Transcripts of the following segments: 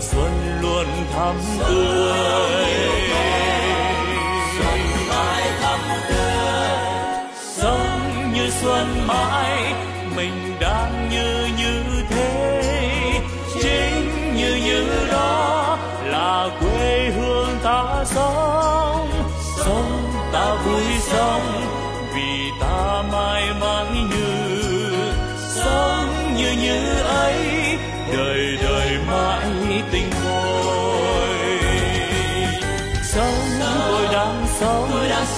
mùa xuân luôn thắm tươi. Sống như xuân mãi, mình đang như như thế. Chính như như đó là quê hương ta sống. Sống ta vui sống, vì ta mãi mãi như. Sống như như ấy, đời đời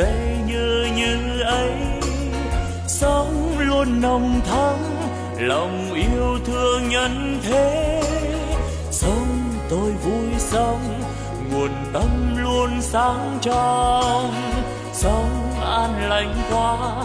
giây như như ấy. Sống luôn nồng thắm, lòng yêu thương nhân thế. Sống tôi vui sống, nguồn tâm luôn sáng trong. Sống an lành quá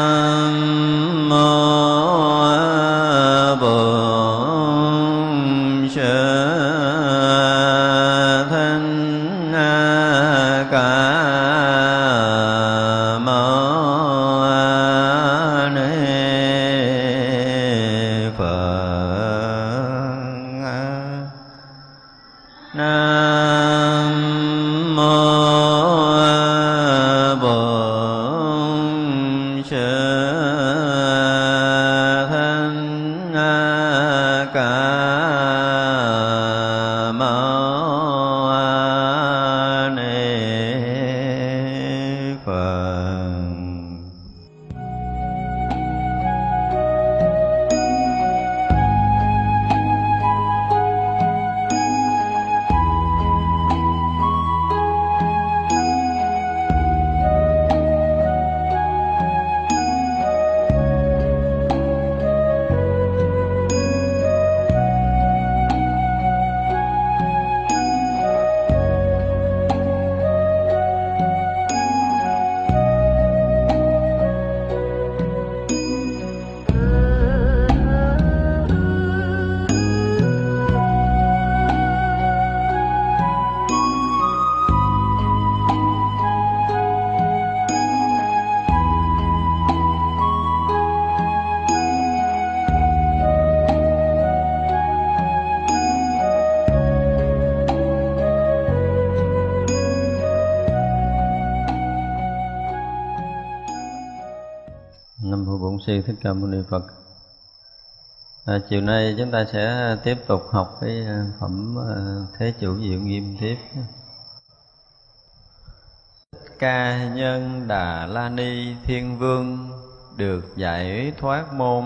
ca mâu ni phật à, chiều nay chúng ta sẽ tiếp tục học cái à, phẩm à, thế chủ diệu nghiêm tiếp ca nhân đà la ni thiên vương được giải thoát môn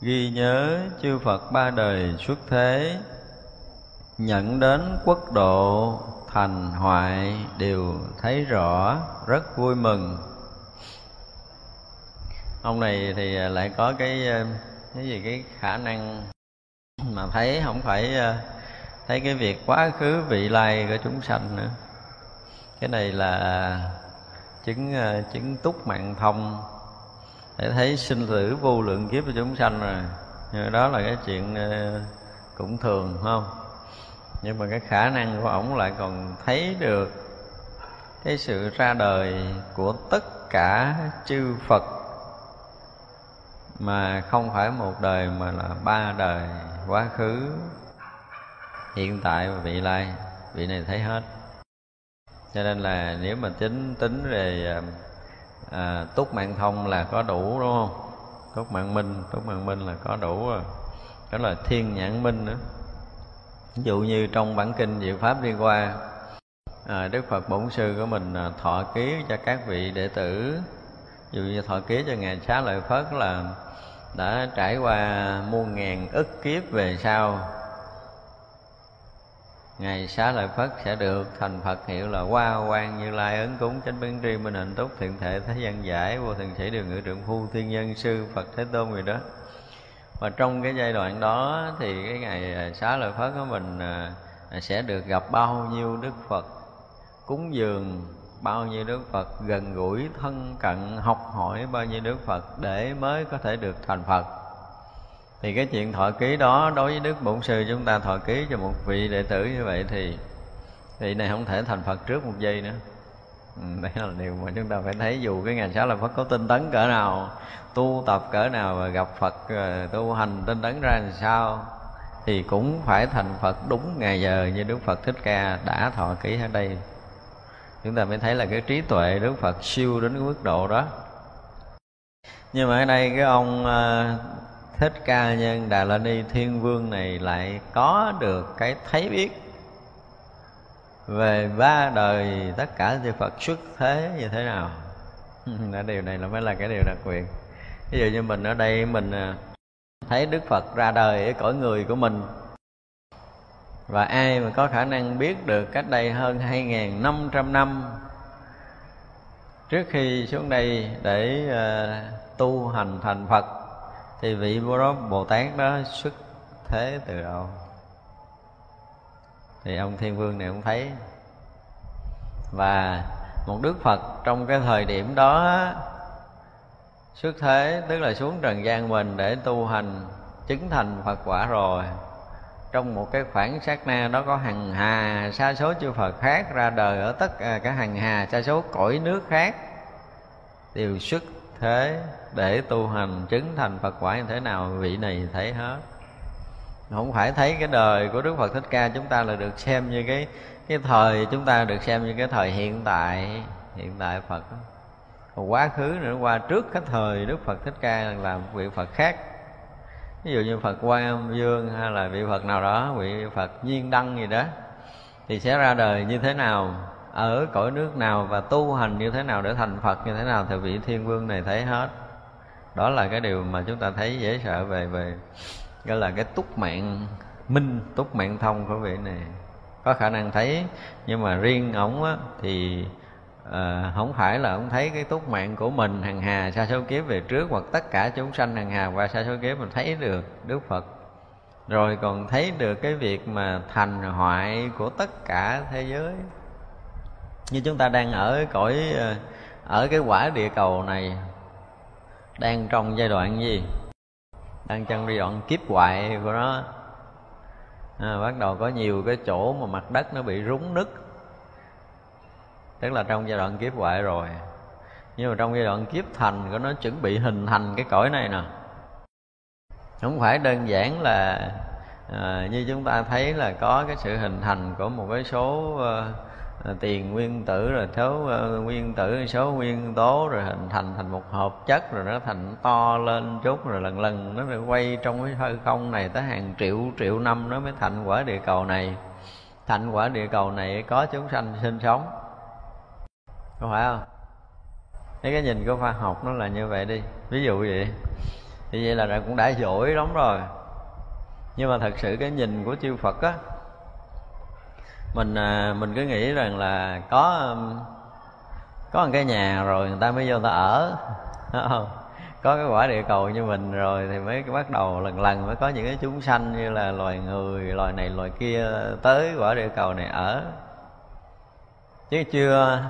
ghi nhớ chư phật ba đời xuất thế nhận đến quốc độ thành hoại đều thấy rõ rất vui mừng ông này thì à, lại có cái à, cái gì, cái khả năng mà thấy không phải à, thấy cái việc quá khứ vị lai của chúng sanh nữa. Cái này là chứng chứng túc mạng thông để thấy sinh tử vô lượng kiếp của chúng sanh rồi. Nhưng đó là cái chuyện cũng thường, phải không? Nhưng mà cái khả năng của ổng lại còn thấy được cái sự ra đời của tất cả chư phật mà không phải một đời mà là ba đời quá khứ hiện tại và vị lai. Vị này thấy hết. Cho nên là nếu mà tính tính về à, túc mạng thông là có đủ đúng không? Túc mạng minh túc mạng minh là có đủ rồi. Đó là thiên nhãn minh nữa. Ví dụ như trong bản kinh diệu pháp đi qua à, đức phật bổn sư của mình à, thọ ký cho các vị đệ tử dù như thọ ký cho ngài xá lợi phất là đã trải qua muôn ngàn ức kiếp về sau, Ngài xá lợi Phất sẽ được thành Phật hiệu là Hoa Quang Như Lai ấn cúng chánh biến tri minh hạnh túc thiện thể thế gian giải vô Thường sĩ điều ngự trượng phu thiên nhân sư Phật Thế Tôn người đó. Và trong cái giai đoạn đó thì cái ngày xá lợi Phất của mình à, sẽ được gặp bao nhiêu Đức Phật cúng dường bao nhiêu đức phật gần gũi thân cận học hỏi bao nhiêu đức phật để mới có thể được thành phật. Thì cái chuyện thọ ký đó đối với đức bổn sư chúng ta thọ ký cho một vị đệ tử như vậy thì vị này không thể thành phật trước một giây nữa. Ừ, đây là điều mà chúng ta phải thấy dù cái ngày sáu là phật có tinh tấn cỡ nào tu tập cỡ nào và gặp phật ờ, tu hành tinh tấn ra làm sao thì cũng phải thành phật đúng ngày giờ như đức phật thích ca đã thọ ký ở đây chúng ta mới thấy là cái trí tuệ đức phật siêu đến cái mức độ đó. Nhưng mà ở đây cái ông à, thích ca nhân đà la ni thiên vương này lại có được cái thấy biết về ba đời tất cả chư Phật xuất thế như thế nào. Điều này là mới là cái điều đặc biệt ví dụ như mình ở đây mình à, thấy Đức Phật ra đời ở cõi người của mình và ai mà có khả năng biết được cách đây hơn 2.500 năm trước khi xuống đây để uh, tu hành thành Phật thì vị Bồ đó Bồ Tát đó xuất thế từ đâu thì ông Thiên Vương này cũng thấy. Và một Đức Phật trong cái thời điểm đó xuất thế tức là xuống trần gian mình để tu hành chứng thành Phật quả rồi trong một cái khoảng sát na đó có hằng hà, sa số chư Phật khác ra đời ở tất à, cả các hằng hà, sa số cõi nước khác. Đều xuất thế để tu hành, chứng thành Phật quả như thế nào, vị này thấy hết. Không phải thấy cái đời của Đức Phật Thích Ca chúng ta là được xem như cái cái thời, chúng ta được xem như cái thời hiện tại hiện tại Phật còn quá khứ nữa, qua trước cái thời Đức Phật Thích Ca là vị Phật khác ví dụ như Phật Quan Âm Dương hay là vị Phật nào đó vị Phật Nhiên Đăng gì đó thì sẽ ra đời như thế nào ở cõi nước nào và tu hành như thế nào để thành Phật như thế nào thì vị Thiên Vương này thấy hết. Đó là cái điều mà chúng ta thấy dễ sợ về về gọi là cái túc mạng minh túc mạng thông của vị này. Có khả năng thấy nhưng mà riêng ổng á, thì à, không phải là ông thấy cái túc mạng của mình hằng hà sa số kiếp về trước hoặc tất cả chúng sanh hằng hà qua sa số kiếp mình thấy được đức phật. Rồi còn thấy được cái việc mà thành hoại của tất cả thế giới. Như chúng ta đang ở cõi ờ, ở cái quả địa cầu này đang trong giai đoạn gì? Đang trong giai đoạn kiếp hoại của nó. À, bắt đầu có nhiều cái chỗ mà mặt đất nó bị rúng nứt tức là trong giai đoạn kiếp hoại rồi. Nhưng mà trong giai đoạn kiếp thành của nó chuẩn bị hình thành cái cõi này nè. Không phải đơn giản là à, như chúng ta thấy là có cái sự hình thành của một cái số à, tiền nguyên tử rồi số à, nguyên tử số nguyên tố rồi hình thành thành một hợp chất rồi nó thành to lên chút rồi lần lần nó lại quay trong cái hư không này tới hàng triệu triệu năm nó mới thành quả địa cầu này. Thành quả địa cầu này có chúng sanh sinh sống có phải không? Thấy cái nhìn của khoa học nó là như vậy đi. Ví dụ vậy. Thì vậy là cũng đã giỏi lắm rồi. Nhưng mà thật sự cái nhìn của chư phật á, mình à, mình cứ nghĩ rằng là có um, có một cái nhà rồi người ta mới vô người ta ở. Không? Có cái quả địa cầu như mình rồi thì mới bắt đầu lần lần mới có những cái chúng sanh như là loài người, loài này, loài kia tới quả địa cầu này ở. Chứ chưa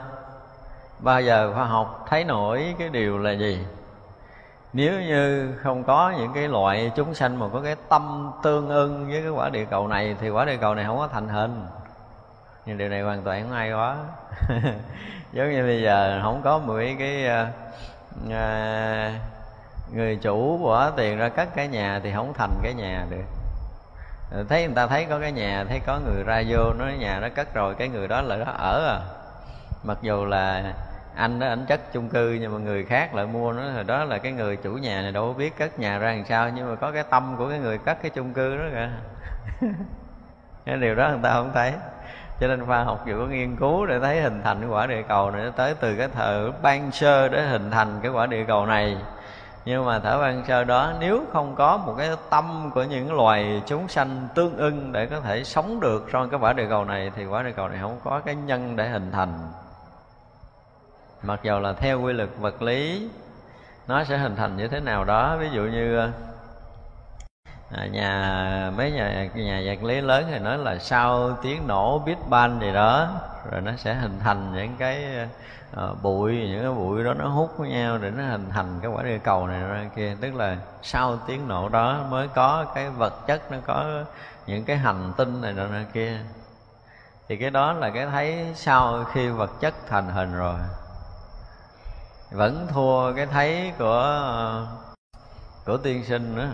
bao giờ khoa học thấy nổi cái điều là gì? Nếu như không có những cái loại chúng sanh mà có cái tâm tương ưng với cái quả địa cầu này thì quả địa cầu này không có thành hình. Nhưng điều này hoàn toàn không ai có giống như bây giờ không có mấy cái uh, người chủ bỏ tiền ra cất cái nhà thì không thành cái nhà được. Ờ, thấy người ta thấy có cái nhà thấy có người ra vô nói nhà nó cất rồi cái người đó là nó ở à. Mặc dù là anh đó, ảnh chất chung cư, nhưng mà người khác lại mua nó. Rồi đó là cái người chủ nhà này đâu có biết cất nhà ra làm sao, nhưng mà có cái tâm của cái người cất cái chung cư đó kìa. Cái điều đó người ta không thấy. Cho nên khoa học vừa có nghiên cứu để thấy hình thành cái quả địa cầu này tới từ cái thợ ban sơ để hình thành cái quả địa cầu này. Nhưng mà thở ban sơ đó, nếu không có một cái tâm của những loài chúng sanh tương ưng để có thể sống được trong cái quả địa cầu này, thì quả địa cầu này không có cái nhân để hình thành mặc dù là theo quy luật vật lý nó sẽ hình thành như thế nào đó. Ví dụ như à, nhà mấy nhà nhà vật lý lớn thì nói là sau tiếng nổ big bang gì đó rồi nó sẽ hình thành những cái uh, bụi những cái bụi đó nó hút với nhau để nó hình thành cái quả địa cầu này ra kia. Tức là sau tiếng nổ đó mới có cái vật chất nó có những cái hành tinh này nọ kia. Thì cái đó là cái thấy sau khi vật chất thành hình rồi vẫn thua cái thấy của của tiên sinh nữa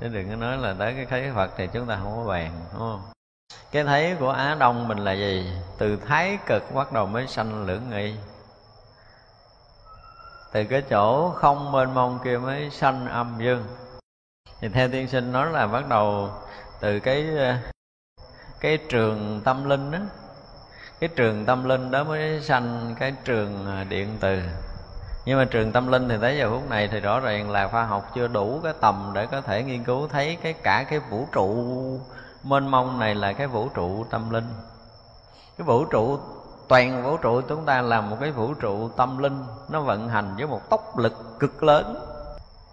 chứ đừng có nói là tới cái thấy phật thì chúng ta không có bàn, đúng không? Cái thấy của á đông mình là gì? Từ thái cực bắt đầu mới sanh lưỡng nghi. Từ cái chỗ không mênh mông kia mới sanh âm dương. Thì theo tiên sinh nói là bắt đầu từ cái cái trường tâm linh đó cái trường tâm linh đó mới sanh cái trường à, điện từ nhưng mà trường tâm linh thì tới giờ phút này thì rõ ràng là khoa học chưa đủ cái tầm để có thể nghiên cứu thấy cái cả cái vũ trụ. Mênh mông này là cái vũ trụ tâm linh. Cái vũ trụ, toàn vũ trụ chúng ta là một cái vũ trụ tâm linh. Nó vận hành với một tốc lực cực lớn.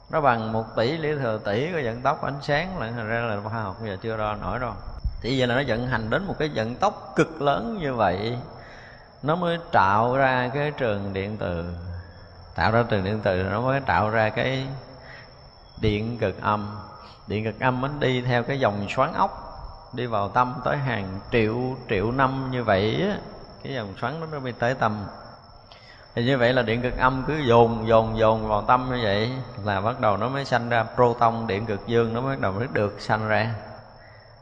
Nó bằng một tỷ lý thừa tỷ cái vận tốc ánh sáng là thành ra là khoa học bây giờ chưa đo nổi đâu. Thì giờ là nó vận hành đến một cái vận tốc cực lớn như vậy, nó mới tạo ra cái trường điện từ tạo ra trường điện từ nó mới tạo ra cái điện cực âm. Điện cực âm nó đi theo cái dòng xoắn ốc, đi vào tâm tới hàng triệu triệu năm như vậy á. Cái dòng xoắn nó mới tới tâm. Thì như vậy là điện cực âm cứ dồn dồn dồn vào tâm như vậy là bắt đầu nó mới sanh ra proton, điện cực dương nó mới bắt đầu mới được sanh ra.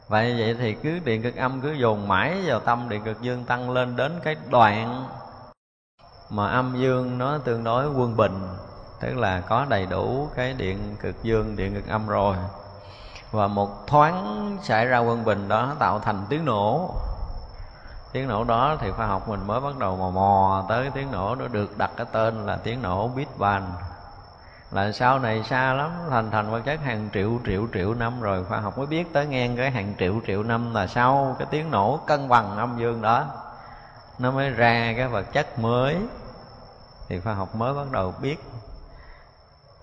Vậy vậy thì cứ điện cực âm cứ dồn mãi vào tâm, điện cực dương tăng lên đến cái đoạn mà âm dương nó tương đối quân bình, tức là có đầy đủ cái điện cực dương, điện cực âm rồi. Và một thoáng xảy ra quân bình đó tạo thành tiếng nổ. Tiếng nổ đó thì khoa học mình mới bắt đầu mò mò tới tiếng nổ nó được đặt cái tên là tiếng nổ Big Bang. Là sau này xa lắm, thành thành vật chất hàng triệu triệu triệu năm rồi, khoa học mới biết tới ngang cái hàng triệu triệu năm là sau cái tiếng nổ cân bằng âm dương đó. Nó mới ra cái vật chất mới thì khoa học mới bắt đầu biết.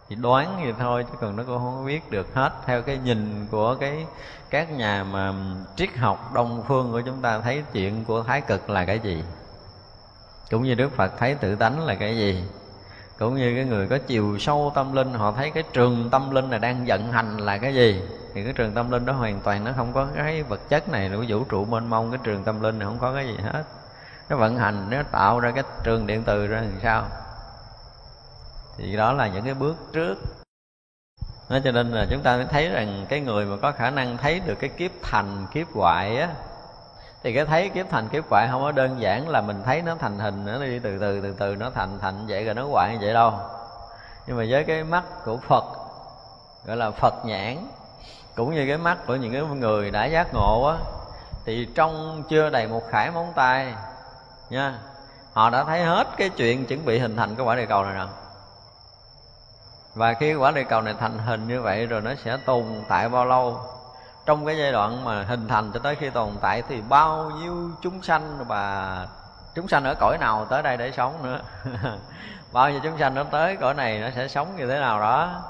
Chỉ đoán vậy thôi, chứ còn nó cũng không biết được hết. Theo cái nhìn của cái, các nhà mà triết học đông phương của chúng ta thấy chuyện của thái cực là cái gì? Cũng như đức phật thấy tự tánh là cái gì? Cũng như cái người có chiều sâu tâm linh, họ thấy cái trường tâm linh này đang vận hành là cái gì? Thì cái trường tâm linh đó hoàn toàn nó không có cái vật chất này của vũ trụ mênh mông, cái trường tâm linh này không có cái gì hết nó vận hành, nó tạo ra cái trường điện từ ra làm sao? Thì đó là những cái bước trước. Nó cho nên là chúng ta mới thấy rằng cái người mà có khả năng thấy được cái kiếp thành, kiếp hoại á, thì cái thấy kiếp thành, kiếp hoại không có đơn giản là mình thấy nó thành hình, nó đi từ từ từ từ, nó thành thành vậy rồi nó hoại như vậy đâu. Nhưng mà với cái mắt của phật, gọi là phật nhãn, cũng như cái mắt của những cái người đã giác ngộ á, thì trong chưa đầy một khải móng tay nha. Họ đã thấy hết cái chuyện chuẩn bị hình thành cái quả địa cầu này rồi. Và khi quả địa cầu này thành hình như vậy rồi nó sẽ tồn tại bao lâu? Trong cái giai đoạn mà hình thành cho tới khi tồn tại thì bao nhiêu chúng sanh và chúng sanh ở cõi nào tới đây để sống nữa? Bao nhiêu chúng sanh nó tới cõi này nó sẽ sống như thế nào đó?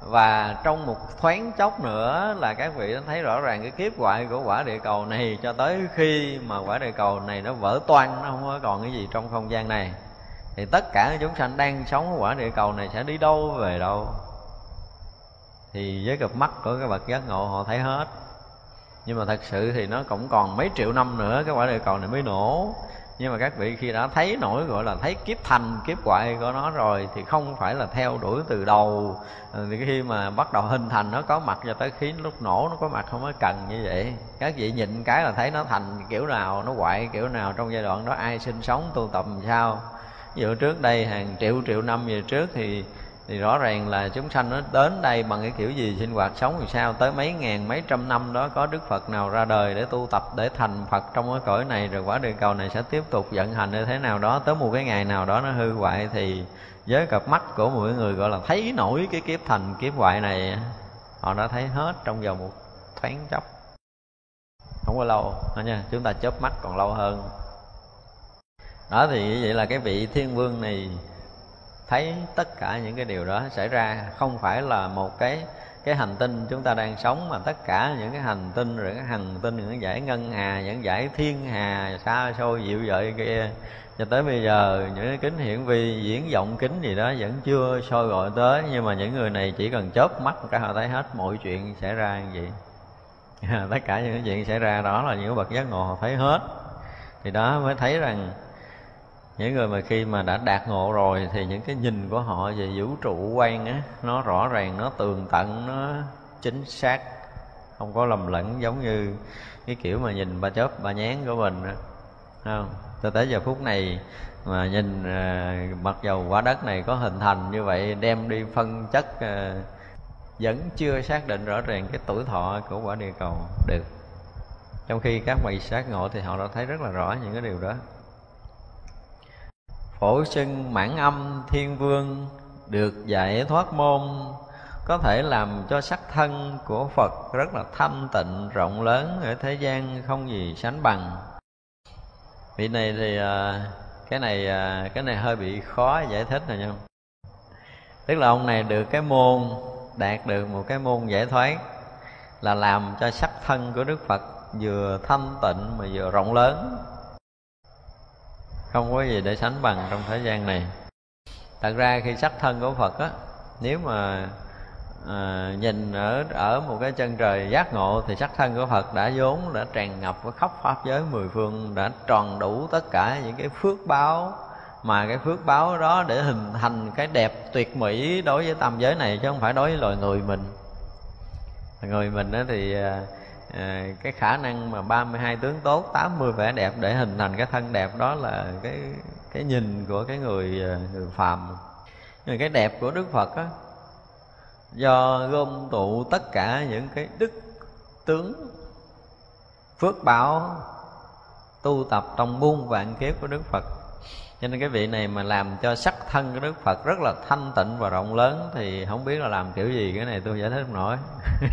Và trong một thoáng chốc nữa là các vị thấy rõ ràng cái kiếp hoại của quả địa cầu này, cho tới khi mà quả địa cầu này nó vỡ toan nó không có còn cái gì trong không gian này, thì tất cả chúng sanh đang sống ở quả địa cầu này sẽ đi đâu, về đâu? Thì với cặp mắt của các bậc giác ngộ họ thấy hết. Nhưng mà thật sự thì nó cũng còn mấy triệu năm nữa cái quả địa cầu này mới nổ nhưng mà các vị khi đã thấy nổi gọi là thấy kiếp thành, kiếp hoại của nó rồi thì không phải là theo đuổi từ đầu. Ừ, thì khi mà bắt đầu hình thành, nó có mặt cho tới khi lúc nổ, nó có mặt không có cần như vậy. Các vị nhìn cái là thấy nó thành kiểu nào, nó hoại kiểu nào, trong giai đoạn đó ai sinh sống, tu tập làm sao. Ví dụ trước đây hàng triệu triệu năm về trước thì thì rõ ràng là chúng sanh nó đến đây bằng cái kiểu gì, sinh hoạt sống làm sao, tới mấy ngàn, mấy trăm năm đó có đức phật nào ra đời để tu tập, để thành phật trong cái cõi này, rồi quả địa cầu này sẽ tiếp tục vận hành như thế nào đó. Tới một cái ngày nào đó nó hư hoại thì với cặp mắt của mỗi người gọi là thấy nổi cái kiếp thành kiếp hoại này. Họ đã thấy hết trong vòng một thoáng chốc. Không có lâu nha, chúng ta chớp mắt còn lâu hơn. Đó thì như vậy là cái vị thiên vương này thấy tất cả những cái điều đó xảy ra không phải là một cái cái hành tinh chúng ta đang sống, mà tất cả những cái hành tinh, rồi cái hành tinh những giải ngân hà, những giải thiên hà xa xôi dịu dợi kia. Cho tới bây giờ, những cái kính hiển vi, diễn vọng kính gì đó vẫn chưa soi gọi tới, nhưng mà những người này chỉ cần chớp mắt cái họ thấy hết mọi chuyện xảy ra như vậy. Tất cả những chuyện xảy ra đó là những bậc giác ngộ họ thấy hết. Thì đó mới thấy rằng những người mà khi mà đã đạt ngộ rồi thì những cái nhìn của họ về vũ trụ quan á nó rõ ràng nó tường tận nó chính xác không có lầm lẫn giống như cái kiểu mà nhìn ba chớp ba nhán của mình đó. không? Cho tới giờ phút này mà nhìn à, mặc dầu quả đất này có hình thành như vậy đem đi phân chất à, vẫn chưa xác định rõ ràng cái tuổi thọ của quả địa cầu được. Trong khi các vị sát ngộ thì họ đã thấy rất là rõ những cái điều đó phổ xưng mãn âm thiên vương được giải thoát môn, có thể làm cho sắc thân của Phật rất là thanh tịnh, rộng lớn ở thế gian không gì sánh bằng. Vị này thì à, cái này à, cái này hơi bị khó giải thích này nha. Tức là ông này được cái môn, đạt được một cái môn giải thoát là làm cho sắc thân của Đức Phật vừa thanh tịnh mà vừa rộng lớn không có gì để sánh bằng trong thế gian này. Thật ra khi sắc thân của phật á nếu mà à, nhìn ở ở một cái chân trời giác ngộ thì sắc thân của phật đã vốn đã tràn ngập với khắp pháp giới mười phương đã tròn đủ tất cả những cái phước báo mà cái phước báo đó để hình thành cái đẹp tuyệt mỹ đối với tam giới này chứ không phải đối với loài người mình. Người mình đó thì à, à, cái khả năng mà 32 tướng tốt 80 vẻ đẹp để hình thành cái thân đẹp đó là cái cái nhìn của cái người ờ, người phàm. Nhưng cái đẹp của Đức Phật á do gom tụ tất cả những cái đức tướng phước báo tu tập trong muôn vạn kiếp của Đức Phật cho nên cái vị này mà làm cho sắc thân của đức phật rất là thanh tịnh và rộng lớn thì không biết là làm kiểu gì cái này tôi giải thích không nổi.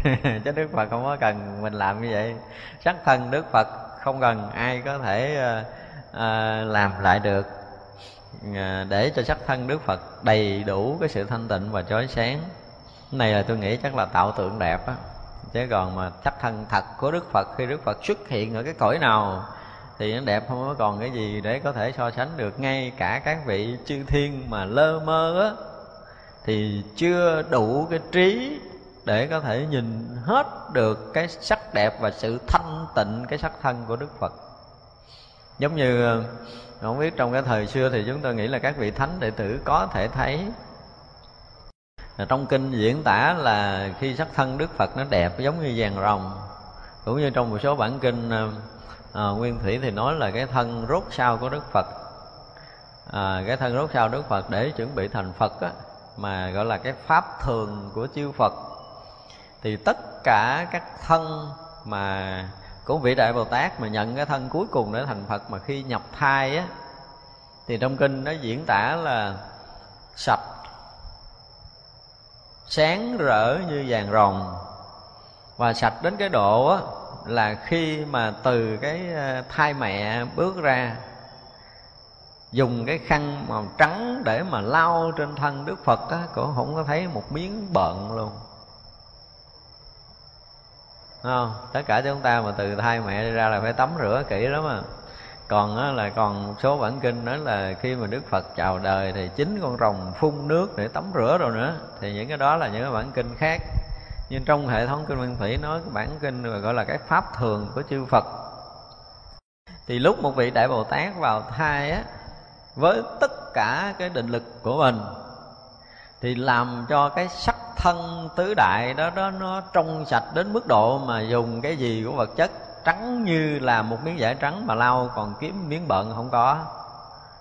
Chứ đức phật không có cần mình làm như vậy. Sắc thân đức phật không cần ai có thể uh, uh, làm lại được. Uh, để cho sắc thân đức phật đầy đủ cái sự thanh tịnh và chói sáng. Cái này là tôi nghĩ chắc là tạo tượng đẹp á. Chứ còn mà sắc thân thật của đức phật khi đức phật xuất hiện ở cái cõi nào thì nó đẹp không? Có còn cái gì để có thể so sánh được? Ngay cả các vị chư thiên mà lơ mơ á, thì chưa đủ cái trí để có thể nhìn hết được cái sắc đẹp và sự thanh tịnh, cái sắc thân của Đức Phật. Giống như ờ, không biết trong cái thời xưa thì chúng tôi nghĩ là các vị thánh đệ tử có thể thấy. Trong kinh diễn tả là khi sắc thân Đức Phật nó đẹp giống như vàng rồng. Cũng như trong một số bản kinh ờ, à, nguyên thủy thì nói là cái thân rốt sau của đức phật. À, cái thân rốt sau đức phật để chuẩn bị thành phật á, mà gọi là cái pháp thường của chư phật. Thì tất cả các thân mà của vị đại bồ tát mà nhận cái thân cuối cùng để thành phật mà khi nhập thai á thì trong kinh nó diễn tả là sạch sáng rỡ như vàng rồng. Và sạch đến cái độ á là khi mà từ cái ờ, thai mẹ bước ra dùng cái khăn màu trắng để mà lau trên thân đức phật á cũng không có thấy một miếng bận luôn. Không? Tất cả chúng ta mà từ thai mẹ ra là phải tắm rửa kỹ lắm mà còn á, là còn số bản kinh nói là khi mà đức phật chào đời thì chính con rồng phun nước để tắm rửa rồi nữa. Thì những cái đó là những cái bản kinh khác nhưng trong hệ thống kinh nguyên thủy nói cái bản kinh gọi là cái pháp thường của chư phật. Thì lúc một vị đại bồ tát vào thai á, với tất cả cái định lực của mình, thì làm cho cái sắc thân tứ đại đó đó nó trong sạch đến mức độ mà dùng cái gì của vật chất trắng như là một miếng vải trắng mà lau còn kiếm miếng bận không có.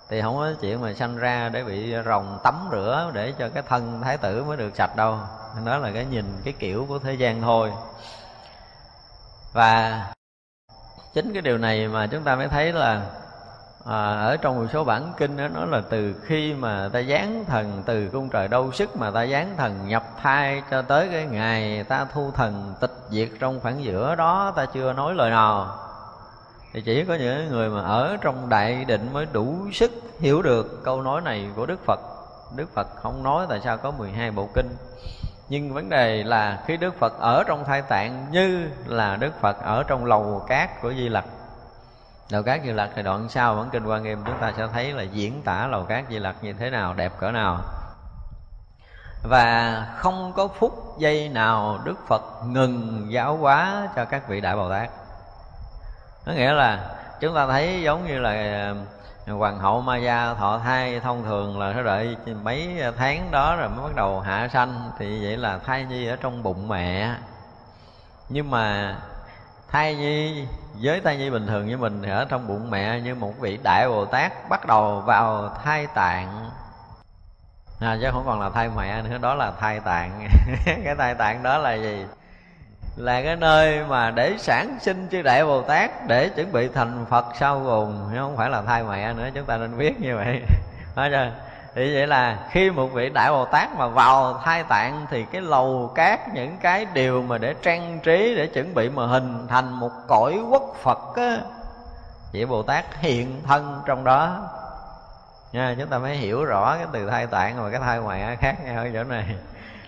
Thì không có chuyện mà sanh ra để bị rồng tắm rửa để cho cái thân thái tử mới được sạch đâu đó là cái nhìn cái kiểu của thế gian thôi. Và chính cái điều này mà chúng ta mới thấy là à, ở trong một số bản kinh đó nói là từ khi mà ta giáng thần từ cung trời đâu sức mà ta giáng thần nhập thai cho tới cái ngày ta thu thần tịch diệt trong khoảng giữa đó ta chưa nói lời nào. Thì chỉ có những người mà ở trong đại định mới đủ sức hiểu được câu nói này của Đức Phật. Đức Phật không nói tại sao có 12 bộ kinh nhưng vấn đề là khi Đức Phật ở trong thai tạng như là Đức Phật ở trong lầu cát của Di Lặc. Lầu cát Di Lặc thì đoạn sau bản kinh Quan Nghiêm chúng ta sẽ thấy là diễn tả lầu cát Di Lặc như thế nào, đẹp cỡ nào. Và không có phút giây nào Đức Phật ngừng giáo hóa cho các vị Đại Bồ Tát. Có nghĩa là chúng ta thấy giống như là hoàng hậu ma gia thọ thai thông thường là phải đợi mấy tháng đó rồi mới bắt đầu hạ sanh. Thì vậy là thai nhi ở trong bụng mẹ. Nhưng mà thai nhi với thai nhi bình thường như mình thì ở trong bụng mẹ như một vị đại bồ tát bắt đầu vào thai tạng. À, chứ không còn là thai mẹ nữa đó là thai tạng. Cái thai tạng đó là gì? Là cái nơi mà để sản sinh chư đại bồ tát để chuẩn bị thành phật sau cùng. Chứ không phải là thai mẹ nữa, chúng ta nên biết như vậy. Nói chưa? thì vậy là khi một vị đại bồ tát mà vào thai tạng thì cái lầu cát, những cái điều mà để trang trí, để chuẩn bị mà hình thành một cõi quốc phật á chỉ bồ tát hiện thân trong đó. Nha, chúng ta mới hiểu rõ cái từ thai tạng và cái thai ngoại khác nhau ở chỗ này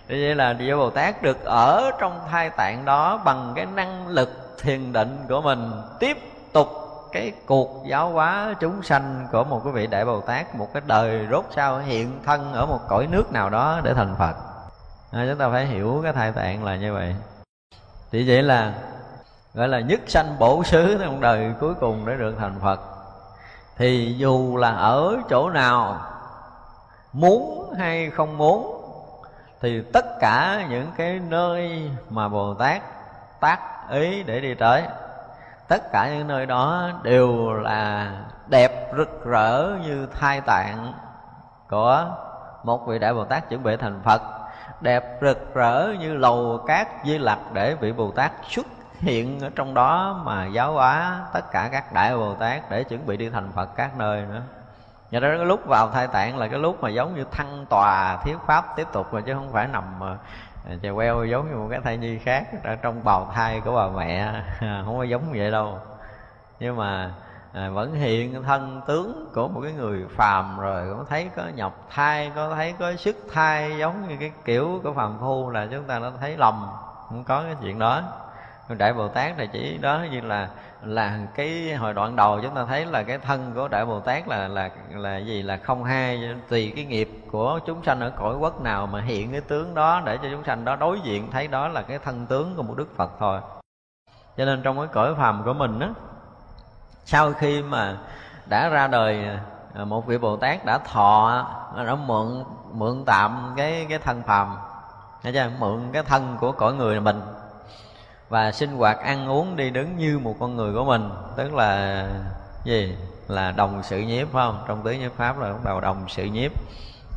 như vậy là Địa Bồ Tát được ở trong thai tạng đó bằng cái năng lực thiền định của mình. Tiếp tục cái cuộc giáo hóa chúng sanh của một cái vị đại bồ tát một cái đời rốt sao hiện thân ở một cõi nước nào đó để thành phật. À, chúng ta phải hiểu cái thai tạng là như vậy. Thì vậy là gọi là nhất sanh bổ xứ trong đời cuối cùng để được thành phật. Thì dù là ở chỗ nào muốn hay không muốn thì tất cả những cái nơi mà bồ tát tác ý để đi tới, tất cả những nơi đó đều là đẹp rực rỡ như thai tạng của một vị đại bồ tát chuẩn bị thành phật. Đẹp rực rỡ như lầu cát di lặc để vị bồ tát xuất hiện ở trong đó mà giáo hóa tất cả các đại bồ tát để chuẩn bị đi thành phật các nơi nữa. Nhờ đó cái lúc vào thai tạng là cái lúc mà giống như thăng tòa thiết pháp tiếp tục mà chứ không phải nằm À, chè queo giống như một cái thai nhi khác ở trong bào thai của bà mẹ. Không có giống vậy đâu. Nhưng mà à, vẫn hiện thân tướng của một cái người phàm rồi cũng thấy có nhọc thai có thấy có sức thai giống như cái kiểu của phàm phu là chúng ta đã thấy lầm. Không có cái chuyện đó đại bồ tát là chỉ đó như là là cái hồi đoạn đầu chúng ta thấy là cái thân của đại bồ tát là là là gì? Là không hai, tùy cái nghiệp của chúng sanh ở cõi quốc nào mà hiện cái tướng đó để cho chúng sanh đó đối diện, thấy đó là cái thân tướng của một đức phật thôi. Cho nên trong cái cõi phàm của mình á, sau khi mà đã ra đời à, một vị bồ tát đã thọ, đã mượn mượn tạm cái cái thân phàm, thấy chưa? Mượn cái thân của cõi người mình và sinh hoạt ăn uống đi đứng như một con người của mình. Tức là gì? Là đồng sự nhiếp, phải không? Trong tứ nhiếp pháp là bắt đầu đồng sự nhiếp.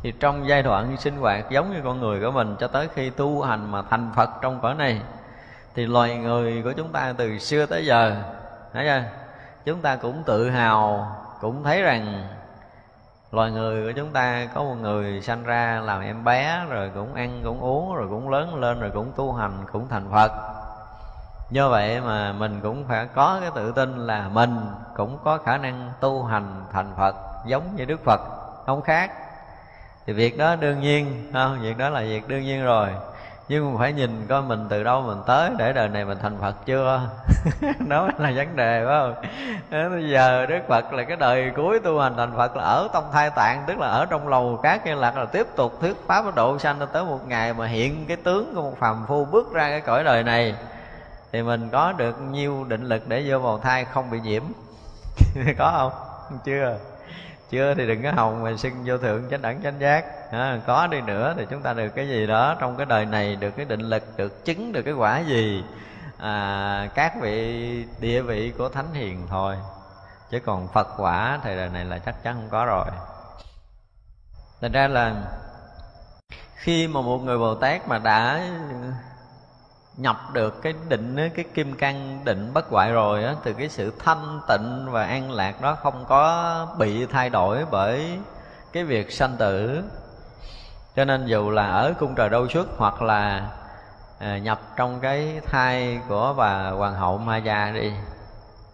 Thì trong giai đoạn sinh hoạt giống như con người của mình, cho tới khi tu hành mà thành phật trong cõi này, thì loài người của chúng ta từ xưa tới giờ, thấy chưa? Chúng ta cũng tự hào, cũng thấy rằng loài người của chúng ta có một người sanh ra làm em bé, rồi cũng ăn, cũng uống, rồi cũng lớn lên, rồi cũng tu hành, cũng thành phật do vậy mà mình cũng phải có cái tự tin là mình cũng có khả năng tu hành thành phật giống như đức phật, không khác. Thì việc đó đương nhiên không việc đó là việc đương nhiên rồi. Nhưng mà phải nhìn coi mình từ đâu mình tới để đời này mình thành phật chưa? Đó là vấn đề, phải không? Bây giờ đức phật là cái đời cuối tu hành thành phật là ở trong thai tạng, tức là ở trong lầu cát như lạc, là tiếp tục thuyết pháp độ sanh tới một ngày mà hiện cái tướng của một phàm phu bước ra cái cõi đời này thì mình có được nhiêu định lực để vô bào thai không bị nhiễm. Có không? Chưa. Chưa thì đừng có hồng mà xưng vô thượng chánh đẳng chánh giác. À, có đi nữa thì chúng ta được cái gì đó trong cái đời này được cái định lực được chứng được cái quả gì? À, các vị địa vị của thánh hiền thôi. Chứ còn phật quả thì đời này là chắc chắn không có rồi. Thành ra là khi mà một người bồ tát mà đã nhập được cái định cái kim cang định bất hoại rồi á từ cái sự thanh tịnh và an lạc đó không có bị thay đổi bởi cái việc sanh tử. Cho nên dù là ở cung trời đâu xuất hoặc là à, nhập trong cái thai của bà hoàng hậu ma gia đi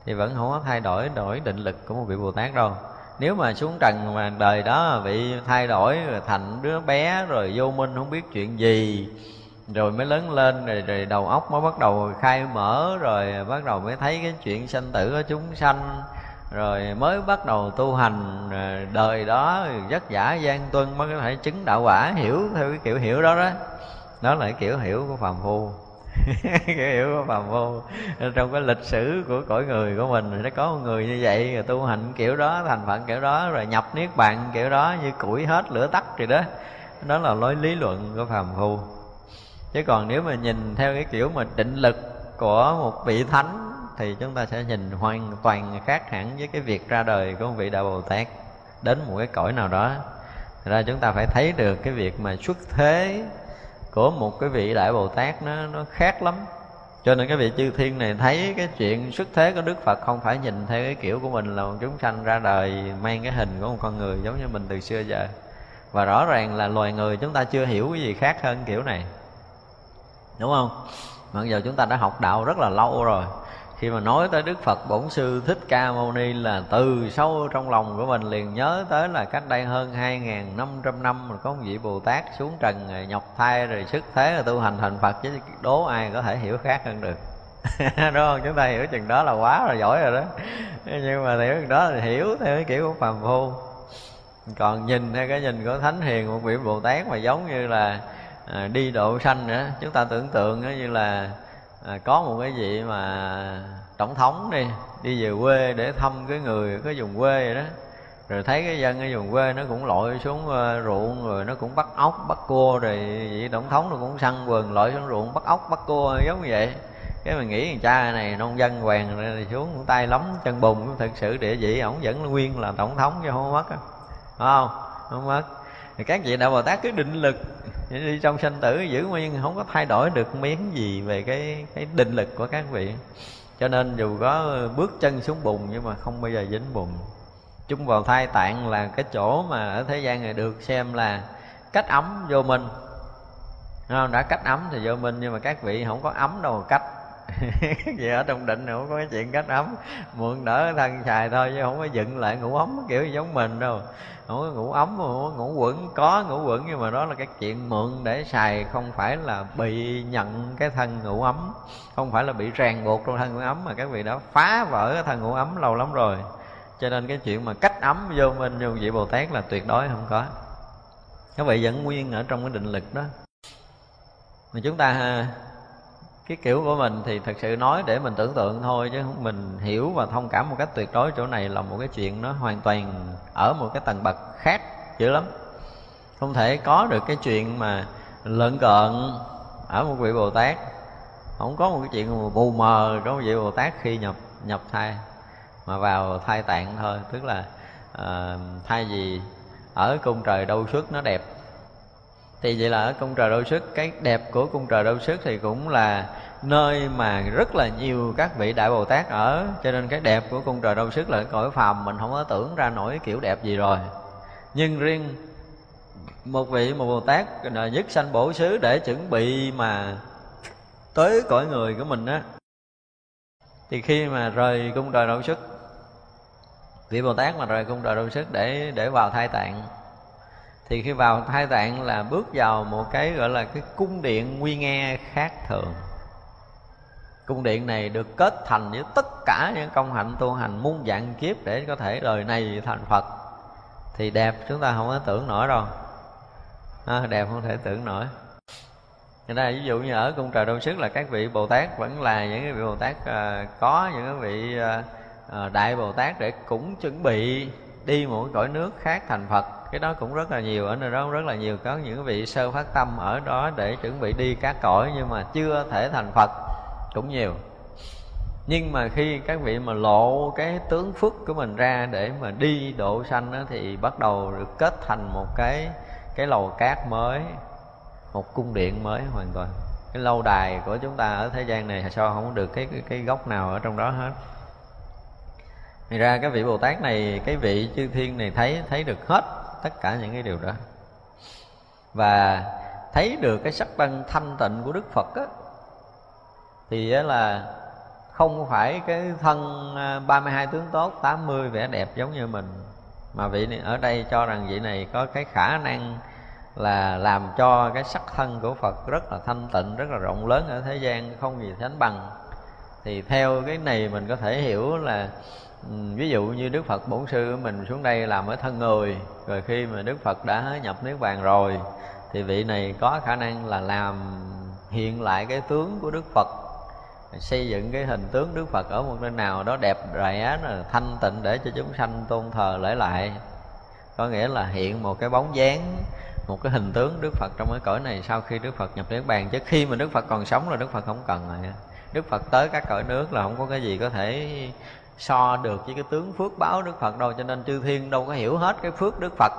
thì vẫn không có thay đổi đổi định lực của một vị bồ tát đâu. Nếu mà xuống trần mà đời đó bị thay đổi rồi thành đứa bé rồi vô minh không biết chuyện gì rồi mới lớn lên rồi, rồi đầu óc mới bắt đầu khai mở rồi bắt đầu mới thấy cái chuyện sanh tử của chúng sanh rồi mới bắt đầu tu hành đời đó vất vả gian tuân mới có thể chứng đạo quả hiểu theo cái kiểu hiểu đó đó. Đó là cái kiểu hiểu của phàm phu. Kiểu hiểu của phàm phu. Trong cái lịch sử của cõi người của mình nó có một người như vậy rồi tu hành kiểu đó thành phận kiểu đó rồi nhập niết bàn kiểu đó như củi hết lửa tắt rồi đó. Đó là lối lý luận của phàm phu chứ còn nếu mà nhìn theo cái kiểu mà định lực của một vị thánh thì chúng ta sẽ nhìn hoàn toàn khác hẳn với cái việc ra đời của một vị đại bồ tát đến một cái cõi nào đó. Thật ra chúng ta phải thấy được cái việc mà xuất thế của một cái vị đại bồ tát nó nó khác lắm. Cho nên cái vị chư thiên này thấy cái chuyện xuất thế của đức phật không phải nhìn theo cái kiểu của mình là một chúng sanh ra đời mang cái hình của một con người giống như mình từ xưa giờ. Và rõ ràng là loài người chúng ta chưa hiểu cái gì khác hơn kiểu này đúng không? Mặc giờ chúng ta đã học đạo rất là lâu rồi, khi mà nói tới đức phật, bổn sư thích ca mâu ni là từ sâu trong lòng của mình liền nhớ tới là cách đây hơn 2.500 năm trăm rồi có một vị bồ tát xuống trần rồi nhọc thai rồi sức thế rồi tu hành thành phật, chứ đố ai có thể hiểu khác hơn được. Đúng không? Chúng ta hiểu chừng đó là quá là giỏi rồi đó. Nhưng mà hiểu chừng đó là hiểu theo cái kiểu của phàm phu. Còn nhìn theo cái nhìn của thánh hiền, một vị bồ tát mà giống như là à, đi độ sanh nữa. Chúng ta tưởng tượng như là à, có một cái gì mà tổng thống đi đi về quê để thăm cái người cái vùng quê vậy đó. Rồi thấy cái dân ở vùng quê nó cũng lội xuống uh, ruộng rồi nó cũng bắt ốc bắt cua rồi vị tổng thống nó cũng săn vườn lội xuống ruộng bắt ốc bắt cua giống như vậy. Cái mình nghĩ thằng cha này nông dân hoàng rồi xuống cũng tay lắm chân bùn thật sự địa vị ổng vẫn nguyên là tổng thống chứ không mất phải không? Không mất. Thì các vị đạo bồ tát cứ định lực đi trong sanh tử giữ nguyên, không có thay đổi được miếng gì về cái cái định lực của các vị cho nên dù có bước chân xuống bùn nhưng mà không bao giờ dính bùn chung vào thai tạng là cái chỗ mà ở thế gian này được xem là cách ấm vô minh không? đã cách ấm thì vô minh nhưng mà các vị không có ấm đâu, cách vậy ở trong định không có cái chuyện cách ấm. Mượn đỡ thân xài thôi chứ không có dựng lại ngủ ấm, kiểu giống mình đâu. Không có ngủ ấm, không có ngủ quẩn. Có ngủ quẩn nhưng mà đó là cái chuyện mượn để xài, không phải là bị nhận cái thân ngủ ấm. Không phải là bị ràng buộc trong thân ngủ ấm mà các vị đã phá vỡ cái thân ngủ ấm lâu lắm rồi. Cho nên cái chuyện mà cách ấm vô minh, vô vị bồ tát là tuyệt đối không có. Các vị vẫn nguyên ở trong cái định lực đó. Mà chúng ta cái kiểu của mình thì thật sự nói để mình tưởng tượng thôi chứ mình hiểu và thông cảm một cách tuyệt đối chỗ này là một cái chuyện nó hoàn toàn ở một cái tầng bậc khác dữ lắm. Không thể có được cái chuyện mà lợn cợn ở một vị bồ tát. Không có một cái chuyện mà bù mờ trong một vị bồ tát khi nhập nhập thai mà vào thai tạng thôi. Tức là ờ, uh, thai gì ở cung trời đâu xuất nó đẹp thì vậy là ở cung trời đô sức, cái đẹp của cung trời đô sức thì cũng là nơi mà rất là nhiều các vị đại bồ tát ở. Cho nên cái đẹp của cung trời đô sức là cõi phàm, mình không có tưởng ra nổi kiểu đẹp gì rồi. Nhưng riêng một vị một bồ tát nhất sanh bổ xứ để chuẩn bị mà tới cõi người của mình á, thì khi mà rời cung trời đô sức, vị bồ tát mà rời cung trời đô sức để để vào thai tạng thì khi vào thai tạng là bước vào một cái gọi là cái cung điện nguy nghe khác thường. Cung điện này được kết thành với tất cả những công hạnh tu hành muôn dạng kiếp để có thể đời này thành phật. Thì đẹp chúng ta không có tưởng nổi đâu. À, đẹp không thể tưởng nổi. Thế ra ví dụ như ở cung trời đông sức là các vị Bồ Tát vẫn là những cái vị Bồ Tát à, có những cái vị à, à Đại Bồ Tát để cũng chuẩn bị đi một cõi nước khác thành Phật cái đó cũng rất là nhiều ở nơi đó rất là nhiều. Có những vị sơ phát tâm ở đó để chuẩn bị đi các cõi nhưng mà chưa thể thành phật cũng nhiều. Nhưng mà khi các vị mà lộ cái tướng phước của mình ra để mà đi độ sanh đó, thì bắt đầu được kết thành một cái cái lầu cát mới một cung điện mới hoàn toàn. Cái lâu đài của chúng ta ở thế gian này sao không được cái cái, cái góc nào ở trong đó hết. Thì ra cái vị bồ tát này cái vị chư thiên này thấy thấy được hết tất cả những cái điều đó. Và thấy được cái sắc thân thanh tịnh của đức phật á, thì là không phải cái thân à, 32 tướng tốt 80 vẻ đẹp giống như mình, mà vị này ở đây cho rằng vị này có cái khả năng là làm cho cái sắc thân của Phật rất là thanh tịnh, rất là rộng lớn ở thế gian, không gì sánh bằng. Thì theo cái này mình có thể hiểu là Ừ, ví dụ như đức phật bổn sư của mình xuống đây làm ở thân người rồi khi mà đức phật đã nhập niết bàn rồi thì vị này có khả năng là làm hiện lại cái tướng của đức phật xây dựng cái hình tướng đức phật ở một nơi nào đó đẹp rẻ thanh tịnh để cho chúng sanh tôn thờ lễ lại. Có nghĩa là hiện một cái bóng dáng một cái hình tướng đức phật trong cái cõi này sau khi đức phật nhập niết bàn. Chứ khi mà đức phật còn sống là đức phật không cần rồi. Đức phật tới các cõi nước là không có cái gì có thể so được với cái tướng phước báo đức phật đâu, cho nên chư thiên đâu có hiểu hết cái phước đức phật.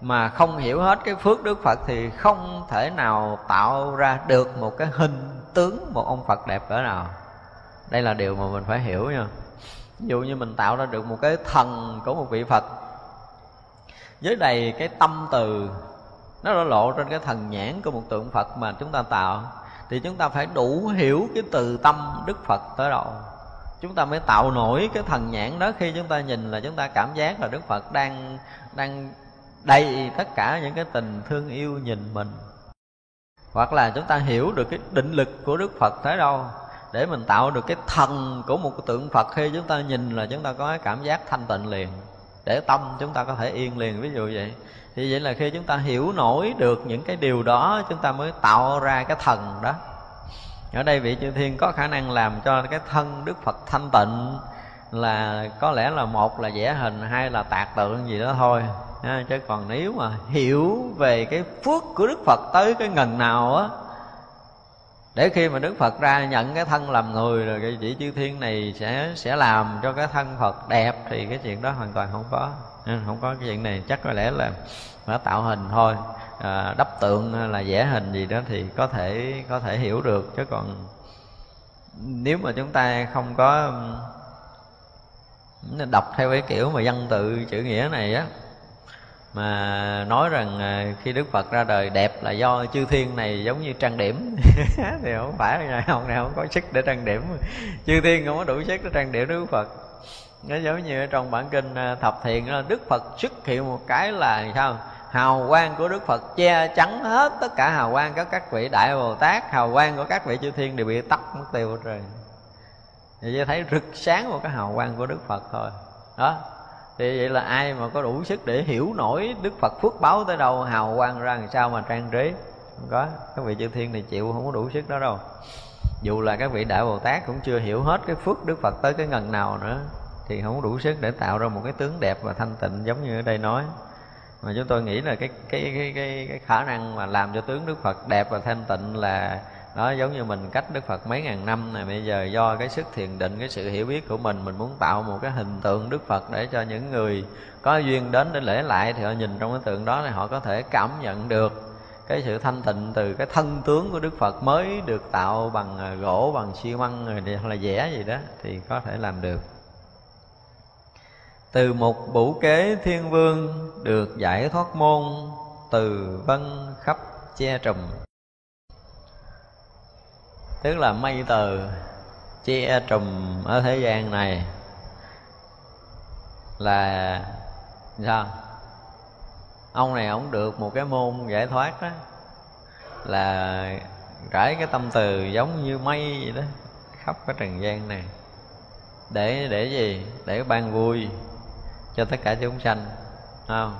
Mà không hiểu hết cái phước đức phật thì không thể nào tạo ra được một cái hình tướng một ông phật đẹp cỡ nào. Đây là điều mà mình phải hiểu nha. Ví dụ như mình tạo ra được một cái thần của một vị phật, với đầy cái tâm từ, nó đã lộ trên cái thần nhãn của một tượng phật mà chúng ta tạo, thì chúng ta phải đủ hiểu cái từ tâm đức phật tới đâu chúng ta mới tạo nổi cái thần nhãn đó khi chúng ta nhìn là chúng ta cảm giác là đức phật đang đang đầy tất cả những cái tình thương yêu nhìn mình. Hoặc là chúng ta hiểu được cái định lực của đức phật tới đâu, để mình tạo được cái thần của một cái tượng phật khi chúng ta nhìn là chúng ta có cái cảm giác thanh tịnh liền, để tâm chúng ta có thể yên liền. Ví dụ vậy, thì vậy là khi chúng ta hiểu nổi được những cái điều đó, chúng ta mới tạo ra cái thần đó ở đây vị chư thiên có khả năng làm cho cái thân đức phật thanh tịnh là có lẽ là một là vẽ hình hai là tạc tượng gì đó thôi. Ha, chứ còn nếu mà hiểu về cái phước của đức phật tới cái ngần nào á để khi mà đức phật ra nhận cái thân làm người rồi cái vị chư thiên này sẽ sẽ làm cho cái thân phật đẹp thì cái chuyện đó hoàn toàn không có. Không có cái chuyện này. Chắc có lẽ là nó tạo hình thôi. À, đắp tượng là vẽ hình gì đó thì có thể có thể hiểu được. Chứ còn nếu mà chúng ta không có đọc theo cái kiểu mà văn tự chữ nghĩa này á mà nói rằng à, khi Đức Phật ra đời đẹp là do chư thiên này giống như trang điểm. Thì không phải là ông này không có sức để trang điểm. Chư thiên không có đủ sức để trang điểm Đức Phật. Nó giống như ở trong bản kinh à, thập thiện đó, Đức Phật xuất hiện một cái là sao? Hào quang của Đức Phật che chắn hết tất cả hào quang của các vị đại Bồ Tát. Hào quang của các vị chư thiên đều bị tắt mất tiêu rồi. Thì thấy rực sáng một cái hào quang của Đức Phật thôi. Đó. Thì vậy là ai mà có đủ sức để hiểu nổi đức phật phước báo tới đâu, hào quang ra làm sao mà trang trí? Không có. Các vị chư thiên thì chịu không có đủ sức đó đâu. Dù là các vị đại bồ tát cũng chưa hiểu hết cái phước đức phật tới cái ngần nào nữa, thì không đủ sức để tạo ra một cái tướng đẹp và thanh tịnh giống như ở đây nói mà chúng tôi nghĩ là cái cái cái cái, cái khả năng mà làm cho tướng đức phật đẹp và thanh tịnh là đó giống như mình cách đức phật mấy ngàn năm này. Bây giờ do cái sức thiền định cái sự hiểu biết của mình mình muốn tạo một cái hình tượng đức phật để cho những người có duyên đến để lễ lại thì họ nhìn trong cái tượng đó thì họ có thể cảm nhận được cái sự thanh tịnh từ cái thân tướng của đức phật mới được tạo bằng à, gỗ bằng xi măng rồi hoặc là vẽ gì đó thì có thể làm được từ một bủ kế thiên vương được giải thoát môn, từ vân khắp che trùm. Tức là mây từ che trùm ở thế gian này là sao? Ông này ông được một cái môn giải thoát đó, là rải cái tâm từ giống như mây vậy đó, khắp cái trần gian này. Để để gì? Để ban vui cho tất cả chúng sanh không?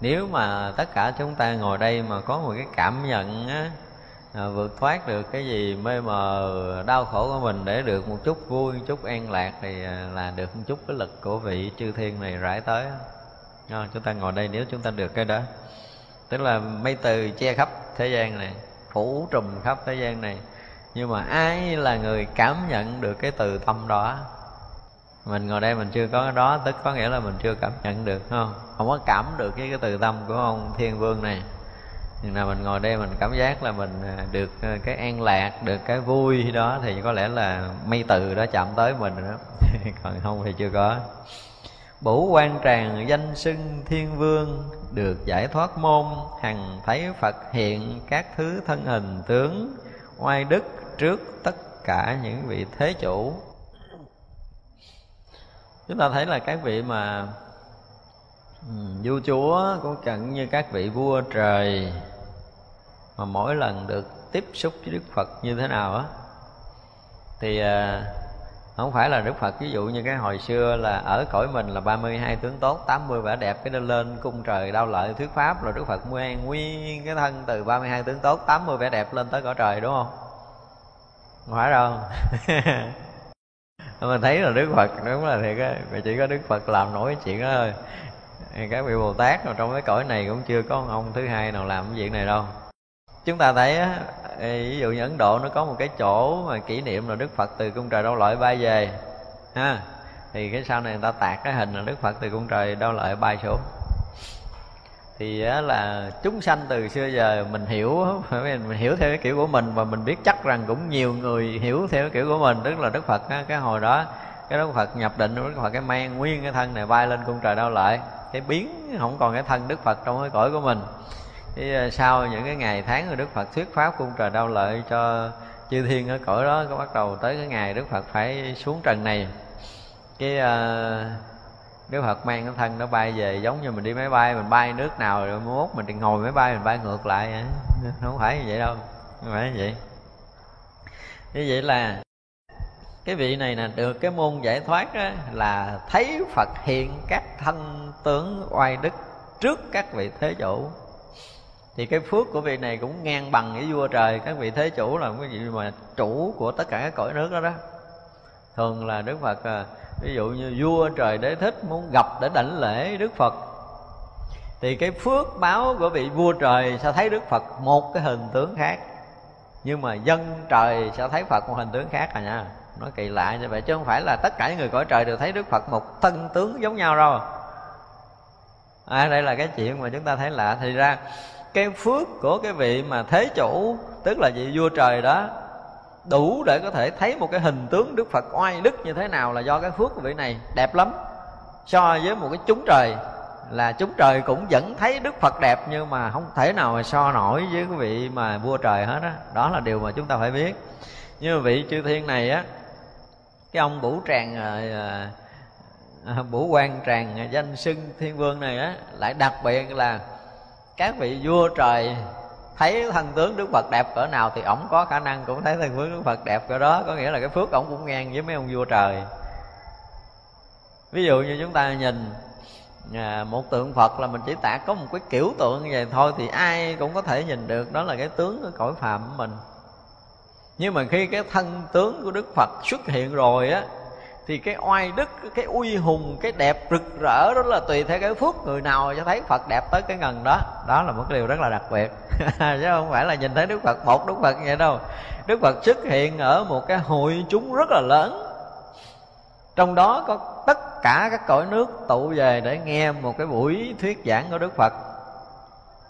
Nếu mà tất cả chúng ta ngồi đây mà có một cái cảm nhận á à, vượt thoát được cái gì mê mờ đau khổ của mình để được một chút vui chút an lạc thì à, là được một chút cái lực của vị chư thiên này rải tới. À, chúng ta ngồi đây nếu chúng ta được cái đó. Tức là mây từ che khắp thế gian này phủ trùm khắp thế gian này. Nhưng mà ai là người cảm nhận được cái từ tâm đó? Mình ngồi đây mình chưa có cái đó tức có nghĩa là mình chưa cảm nhận được không? Không có cảm được cái, cái từ tâm của ông thiên vương này. Nhưng nào mình ngồi đây mình cảm giác là mình à, được à, cái an lạc được cái vui đó thì có lẽ là mây từ đó chạm tới mình rồi đó. Còn không thì chưa có. Bủ quan tràng danh xưng thiên vương được giải thoát môn hằng thấy phật hiện các thứ thân hình tướng oai đức trước tất cả những vị thế chủ chúng ta thấy là các vị mà vua chúa cũng chẳng như các vị vua trời mà mỗi lần được tiếp xúc với đức phật như thế nào á. Thì à, không phải là đức phật, ví dụ như cái hồi xưa là ở cõi mình là 32 tướng tốt 80 vẻ đẹp, cái lên lên cung trời đau lợi thuyết pháp rồi đức phật nguyên nguyên cái thân từ 32 tướng tốt 80 vẻ đẹp lên tới cõi trời, đúng không? Không phải đâu. mình thấy là đức phật, đúng là thì cái chỉ có đức phật làm nổi chuyện đó thôi. Các vị bồ tát mà trong cái cõi này cũng chưa có ông thứ hai nào làm cái việc này đâu. Chúng ta thấy ví dụ như ấn độ nó có một cái chỗ mà kỷ niệm là đức phật từ cung trời đâu lợi bay về, ha. Thì cái sau này người ta tạc cái hình là đức phật từ cung trời đâu lợi bay xuống thì là chúng sanh từ xưa giờ mình hiểu mình hiểu theo cái kiểu của mình và mình biết chắc rằng cũng nhiều người hiểu theo cái kiểu của mình tức là đức phật cái hồi đó cái đức phật nhập định đức phật cái mang nguyên cái thân này bay lên cung trời đau lợi cái biến không còn cái thân đức phật trong cái cõi của mình. Thì à, sau những cái ngày tháng rồi đức phật thuyết pháp cung trời đau lợi cho chư thiên ở cõi đó có bắt đầu tới cái ngày đức phật phải xuống trần này. Cái uh, đức phật mang cái thân nó bay về giống như mình đi máy bay mình bay nước nào rồi mốt mình thì ngồi máy bay mình bay ngược lại không phải như vậy đâu không phải như vậy. Như vậy là cái vị này là được cái môn giải thoát đó, là thấy phật hiện các thân tướng oai đức trước các vị thế chủ. Thì cái phước của vị này cũng ngang bằng với vua trời các vị thế chủ là cái vị mà chủ của tất cả các cõi nước đó đó. Thường là đức phật à, ví dụ như vua trời đế thích muốn gặp để đảnh lễ đức phật thì cái phước báo của vị vua trời sẽ thấy đức phật một cái hình tướng khác. Nhưng mà dân trời sẽ thấy phật một hình tướng khác à nha. Nó kỳ lạ như vậy chứ không phải là tất cả những người cõi trời đều thấy đức phật một thân tướng giống nhau đâu. À, đây là cái chuyện mà chúng ta thấy lạ. Thì ra cái phước của cái vị mà thế chủ tức là vị vua trời đó đủ để có thể thấy một cái hình tướng đức phật oai đức như thế nào là do cái phước của vị này. Đẹp lắm. So với một cái chúng trời là chúng trời cũng vẫn thấy đức phật đẹp nhưng mà không thể nào mà so nổi với cái vị mà vua trời hết đó đó là điều mà chúng ta phải biết. Như vị chư thiên này á, cái ông bủ tràng à, à, à, bủ quan tràng danh xưng thiên vương này á, lại đặc biệt là các vị vua trời thấy thân tướng đức phật đẹp cỡ nào thì ổng có khả năng cũng thấy thân tướng đức phật đẹp cỡ đó. Có nghĩa là cái phước ổng cũng ngang với mấy ông vua trời. Ví dụ như chúng ta nhìn à, một tượng phật là mình chỉ tả có một cái kiểu tượng như vậy thôi thì ai cũng có thể nhìn được. Đó là cái tướng của cõi phạm của mình. Nhưng mà khi cái thân tướng của đức phật xuất hiện rồi á thì cái oai đức, cái uy hùng, cái đẹp rực rỡ đó là tùy theo cái phước người nào cho thấy phật đẹp tới cái ngần đó. Đó là một cái điều rất là đặc biệt. Chứ không phải là nhìn thấy đức phật, một đức phật vậy đâu. Đức phật xuất hiện ở một cái hội chúng rất là lớn. Trong đó có tất cả các cõi nước tụ về để nghe một cái buổi thuyết giảng của đức phật.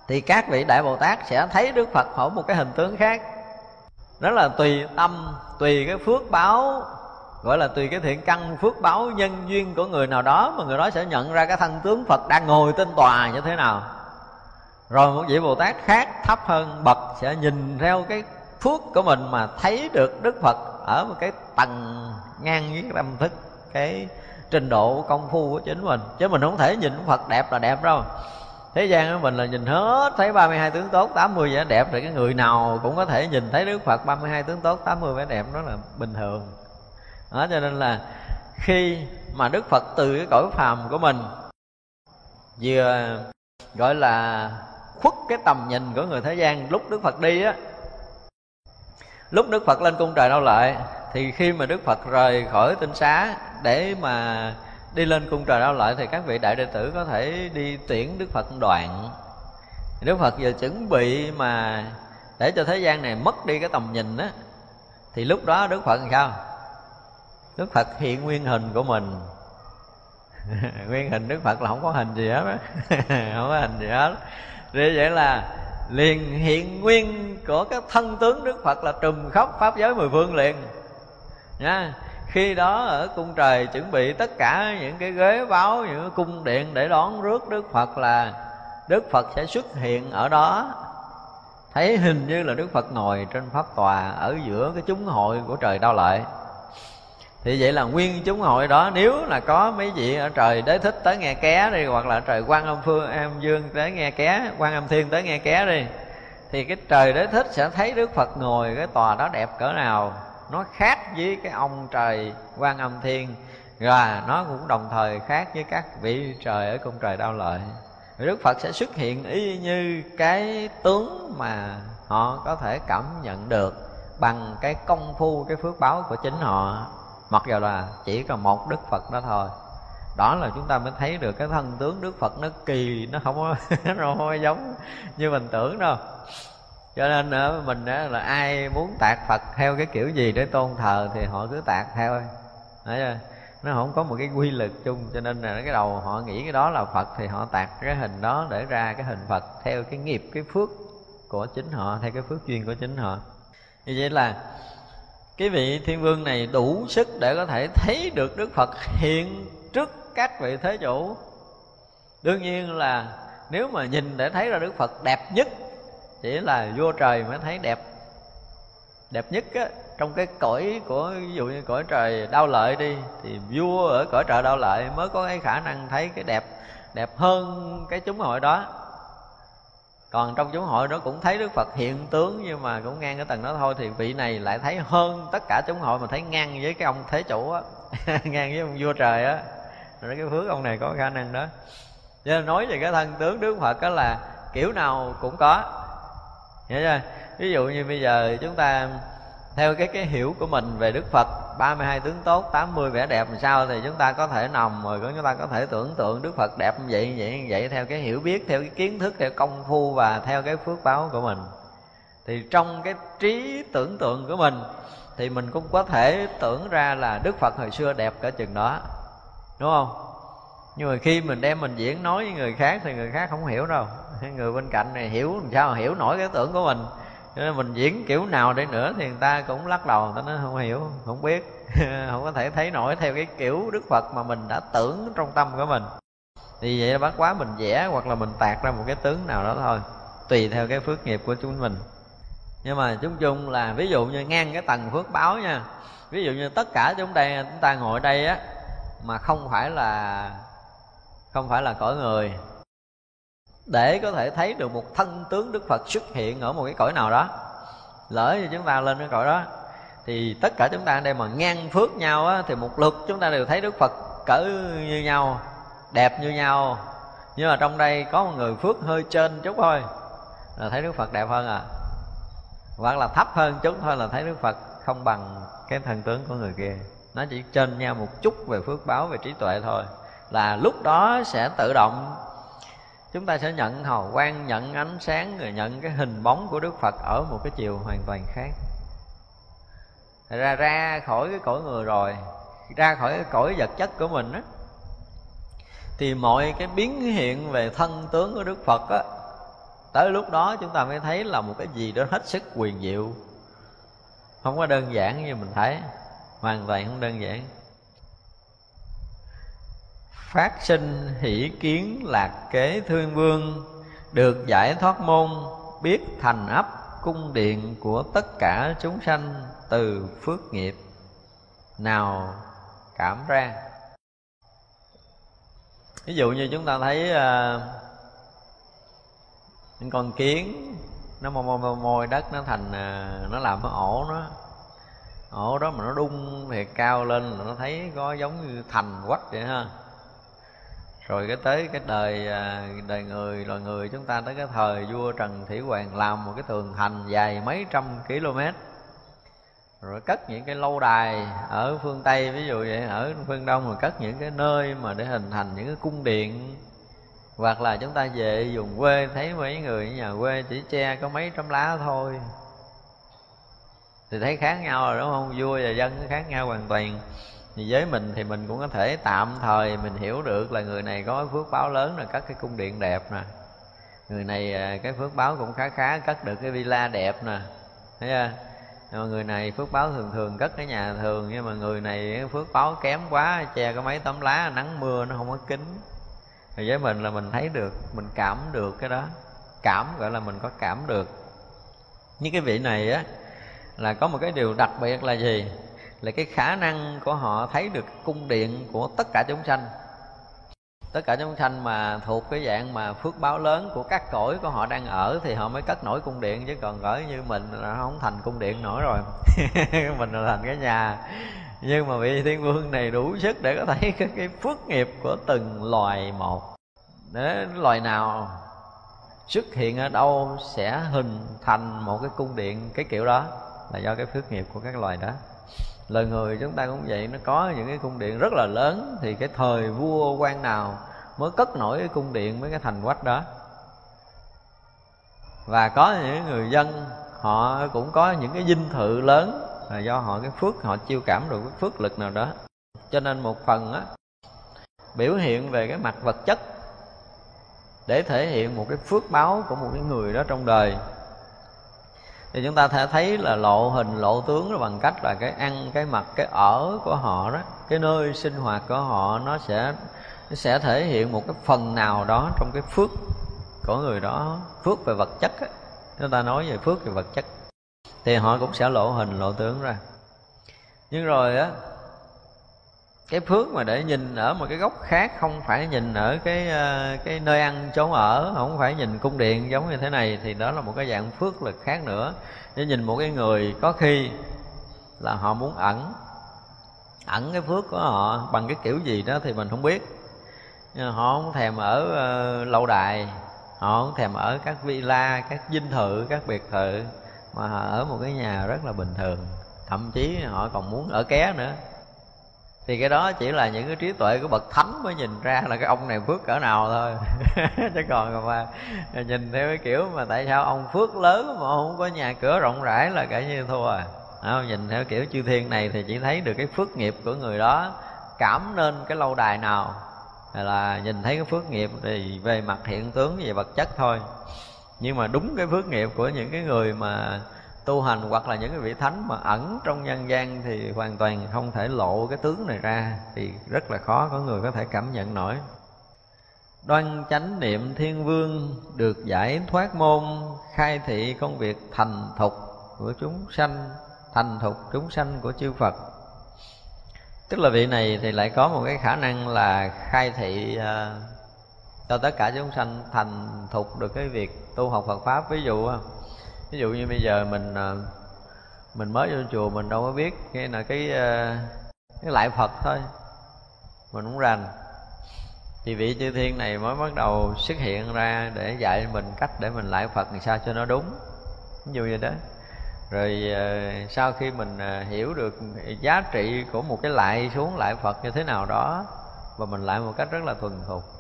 Thì các vị đại bồ tát sẽ thấy đức phật ở một cái hình tướng khác. Đó là tùy tâm, tùy cái phước báo gọi là tùy cái thiện căn phước báo nhân duyên của người nào đó mà người đó sẽ nhận ra cái thân tướng phật đang ngồi trên tòa như thế nào. Rồi một vị bồ tát khác thấp hơn bậc sẽ nhìn theo cái phước của mình mà thấy được đức phật ở một cái tầng ngang với tâm thức, cái trình độ công phu của chính mình. Chứ mình không thể nhìn phật đẹp là đẹp đâu. Thế gian của mình là nhìn hết thấy 32 tướng tốt 80 vẻ đẹp thì cái người nào cũng có thể nhìn thấy Đức Phật 32 tướng tốt 80 vẻ đẹp đó là bình thường đó, cho nên là khi mà Đức Phật từ cái cõi phàm của mình vừa gọi là khuất cái tầm nhìn của người thế gian lúc Đức Phật đi á, lúc Đức Phật lên cung trời đâu lợi, thì khi mà Đức Phật rời khỏi tinh xá để mà đi lên cung trời đau lợi thì các vị đại đệ tử có thể đi tuyển Đức Phật đoạn. Đức Phật giờ chuẩn bị mà để cho thế gian này mất đi cái tầm nhìn á, thì lúc đó Đức Phật làm sao? Đức Phật hiện nguyên hình của mình. Nguyên hình Đức Phật là không có hình gì hết Không có hình gì hết. Vì vậy là liền hiện nguyên của cái thân tướng Đức Phật là trùm khóc Pháp giới mười phương liền. Nha. Khi đó ở cung trời chuẩn bị tất cả những cái ghế báo, những cái cung điện để đón rước đức phật là đức phật sẽ xuất hiện ở đó. Thấy hình như là đức phật ngồi trên pháp tòa ở giữa cái chúng hội của trời đau lợi thì vậy là nguyên chúng hội đó, nếu là có mấy vị ở trời đế thích tới nghe ké đi, hoặc là trời quan âm phương, em dương tới nghe ké, quan âm thiên tới nghe ké đi, thì cái trời đế thích sẽ thấy đức phật ngồi cái tòa đó đẹp cỡ nào. Nó khác với cái ông trời quan âm thiên, và nó cũng đồng thời khác với các vị trời ở cung trời đau lợi. Đức Phật sẽ xuất hiện y như cái tướng mà họ có thể cảm nhận được bằng cái công phu, cái phước báo của chính họ mặc dù là chỉ còn một Đức Phật đó thôi, đó là chúng ta mới thấy được cái thân tướng Đức Phật nó kỳ, nó không có, nó không có giống như mình tưởng đâu. Cho nên ở mình ờ, là ai muốn tạc phật theo cái kiểu gì để tôn thờ thì họ cứ tạc theo. Thôi nó không có một cái quy lực chung, cho nên là cái đầu họ nghĩ cái đó là phật thì họ tạc cái hình đó để ra cái hình phật theo cái nghiệp, cái phước của chính họ, theo cái phước duyên của chính họ. Như vậy là cái vị thiên vương này đủ sức để có thể thấy được đức phật hiện trước các vị thế chủ. Đương nhiên là nếu mà nhìn để thấy ra đức phật đẹp nhất, chỉ là vua trời mới thấy đẹp. Đẹp nhất á, trong cái cõi của, ví dụ như cõi trời đau lợi đi, thì vua ở cõi trời đau lợi mới có cái khả năng thấy cái đẹp đẹp hơn cái chúng hội đó còn trong chúng hội đó cũng thấy đức phật hiện tướng, nhưng mà cũng ngang cái tầng đó thôi, thì vị này lại thấy hơn tất cả chúng hội mà thấy ngang với cái ông thế chủ á. Ngang với ông vua trời á. Rồi cái phước ông này có khả năng đó. Cho nên nói về cái thân tướng đức phật đó là kiểu nào cũng có. Hiểu chưa? Ví dụ như bây giờ chúng ta theo cái cái hiểu của mình về Đức Phật 32 tướng tốt 80 vẻ đẹp làm sao thì chúng ta có thể nồng, rồi chúng ta có thể tưởng tượng Đức Phật đẹp như vậy như vậy như vậy, theo cái hiểu biết, theo cái kiến thức, theo công phu và theo cái phước báo của mình. Thì trong cái trí tưởng tượng của mình thì mình cũng có thể tưởng ra là Đức Phật hồi xưa đẹp cả chừng đó, đúng không? Nhưng mà khi mình đem mình diễn nói với người khác thì người khác không hiểu đâu. Người bên cạnh này hiểu làm sao hiểu nổi cái tưởng của mình cho nên mình diễn kiểu nào đi nữa thì người ta cũng lắc đầu, người ta nói không hiểu, không biết. Không có thể thấy nổi theo cái kiểu đức phật mà mình đã tưởng trong tâm của mình. Thì vậy là bác quá mình vẽ hoặc là mình tạc ra một cái tướng nào đó thôi, tùy theo cái phước nghiệp của chúng mình. Nhưng mà chúng chung là ví dụ như ngang cái tầng phước báo nha, ví dụ như tất cả chúng đây chúng ta ngồi đây á, mà không phải là, không phải là cõi người để có thể thấy được một thân tướng đức phật xuất hiện ở một cái cõi nào đó. Lỡ như chúng ta lên cái cõi đó thì tất cả chúng ta đây mà ngang phước nhau á, thì một lượt chúng ta đều thấy đức phật cỡ như nhau đẹp như nhau. Nhưng mà trong đây có một người phước hơi trên chút thôi là thấy đức phật đẹp hơn à. Hoặc là thấp hơn chút thôi là thấy đức phật không bằng cái thân tướng của người kia. Nó chỉ trên nhau một chút về phước báo về trí tuệ thôi. Là lúc đó sẽ tự động chúng ta sẽ nhận hào quang, nhận ánh sáng, rồi nhận cái hình bóng của đức phật ở một cái chiều hoàn toàn khác. Ra ra khỏi cái cõi người rồi, ra khỏi cái cõi vật chất của mình á, thì mọi cái biến hiện về thân tướng của đức phật á, tới lúc đó chúng ta mới thấy là một cái gì đó hết sức quyền diệu. Không có đơn giản như mình thấy, hoàn toàn không đơn giản phát sinh hỷ kiến lạc kế thương vương được giải thoát môn biết thành ấp cung điện của tất cả chúng sanh từ phước nghiệp. Nào cảm ra. Ví dụ như chúng ta thấy uh, những con kiến nó môi môi, môi đất nó thành uh, nó làm cái ổ nó. Ổ đó mà nó đung thì cao lên là nó thấy có giống như thành quách vậy ha rồi cái tới cái đời à, đời người, loài người chúng ta tới cái thời vua trần thủy hoàng làm một cái tường thành dài mấy trăm km. Rồi cất những cái lâu đài ở phương tây, ví dụ vậy, ở phương đông, rồi cất những cái nơi mà để hình thành những cái cung điện. Hoặc là chúng ta về vùng quê, thấy mấy người nhà quê chỉ che có mấy trăm lá thôi. Thì thấy khác nhau rồi, đúng không? Vua và dân khác nhau hoàn toàn thì với mình thì mình cũng có thể tạm thời mình hiểu được là người này có phước báo lớn là cất cái cung điện đẹp nè. Người này à, cái phước báo cũng khá khá, cất được cái villa đẹp nè. Thấy chưa? Nhưng mà người này phước báo thường thường cất cái nhà thường, nhưng mà người này phước báo kém quá, che có mấy tấm lá, nắng mưa nó không có kính thì với mình là mình thấy được, mình cảm được cái đó. Cảm gọi là mình có cảm được. Như cái vị này á, là có một cái điều đặc biệt là gì? Là cái khả năng của họ thấy được cung điện của tất cả chúng sanh. Tất cả chúng sanh mà thuộc cái dạng mà phước báo lớn của các cõi của họ đang ở thì họ mới cất nổi cung điện chứ còn ở như mình là không thành cung điện nổi rồi. Mình là thành cái nhà. Nhưng mà vị thiên vương này đủ sức để có thấy cái, cái phước nghiệp của từng loài một. Để loài nào xuất hiện ở đâu sẽ hình thành một cái cung điện cái kiểu đó là do cái phước nghiệp của các loài đó lời người chúng ta cũng vậy, nó có những cái cung điện rất là lớn, thì cái thời vua quan nào mới cất nổi cái cung điện với cái thành quách đó? Và có những người dân, họ cũng có những cái dinh thự lớn, là do họ cái phước, họ chiêu cảm được cái phước lực nào đó. Cho nên một phần á, biểu hiện về cái mặt vật chất để thể hiện một cái phước báo của một cái người đó trong đời thì chúng ta thể thấy là lộ hình, lộ tướng là bằng cách là cái ăn, cái mặc, cái ở của họ đó, cái nơi sinh hoạt của họ, nó sẽ nó sẽ thể hiện một cái phần nào đó trong cái phước của người đó, phước về vật chất á. Chúng ta nói về phước về vật chất, thì họ cũng sẽ lộ hình, lộ tướng ra. Nhưng rồi á cái phước mà để nhìn ở một cái góc khác không phải nhìn ở cái ờ, cái nơi ăn chỗ ở không phải nhìn cung điện giống như thế này thì đó là một cái dạng phước lực khác nữa. Để nhìn một cái người có khi là họ muốn ẩn ẩn cái phước của họ bằng cái kiểu gì đó thì mình không biết. Nhưng họ không thèm ở uh, lâu đài họ không thèm ở các villa các dinh thự các biệt thự mà họ ở một cái nhà rất là bình thường. Thậm chí họ còn muốn ở ké nữa thì cái đó chỉ là những cái trí tuệ của bậc thánh mới nhìn ra là cái ông này phước cỡ nào thôi. Chứ còn mà nhìn theo cái kiểu mà tại sao ông phước lớn mà không có nhà cửa rộng rãi là cả như thua à. Không, nhìn theo kiểu chư thiên này thì chỉ thấy được cái phước nghiệp của người đó cảm nên cái lâu đài nào. Là nhìn thấy cái phước nghiệp thì về mặt hiện tướng về vật chất thôi. Nhưng mà đúng cái phước nghiệp của những cái người mà tu hành hoặc là những cái vị thánh mà ẩn trong nhân gian thì hoàn toàn không thể lộ cái tướng này ra thì rất là khó có người có thể cảm nhận nổi. Đoan chánh niệm thiên vương được giải thoát môn khai thị công việc thành thục của chúng sanh thành thục chúng sanh của chư phật. Tức là vị này thì lại có một cái khả năng là khai thị uh, cho tất cả chúng sanh thành thục được cái việc tu học Phật pháp. Ví dụ ví dụ như bây giờ mình ờ, mình mới vô chùa mình đâu có biết cái là cái ờ, cái lại Phật thôi. Mình cũng rành. Thì vị chư thiên này mới bắt đầu xuất hiện ra để dạy mình cách để mình lại Phật làm sao cho nó đúng. Ví dụ như đó. Rồi ờ, sau khi mình hiểu được giá trị của một cái lại xuống lại Phật như thế nào đó, và mình lại một cách rất là thuần thục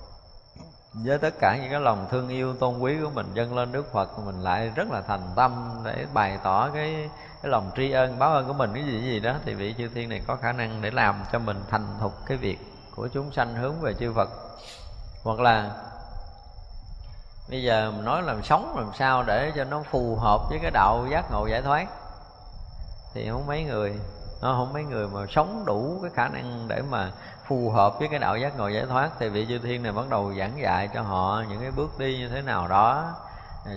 với tất cả những cái lòng thương yêu, tôn quý của mình, dâng lên Đức Phật, mình lại rất là thành tâm để bày tỏ cái cái lòng tri ân, báo ơn của mình. Cái gì cái gì đó thì vị chư thiên này có khả năng để làm cho mình thành thục cái việc của chúng sanh hướng về chư Phật. Hoặc là bây giờ mình nói làm sống làm sao để cho nó phù hợp với cái đạo giác ngộ giải thoát. Thì không mấy người, nó không mấy người mà sống đủ cái khả năng để mà phù hợp với cái đạo giác ngộ giải thoát thì vị chư thiên này bắt đầu giảng dạy cho họ những cái bước đi như thế nào đó.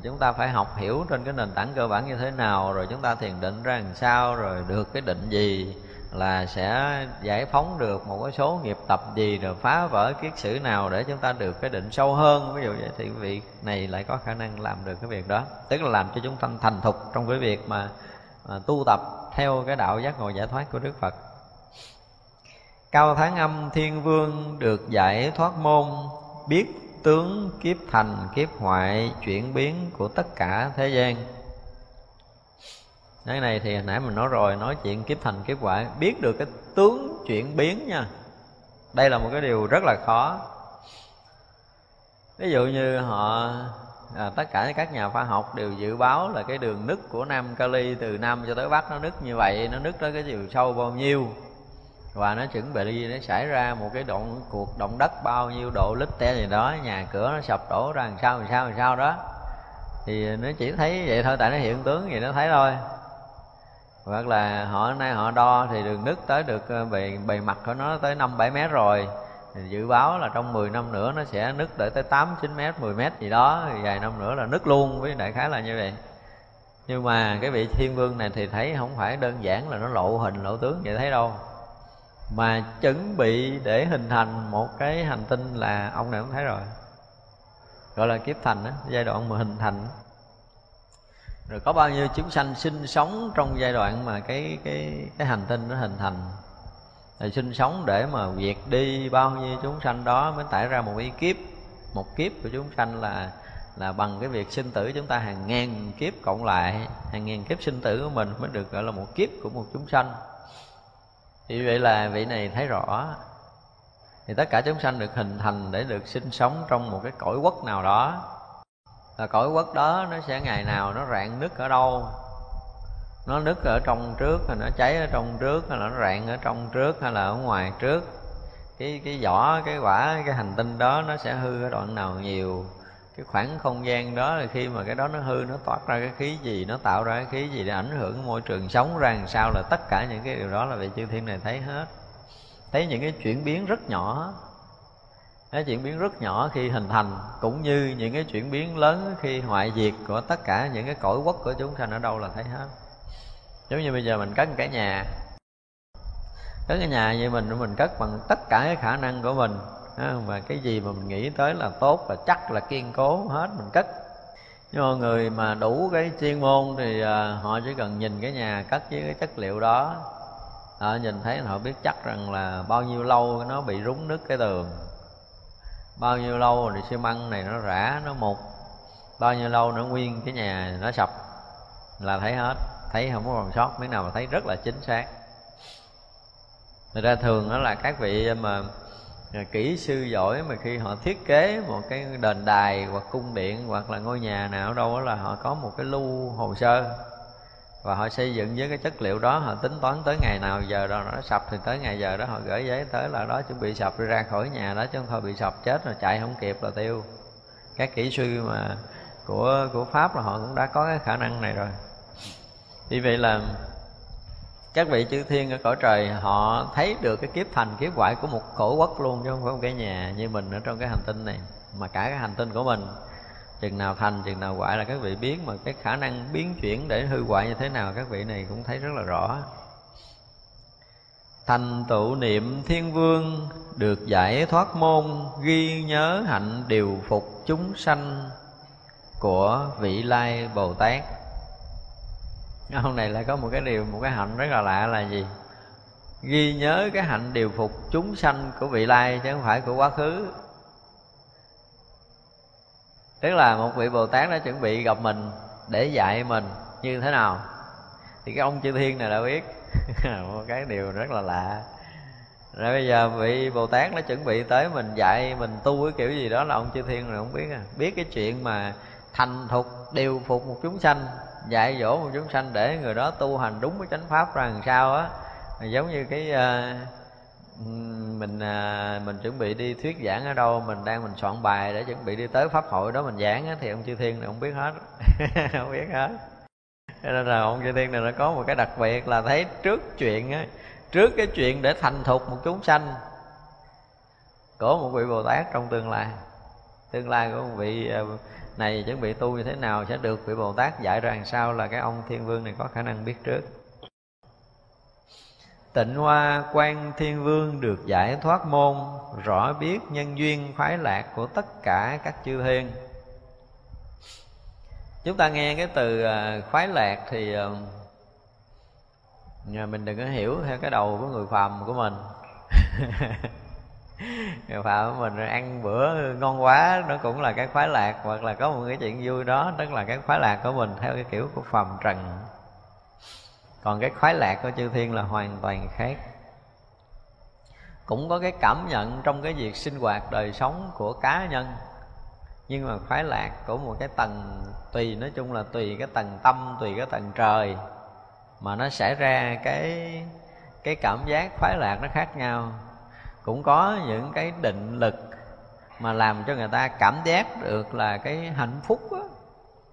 Chúng ta phải học hiểu trên cái nền tảng cơ bản như thế nào rồi chúng ta thiền định ra làm sao rồi được cái định gì là sẽ giải phóng được một cái số nghiệp tập gì rồi phá vỡ kiết sử nào để chúng ta được cái định sâu hơn. Ví dụ vậy thì vị này lại có khả năng làm được cái việc đó. Tức là làm cho chúng ta thành thục trong cái việc mà, mà tu tập theo cái đạo giác ngộ giải thoát của Đức Phật. Cao Tháng Âm Thiên Vương được giải thoát môn Biết tướng kiếp thành kiếp hoại chuyển biến của tất cả thế gian. Cái này thì hồi nãy mình nói rồi nói chuyện kiếp thành kiếp hoại biết được cái tướng chuyển biến nha. Đây là một cái điều rất là khó. Ví dụ như họ à, tất cả các nhà khoa học đều dự báo là cái đường nứt của nam kali từ nam cho tới bắc nó nứt như vậy nó nứt tới cái chiều sâu bao nhiêu và nó chuẩn bị nó xảy ra một cái động cuộc động đất bao nhiêu độ lít te gì đó, nhà cửa nó sập đổ ra làm sao làm sao làm sao đó. Thì nó chỉ thấy vậy thôi, tại nó hiện tướng gì nó thấy thôi. Hoặc là họ, nay họ đo thì đường nứt tới được ờ, bề bề mặt của nó tới năm, bảy mét rồi. Thì dự báo là trong 10 năm nữa nó sẽ nứt tới tới 8 9 mét 10 mét gì đó, thì vài năm nữa là nứt luôn, với đại khái là như vậy. Nhưng mà cái vị thiên vương này thì thấy không phải đơn giản là nó lộ hình, lộ tướng vậy thấy đâu mà chuẩn bị để hình thành một cái hành tinh là ông này cũng thấy rồi. Gọi là kiếp thành đó, giai đoạn mà hình thành rồi có bao nhiêu chúng sanh sinh sống trong giai đoạn mà cái cái cái hành tinh nó hình thành? Thì sinh sống để mà diệt đi bao nhiêu chúng sanh đó mới tải ra một cái kiếp? Một kiếp của chúng sanh là là bằng cái việc sinh tử chúng ta hàng ngàn kiếp cộng lại hàng ngàn kiếp sinh tử của mình mới được gọi là một kiếp của một chúng sanh thì vậy là vị này thấy rõ. Thì tất cả chúng sanh được hình thành để được sinh sống trong một cái cõi quốc nào đó. Và cõi quốc đó nó sẽ ngày nào nó rạn nứt ở đâu? Nó nứt ở trong trước hay nó cháy ở trong trước hay là nó rạn ở trong trước hay là ở ngoài trước? Cái cái vỏ, cái quả, cái hành tinh đó nó sẽ hư ở đoạn nào nhiều? Cái khoảng không gian đó là khi mà cái đó nó hư, nó toát ra cái khí gì, nó tạo ra cái khí gì để ảnh hưởng môi trường sống ra làm sao là tất cả những cái điều đó là vị chư thiên này thấy hết. Thấy những cái chuyển biến rất nhỏ. Cái chuyển biến rất nhỏ khi hình thành, cũng như những cái chuyển biến lớn khi hoại diệt của tất cả những cái cõi quốc của chúng sanh ở đâu là thấy hết. Giống như bây giờ mình cất cái nhà. Cất cái nhà như mình mình cất bằng tất cả cái khả năng của mình và cái gì mà mình nghĩ tới là tốt và chắc là kiên cố hết mình cất. Nhưng mà người mà đủ cái chuyên môn thì à, họ chỉ cần nhìn cái nhà cất với cái chất liệu đó. Họ nhìn thấy họ biết chắc rằng là bao nhiêu lâu nó bị rúng nứt cái tường. Bao nhiêu lâu thì xi măng này nó rã nó mục. Bao nhiêu lâu nữa nguyên cái nhà nó sập là thấy hết. Thấy không có còn sót miếng nào mà thấy rất là chính xác. Thật ra thường đó là các vị mà kỹ sư giỏi mà khi họ thiết kế một cái đền đài hoặc cung điện hoặc là ngôi nhà nào đâu đó là họ có một cái lưu hồ sơ. Và họ xây dựng với cái chất liệu đó, họ tính toán tới ngày nào giờ đó nó sập thì tới ngày giờ đó họ gửi giấy tới là đó chuẩn bị sập ra khỏi nhà đó chứ không thôi bị sập, chết rồi chạy không kịp là tiêu. Các kỹ sư mà của của pháp là họ cũng đã có cái khả năng này rồi. Vì vậy là các vị chư thiên ở cõi trời, họ thấy được cái kiếp thành, kiếp hoại của một cổ quốc luôn, chứ không phải một cái nhà như mình ở trong cái hành tinh này. Mà cả cái hành tinh của mình, chừng nào thành, chừng nào hoại là các vị biết, mà cái khả năng biến chuyển để hư hoại như thế nào, các vị này cũng thấy rất là rõ. Thành tựu niệm thiên vương được giải thoát môn, ghi nhớ hạnh điều phục chúng sanh của vị lai bồ tát. hôm này lại có một cái điều, một cái hạnh rất là lạ là gì? Ghi nhớ cái hạnh điều phục chúng sanh của vị lai chứ không phải của quá khứ. Tức là một vị bồ tát đã chuẩn bị gặp mình để dạy mình như thế nào. Thì cái ông chư thiên này đã biết. Một cái điều rất là lạ. Rồi bây giờ vị bồ tát nó chuẩn bị tới mình dạy mình tu cái kiểu gì đó là ông chư thiên rồi không biết à. Biết cái chuyện mà thành thục, điều phục một chúng sanh dạy dỗ một chúng sanh để người đó tu hành đúng cái chánh pháp ra làm sao á. Giống như cái uh, mình uh, mình chuẩn bị đi thuyết giảng ở đâu mình đang mình soạn bài để chuẩn bị đi tới pháp hội đó mình giảng á, thì ông chư thiên này không biết hết. Không biết hết. Cho nên là ông chư thiên này nó có một cái đặc biệt là thấy trước chuyện á trước cái chuyện để thành thục một chúng sanh của một vị bồ tát trong tương lai. Tương lai của một vị ờ, này chuẩn bị tu như thế nào sẽ được vị bồ tát dạy ra làm sao là cái ông thiên vương này có khả năng biết trước. Tịnh hoa quan thiên vương được giải thoát môn, rõ biết nhân duyên khoái lạc của tất cả các chư thiên. Chúng ta nghe cái từ à, khoái lạc thì à, mình đừng có hiểu theo cái đầu của người phàm của mình. phạm mình ăn bữa ngon quá, nó cũng là cái khoái lạc, hoặc là có một cái chuyện vui đó, tức là cái khoái lạc của mình theo cái kiểu của phàm trần. Còn cái khoái lạc của chư thiên là hoàn toàn khác. Cũng có cái cảm nhận trong cái việc sinh hoạt đời sống của cá nhân, nhưng mà khoái lạc của một cái tầng tùy, nói chung là tùy cái tầng tâm, tùy cái tầng trời, mà nó xảy ra cái cái cảm giác khoái lạc nó khác nhau cũng có những cái định lực mà làm cho người ta cảm giác được là cái hạnh phúc đó.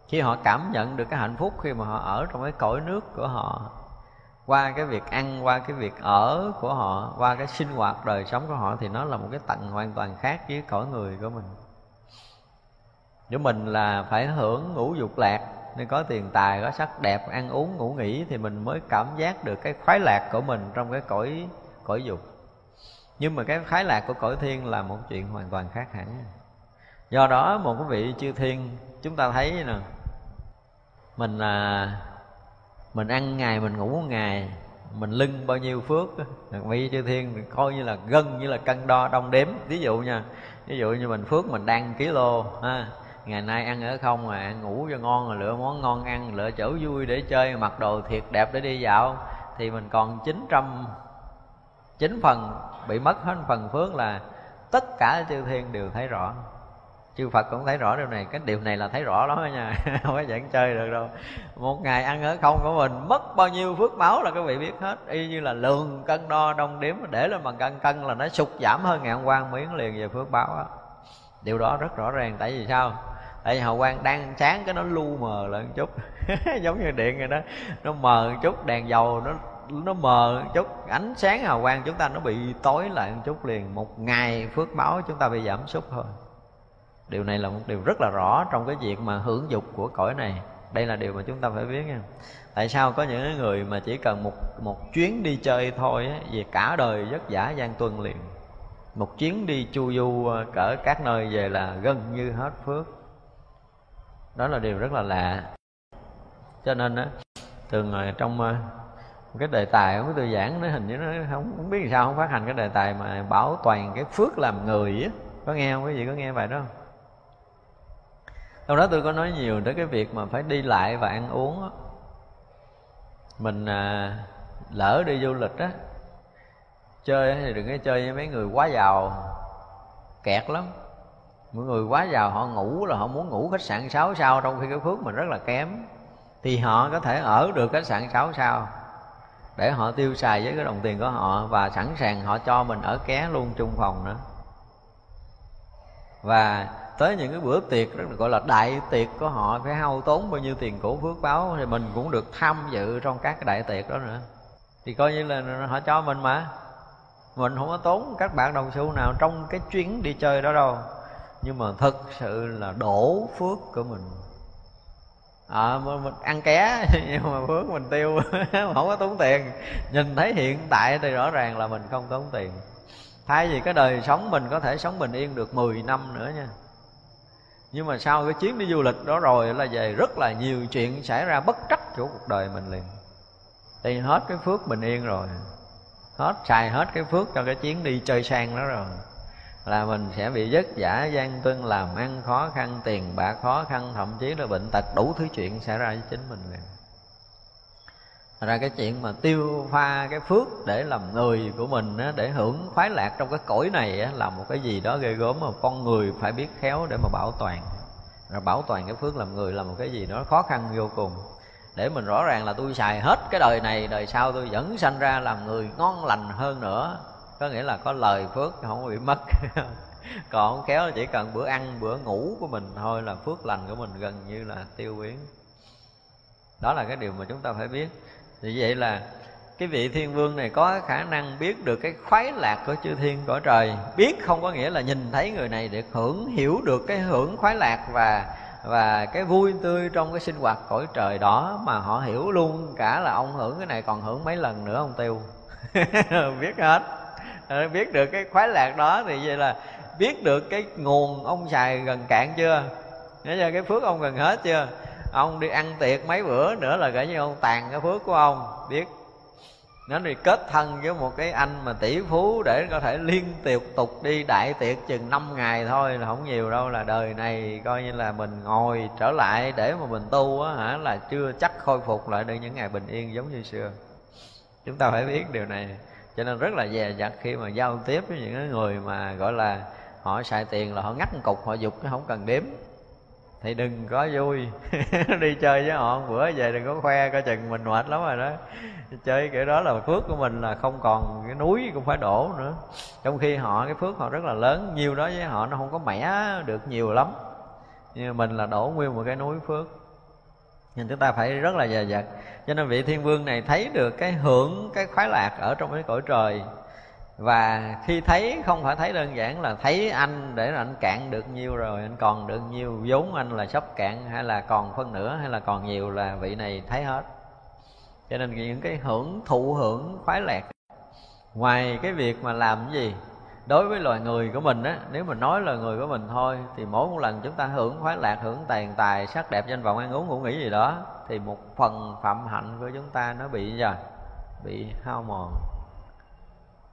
khi họ cảm nhận được cái hạnh phúc, khi mà họ ở trong cái cõi nước của họ, qua cái việc ăn, qua cái việc ở của họ, qua cái sinh hoạt đời sống của họ, thì nó là một cái tầng hoàn toàn khác với cõi người của mình nếu mình là phải hưởng ngũ dục lạc, nên có tiền tài, có sắc đẹp, ăn uống, ngủ nghỉ, thì mình mới cảm giác được cái khoái lạc của mình trong cái cõi cõi dục nhưng mà cái khái lạc của cõi thiên là một chuyện hoàn toàn khác hẳn. Do đó, một cái vị chư thiên, chúng ta thấy nè, mình là mình ăn ngày, mình ngủ ngày, mình lưng bao nhiêu phước vị chư thiên coi như là gân, như là cân đo đong đếm. Ví dụ nha, ví dụ như mình phước mình đang ký lô, ha, ngày nay ăn ở không mà ăn ngủ cho ngon rồi, lựa món ngon ăn, lựa chỗ vui để chơi, mặc đồ thiệt đẹp để đi dạo, thì mình còn 900 chín phần bị mất hết phần phước là tất cả chư thiên đều thấy rõ. Chư phật cũng thấy rõ điều này. Cái điều này là thấy rõ lắm đó nha. Không có dẫn chơi được đâu. Một ngày ăn ở không của mình, mất bao nhiêu phước báo là các vị biết hết. Y như là lường cân đo, đong đếm, để lên bằng cân cân là nó sụt giảm hơn ngàn quan miếng liền về phước báo đó. điều đó rất rõ ràng. Tại vì sao? Tại vì hào quang đang sáng cái nó lu mờ lại một chút. Giống như điện rồi đó. Nó mờ một chút, đèn dầu nó nó mờ chút ánh sáng hào quang chúng ta nó bị tối lại một chút liền. Một ngày phước báo chúng ta bị giảm sút thôi. Điều này là một điều rất là rõ trong cái việc mà hưởng dục của cõi này. Đây là điều mà chúng ta phải biết nha. Tại sao có những người mà chỉ cần một một chuyến đi chơi thôi á, về cả đời vất vả gian tuân liền. Một chuyến đi chu du ờ, cỡ các nơi về là gần như hết phước. Đó là điều rất là lạ. Cho nên á thường trong ờ, cái đề tài của tôi giảng nó hình như nó không, không biết sao không phát hành cái đề tài mà bảo toàn cái phước làm người á. Có nghe không? Quý vị có nghe bài đó không? Trong đó tôi có nói nhiều tới cái việc mà phải đi lại và ăn uống á. Mình à, lỡ đi du lịch á chơi thì đừng có chơi với mấy người quá giàu kẹt lắm. Mọi người quá giàu họ ngủ là họ muốn ngủ khách sạn 6 sao trong khi cái phước mình rất là kém. Thì họ có thể ở được khách sạn 6 sao để họ tiêu xài với cái đồng tiền của họ và sẵn sàng họ cho mình ở ké luôn chung phòng nữa. Và tới những cái bữa tiệc, gọi là đại tiệc của họ, phải hao tốn bao nhiêu tiền cổ phước báo thì mình cũng được tham dự trong các cái đại tiệc đó nữa. Thì coi như là họ cho mình mà. Mình không có tốn các bạn đồng xu nào trong cái chuyến đi chơi đó đâu. Nhưng mà thực sự là đổ phước của mình. Ờ, à, mình ăn ké nhưng mà phước mình tiêu không có tốn tiền. Nhìn thấy hiện tại thì rõ ràng là mình không tốn tiền. Thay vì cái đời sống mình có thể sống bình yên được 10 năm nữa nha. Nhưng mà sau cái chuyến đi du lịch đó rồi là về rất là nhiều chuyện xảy ra bất trắc của cuộc đời mình liền. Thì hết cái phước bình yên rồi. Hết xài hết cái phước cho cái chuyến đi chơi sang đó rồi là mình sẽ bị vất vả gian tuân làm ăn khó khăn tiền bạc khó khăn thậm chí là bệnh tật đủ thứ chuyện xảy ra với chính mình liền ra cái chuyện mà tiêu pha cái phước để làm người của mình á, để hưởng khoái lạc trong cái cõi này á, là một cái gì đó ghê gớm mà con người phải biết khéo để mà bảo toàn. Rồi bảo toàn cái phước làm người là một cái gì đó khó khăn vô cùng. Để mình rõ ràng là tôi xài hết cái đời này đời sau tôi vẫn sanh ra làm người ngon lành hơn nữa có nghĩa là có lời phước không bị mất. Còn không khéo là chỉ cần bữa ăn, bữa ngủ của mình thôi là phước lành của mình gần như là tiêu biến đó là cái điều mà chúng ta phải biết. Thì vậy là cái vị thiên vương này có khả năng biết được cái khoái lạc của chư thiên cõi trời. Biết không có nghĩa là nhìn thấy người này để hưởng, hiểu được cái hưởng khoái lạc và và cái vui tươi trong cái sinh hoạt cõi trời đó mà họ hiểu luôn. Cả là ông hưởng cái này còn hưởng mấy lần nữa, ông tiêu. Biết hết. Ờ, biết được cái khoái lạc đó thì vậy là biết được cái nguồn ông xài gần cạn chưa? Nhớ chưa? Cái phước ông gần hết chưa? Ông đi ăn tiệc mấy bữa nữa là gọi như ông tàn cái phước của ông, biết. Nó thì kết thân với một cái anh mà tỷ phú để có thể liên tiếp tục đi đại tiệc chừng 5 ngày thôi là không nhiều đâu, là đời này coi như là mình ngồi trở lại để mà mình tu á hả, là chưa chắc khôi phục lại được những ngày bình yên giống như xưa. Chúng ta phải biết điều này cho nên rất là dè dặt khi mà giao tiếp với những người mà, gọi là, họ xài tiền là họ ngắt một cục, họ dục chứ không cần đếm. Thì đừng có vui. Đi chơi với họ, bữa về đừng có khoe, coi chừng mình mệt lắm rồi đó. Chơi kiểu đó là phước của mình là không còn cái núi cũng phải đổ nữa. Trong khi họ, cái phước họ rất là lớn, nhiều đó với họ nó không có mẻ được nhiều lắm. Nhưng mình là đổ nguyên một cái núi phước nên chúng ta phải rất là dè dặt. Cho nên vị thiên vương này thấy được cái hưởng, cái khoái lạc ở trong cái cõi trời. Và khi thấy, không phải thấy đơn giản là thấy anh để là anh cạn được nhiêu rồi, anh còn được nhiêu vốn anh là sắp cạn, hay là còn phân nửa, hay là còn nhiều là vị này thấy hết. Cho nên những cái hưởng, thụ hưởng, khoái lạc. Ngoài cái việc mà làm cái gì? Đối với loài người của mình á, nếu mình nói là người của mình thôi, thì mỗi một lần chúng ta hưởng khoái lạc, hưởng tàn tài, sắc đẹp, danh vọng, ăn uống, ngủ nghỉ gì đó, thì một phần phạm hạnh của chúng ta nó bị gì bị hao mòn.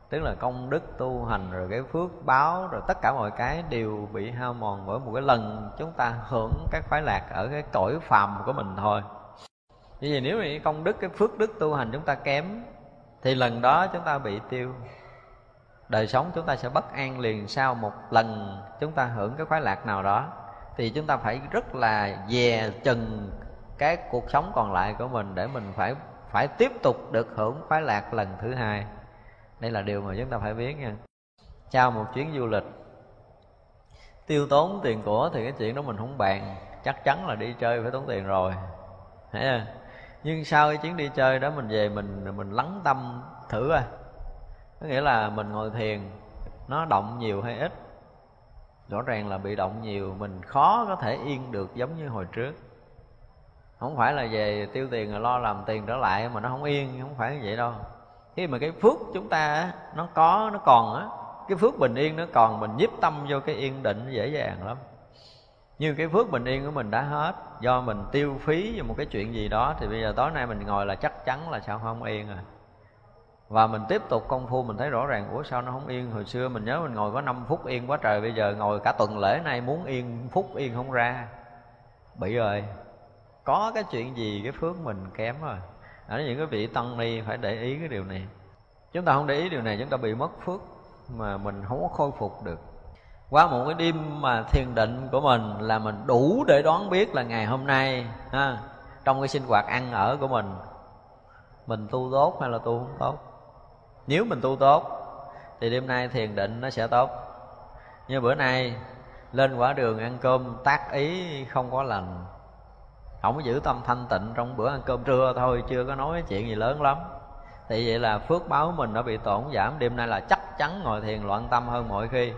Tức là công đức tu hành, rồi cái phước báo, rồi tất cả mọi cái đều bị hao mòn bởi một cái lần chúng ta hưởng cái khoái lạc ở cái cõi phàm của mình thôi. Như vậy nếu mà công đức, cái phước đức tu hành chúng ta kém, thì lần đó chúng ta bị tiêu đời sống chúng ta sẽ bất an liền sau một lần chúng ta hưởng cái khoái lạc nào đó, thì chúng ta phải rất là dè chừng cái cuộc sống còn lại của mình để mình phải phải tiếp tục được hưởng khoái lạc lần thứ hai. Đây là điều mà chúng ta phải biết nha. Sau một chuyến du lịch, tiêu tốn tiền của thì cái chuyện đó mình không bàn, chắc chắn là đi chơi phải tốn tiền rồi, thấy chưa? Nhưng sau cái chuyến đi chơi đó mình về mình mình lắng tâm thử coi có nghĩa là mình ngồi thiền, nó động nhiều hay ít? Rõ ràng là bị động nhiều, mình khó có thể yên được giống như hồi trước. Không phải là về tiêu tiền rồi lo làm tiền trở lại mà nó không yên, không phải như vậy đâu. Khi mà cái phước chúng ta nó có, nó còn á, cái phước bình yên nó còn, mình nhiếp tâm vô cái yên định dễ dàng lắm. Nhưng cái phước bình yên của mình đã hết, do mình tiêu phí vào một cái chuyện gì đó, thì bây giờ tối nay mình ngồi là chắc chắn là sao không yên à và mình tiếp tục công phu, mình thấy rõ ràng, ủa, sao nó không yên? Hồi xưa mình nhớ mình ngồi có 5 phút yên quá trời, bây giờ ngồi cả tuần lễ nay muốn yên phút, yên không ra. Bị rồi. Có cái chuyện gì cái phước mình kém rồi? Ở những cái vị tăng ni phải để ý cái điều này. Chúng ta không để ý điều này, chúng ta bị mất phước mà mình không có khôi phục được. Qua một cái đêm mà thiền định của mình là mình đủ để đoán biết là ngày hôm nay, ha, trong cái sinh hoạt ăn ở của mình mình tu tốt hay là tu không tốt? Nếu mình tu tốt, thì đêm nay thiền định nó sẽ tốt. Như bữa nay, lên quả đường ăn cơm tác ý không có lành. Không có giữ tâm thanh tịnh trong bữa ăn cơm trưa thôi, chưa có nói chuyện gì lớn lắm. Thì vậy là phước báo mình đã bị tổn giảm, đêm nay là chắc chắn ngồi thiền loạn tâm hơn mọi khi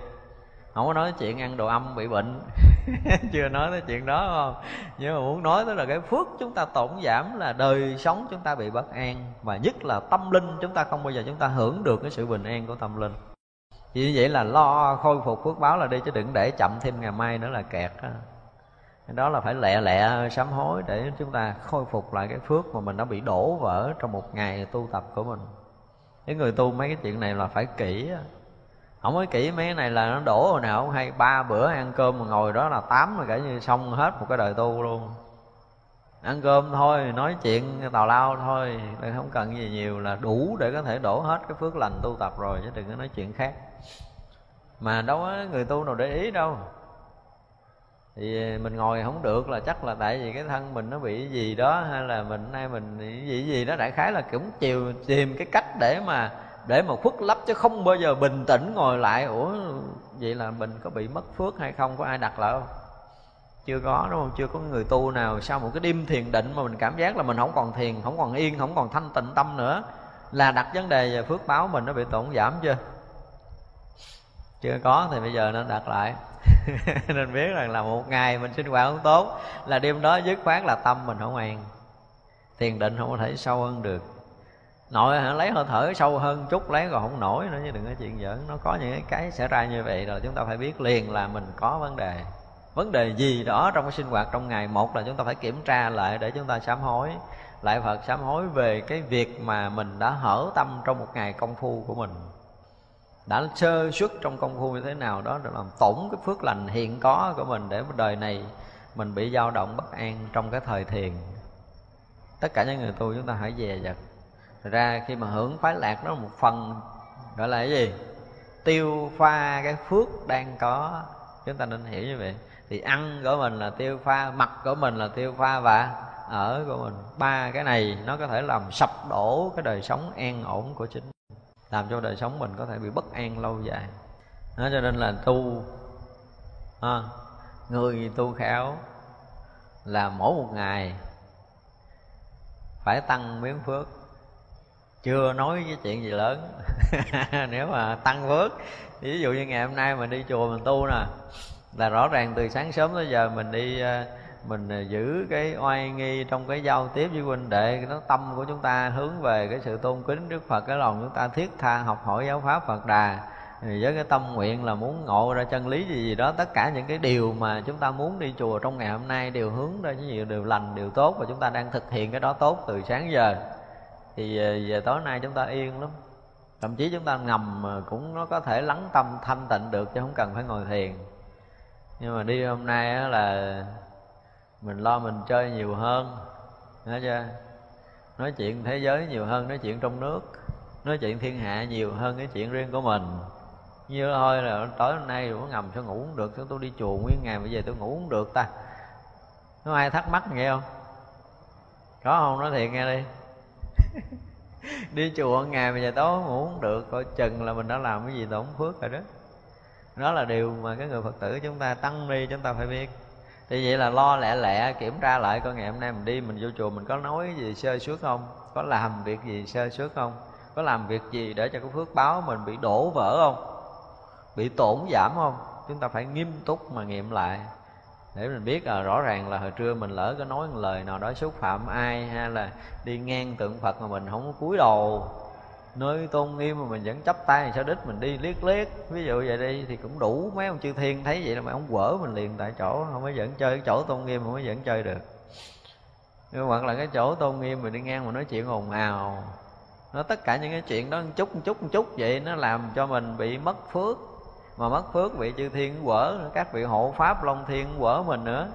không có nói chuyện ăn đồ âm bị bệnh. Chưa nói tới chuyện đó không? Nhưng mà muốn nói tới là cái phước chúng ta tổn giảm là đời sống chúng ta bị bất an và nhất là tâm linh chúng ta không bao giờ chúng ta hưởng được cái sự bình an của tâm linh. Vì vậy là lo khôi phục phước báo là đi chứ đừng để chậm thêm ngày mai nữa là kẹt đó, đó là phải lẹ lẹ sám hối để chúng ta khôi phục lại cái phước mà mình đã bị đổ vỡ trong một ngày tu tập của mình. Cái người tu mấy cái chuyện này là phải kỹ không có kỹ mấy cái này là nó đổ hồi nào hay ba bữa ăn cơm mà ngồi đó là tám rồi cả như xong hết một cái đời tu luôn. Ăn cơm thôi, nói chuyện tào lao thôi không cần gì nhiều, là đủ để có thể đổ hết cái phước lành tu tập rồi, chứ đừng có nói chuyện khác. Mà đâu có người tu nào để ý đâu. Thì mình ngồi không được là chắc là tại vì cái thân mình nó bị gì đó, hay là mình, nay mình gì gì đó, đại khái là cũng chiều, tìm cái cách để mà để mà khuất lấp chứ không bao giờ bình tĩnh ngồi lại. Ủa, vậy là mình có bị mất phước hay không? Có ai đặt lại không? Chưa có, đúng không? Chưa có người tu nào sau một cái đêm thiền định mà mình cảm giác là mình không còn thiền, không còn yên, không còn thanh tịnh tâm nữa. Là đặt vấn đề về phước báo mình nó bị tổn giảm chưa? Chưa có, thì bây giờ nên đặt lại. Nên biết rằng là một ngày mình sinh hoạt không tốt, là đêm đó dứt khoát là tâm mình không an. Thiền định không có thể sâu hơn được nội hả? Lấy hơi thở sâu hơn chút, lấy còn không nổi nữa chứ đừng có chuyện giỡn. Nó có những cái xảy ra như vậy rồi chúng ta phải biết liền là mình có vấn đề. Vấn đề gì đó trong cái sinh hoạt trong ngày? Một là chúng ta phải kiểm tra lại để chúng ta sám hối. Lại phật sám hối về cái việc mà mình đã hở tâm trong một ngày công phu của mình. Đã sơ xuất trong công phu như thế nào đó để làm tổn cái phước lành hiện có của mình để đời này mình bị dao động bất an trong cái thời thiền. Tất cả những người tu chúng ta hãy dè dặt ra khi mà hưởng khoái lạc đó một phần gọi là cái gì? Tiêu pha cái phước đang có. Chúng ta nên hiểu như vậy. Thì ăn của mình là tiêu pha mặc của mình là tiêu pha và ở của mình. Ba cái này nó có thể làm sập đổ cái đời sống an ổn của chính làm cho đời sống mình có thể bị bất an lâu dài. Đó cho nên là tu à, người tu khéo là mỗi một ngày phải tăng miếng phước chưa nói cái chuyện gì lớn. Nếu mà tăng phước ví dụ như ngày hôm nay mình đi chùa mình tu nè là rõ ràng từ sáng sớm tới giờ mình đi ờ, mình ờ, giữ cái oai nghi trong cái giao tiếp với huynh đệ nó tâm của chúng ta hướng về cái sự tôn kính đức phật cái lòng chúng ta thiết tha học hỏi giáo pháp phật đà. Với cái tâm nguyện là muốn ngộ ra chân lý gì gì đó tất cả những cái điều mà chúng ta muốn đi chùa trong ngày hôm nay đều hướng ra những điều, điều lành điều tốt và chúng ta đang thực hiện cái đó tốt từ sáng giờ thì về, về tối nay chúng ta yên lắm. Thậm chí chúng ta ngầm cũng nó có thể lắng tâm thanh tịnh được chứ không cần phải ngồi thiền. Nhưng mà đi hôm nay là mình lo mình chơi nhiều hơn nói chưa? Nói chuyện thế giới nhiều hơn nói chuyện trong nước nói chuyện thiên hạ nhiều hơn cái chuyện riêng của mình. Như thôi là tối hôm nay cũng ngầm sao ngủ không được sao tôi đi chùa nguyên ngày bây giờ tôi ngủ không được ta. Có ai thắc mắc nghe không? Có không? Nói thiệt nghe đi đi chùa ngày mà giờ tối ngủ không được, coi chừng là mình đã làm cái gì tổn phước rồi đó. Đó là điều mà cái người phật tử chúng ta tăng ni, chúng ta phải biết. Thì vậy là lo lẹ lẹ, kiểm tra lại coi ngày hôm nay mình đi, mình vô chùa mình có nói gì sơ suất không? Có làm việc gì sơ suất không? Có làm việc gì để cho cái phước báo mình bị đổ vỡ không? Bị tổn giảm không? Chúng ta phải nghiêm túc mà nghiệm lại để mình biết à, rõ ràng là hồi trưa mình lỡ có nói một lời nào đó xúc phạm ai hay là đi ngang tượng phật mà mình không cúi đầu nơi tôn nghiêm mà mình vẫn chấp tay sao đích mình đi liếc liếc. Ví dụ vậy đi thì cũng đủ mấy ông chư thiên thấy vậy là mày không quở mình liền tại chỗ không mới dẫn chơi cái chỗ tôn nghiêm không mới dẫn chơi được. Nhưng hoặc là cái chỗ tôn nghiêm mình đi ngang mà nói chuyện ồn ào nó tất cả những cái chuyện đó một chút một chút một chút vậy nó làm cho mình bị mất phước mà mất phước vị chư thiên quở các vị hộ pháp long thiên quở mình nữa.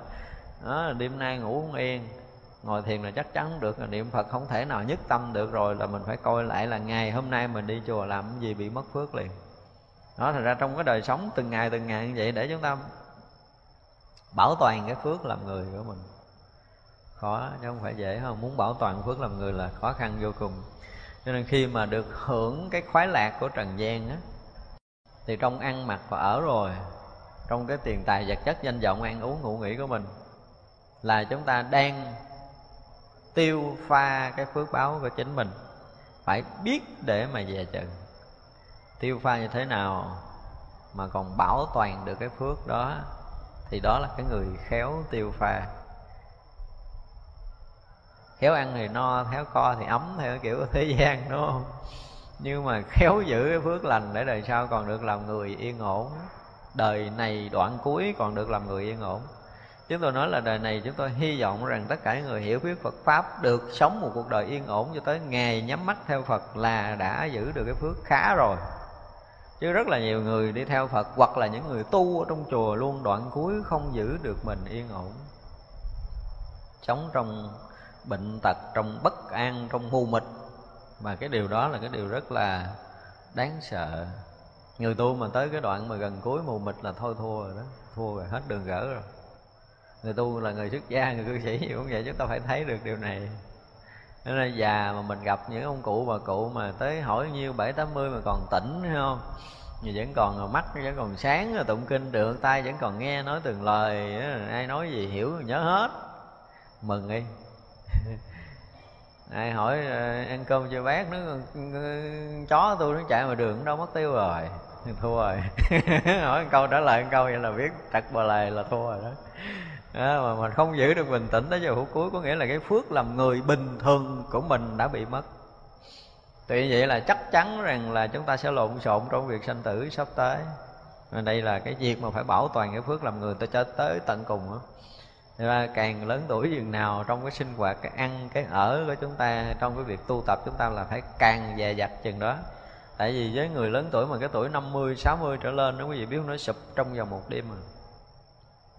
Đó, đêm nay ngủ không yên. Ngồi thiền là chắc chắn được là niệm phật không thể nào nhất tâm được rồi là mình phải coi lại là ngày hôm nay mình đi chùa làm cái gì bị mất phước liền. Đó thành ra trong cái đời sống từng ngày từng ngày như vậy để chúng ta bảo toàn cái phước làm người của mình. Khó chứ không phải dễ không? Muốn bảo toàn phước làm người là khó khăn vô cùng. Cho nên khi mà được hưởng cái khoái lạc của trần gian á thì trong ăn mặc và ở rồi, trong cái tiền tài vật chất danh vọng ăn uống ngủ nghỉ của mình, là chúng ta đang tiêu pha cái phước báo của chính mình. Phải biết để mà về chừng. Tiêu pha như thế nào mà còn bảo toàn được cái phước đó, thì đó là cái người khéo tiêu pha. Khéo ăn thì no, khéo co thì ấm theo kiểu thế gian, đúng không? Nhưng mà khéo giữ cái phước lành để đời sau còn được làm người yên ổn. Đời này đoạn cuối còn được làm người yên ổn. Chúng tôi nói là đời này chúng tôi hy vọng rằng tất cả người hiểu biết Phật pháp được sống một cuộc đời yên ổn cho tới ngày nhắm mắt theo Phật là đã giữ được cái phước khá rồi. Chứ rất là nhiều người đi theo Phật hoặc là những người tu ở trong chùa luôn đoạn cuối không giữ được mình yên ổn. Sống trong bệnh tật, trong bất an, trong mù mịt và cái điều đó là cái điều rất là đáng sợ. Người tu mà tới cái đoạn mà gần cuối mù mịt là thôi thua rồi đó. Thua rồi, hết đường gỡ rồi. Người tu là người xuất gia, người cư sĩ gì cũng vậy chúng ta phải thấy được điều này. Nên là già mà mình gặp những ông cụ bà cụ mà tới hỏi nhiêu, bảy, tám mươi mà còn tỉnh hay không? Nhưng vẫn còn mắt, vẫn còn sáng tụng kinh được tay vẫn còn nghe nói từng lời ai nói gì hiểu, nhớ hết. Mừng đi. ai hỏi ờ, ăn cơm chưa bác? Nó ờ, ờ, chó tôi nó chạy ngoài đường nó đâu mất tiêu rồi. Thua rồi. Hỏi câu trả lời câu vậy là biết chặt bờ lề là thua rồi đó. À, mà mình không giữ được bình tĩnh tới giờ phút cuối có nghĩa là cái phước làm người bình thường của mình đã bị mất. Tuy vậy là chắc chắn rằng là chúng ta sẽ lộn xộn trong việc sanh tử sắp tới. Và đây là cái việc mà phải bảo toàn cái phước làm người ta cho tới tận cùng đó. Thì ra càng lớn tuổi dường nào trong cái sinh hoạt cái ăn cái ở của chúng ta trong cái việc tu tập chúng ta là phải càng dè dặt chừng đó. Tại vì với người lớn tuổi mà cái tuổi 50, 60 trở lên đó quý vị biết nó sụp trong vòng một đêm mà.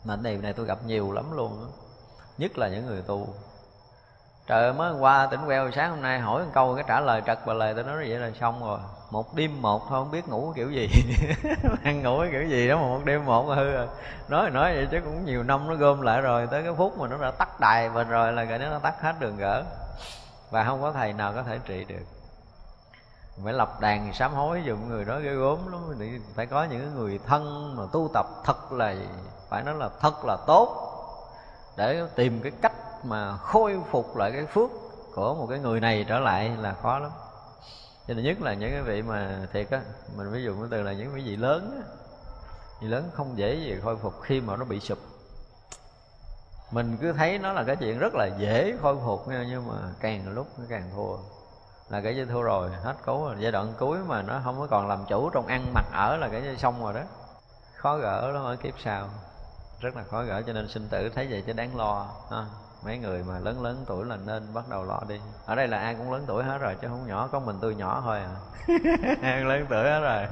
Mà cái này tôi gặp nhiều lắm luôn đó. nhất là những người tu. Trời mới qua tỉnh queo sáng hôm nay hỏi một câu cái trả lời trật và lời tôi nói vậy là xong rồi một đêm một thôi, không biết ngủ kiểu gì. Ăn ngủ kiểu gì đó mà một đêm một mà hư rồi nói nói vậy chứ cũng nhiều năm nó gom lại rồi, tới cái phút mà nó đã tắt đài mình rồi là cái nó tắt hết đường gỡ. Và không có thầy nào có thể trị được. Phải lập đàn sám hối dùng người đó ghê gốm lắm. Phải có những người thân mà tu tập thật là phải nói là thật là tốt. Để tìm cái cách mà khôi phục lại cái phước của một cái người này trở lại là khó lắm cho nên nhất là những cái vị mà thiệt á, mình ví dụ cái từ là những cái vị lớn á, vị lớn không dễ gì khôi phục khi mà nó bị sụp. Mình cứ thấy nó là cái chuyện rất là dễ khôi phục nha, nhưng mà càng lúc nó càng thua. Là cái gì thua rồi, hết cứu rồi. Giai đoạn cuối mà nó không có còn làm chủ trong ăn mặc ở là cái xong rồi đó. Khó gỡ lắm, ở kiếp sau. Rất là khó gỡ, cho nên sinh tử thấy vậy chứ đáng lo, ha mấy người mà lớn lớn tuổi là nên bắt đầu lo đi. Ở đây là ai cũng lớn tuổi hết rồi chứ không nhỏ có mình tôi nhỏ thôi à. Ai lớn tuổi hết rồi.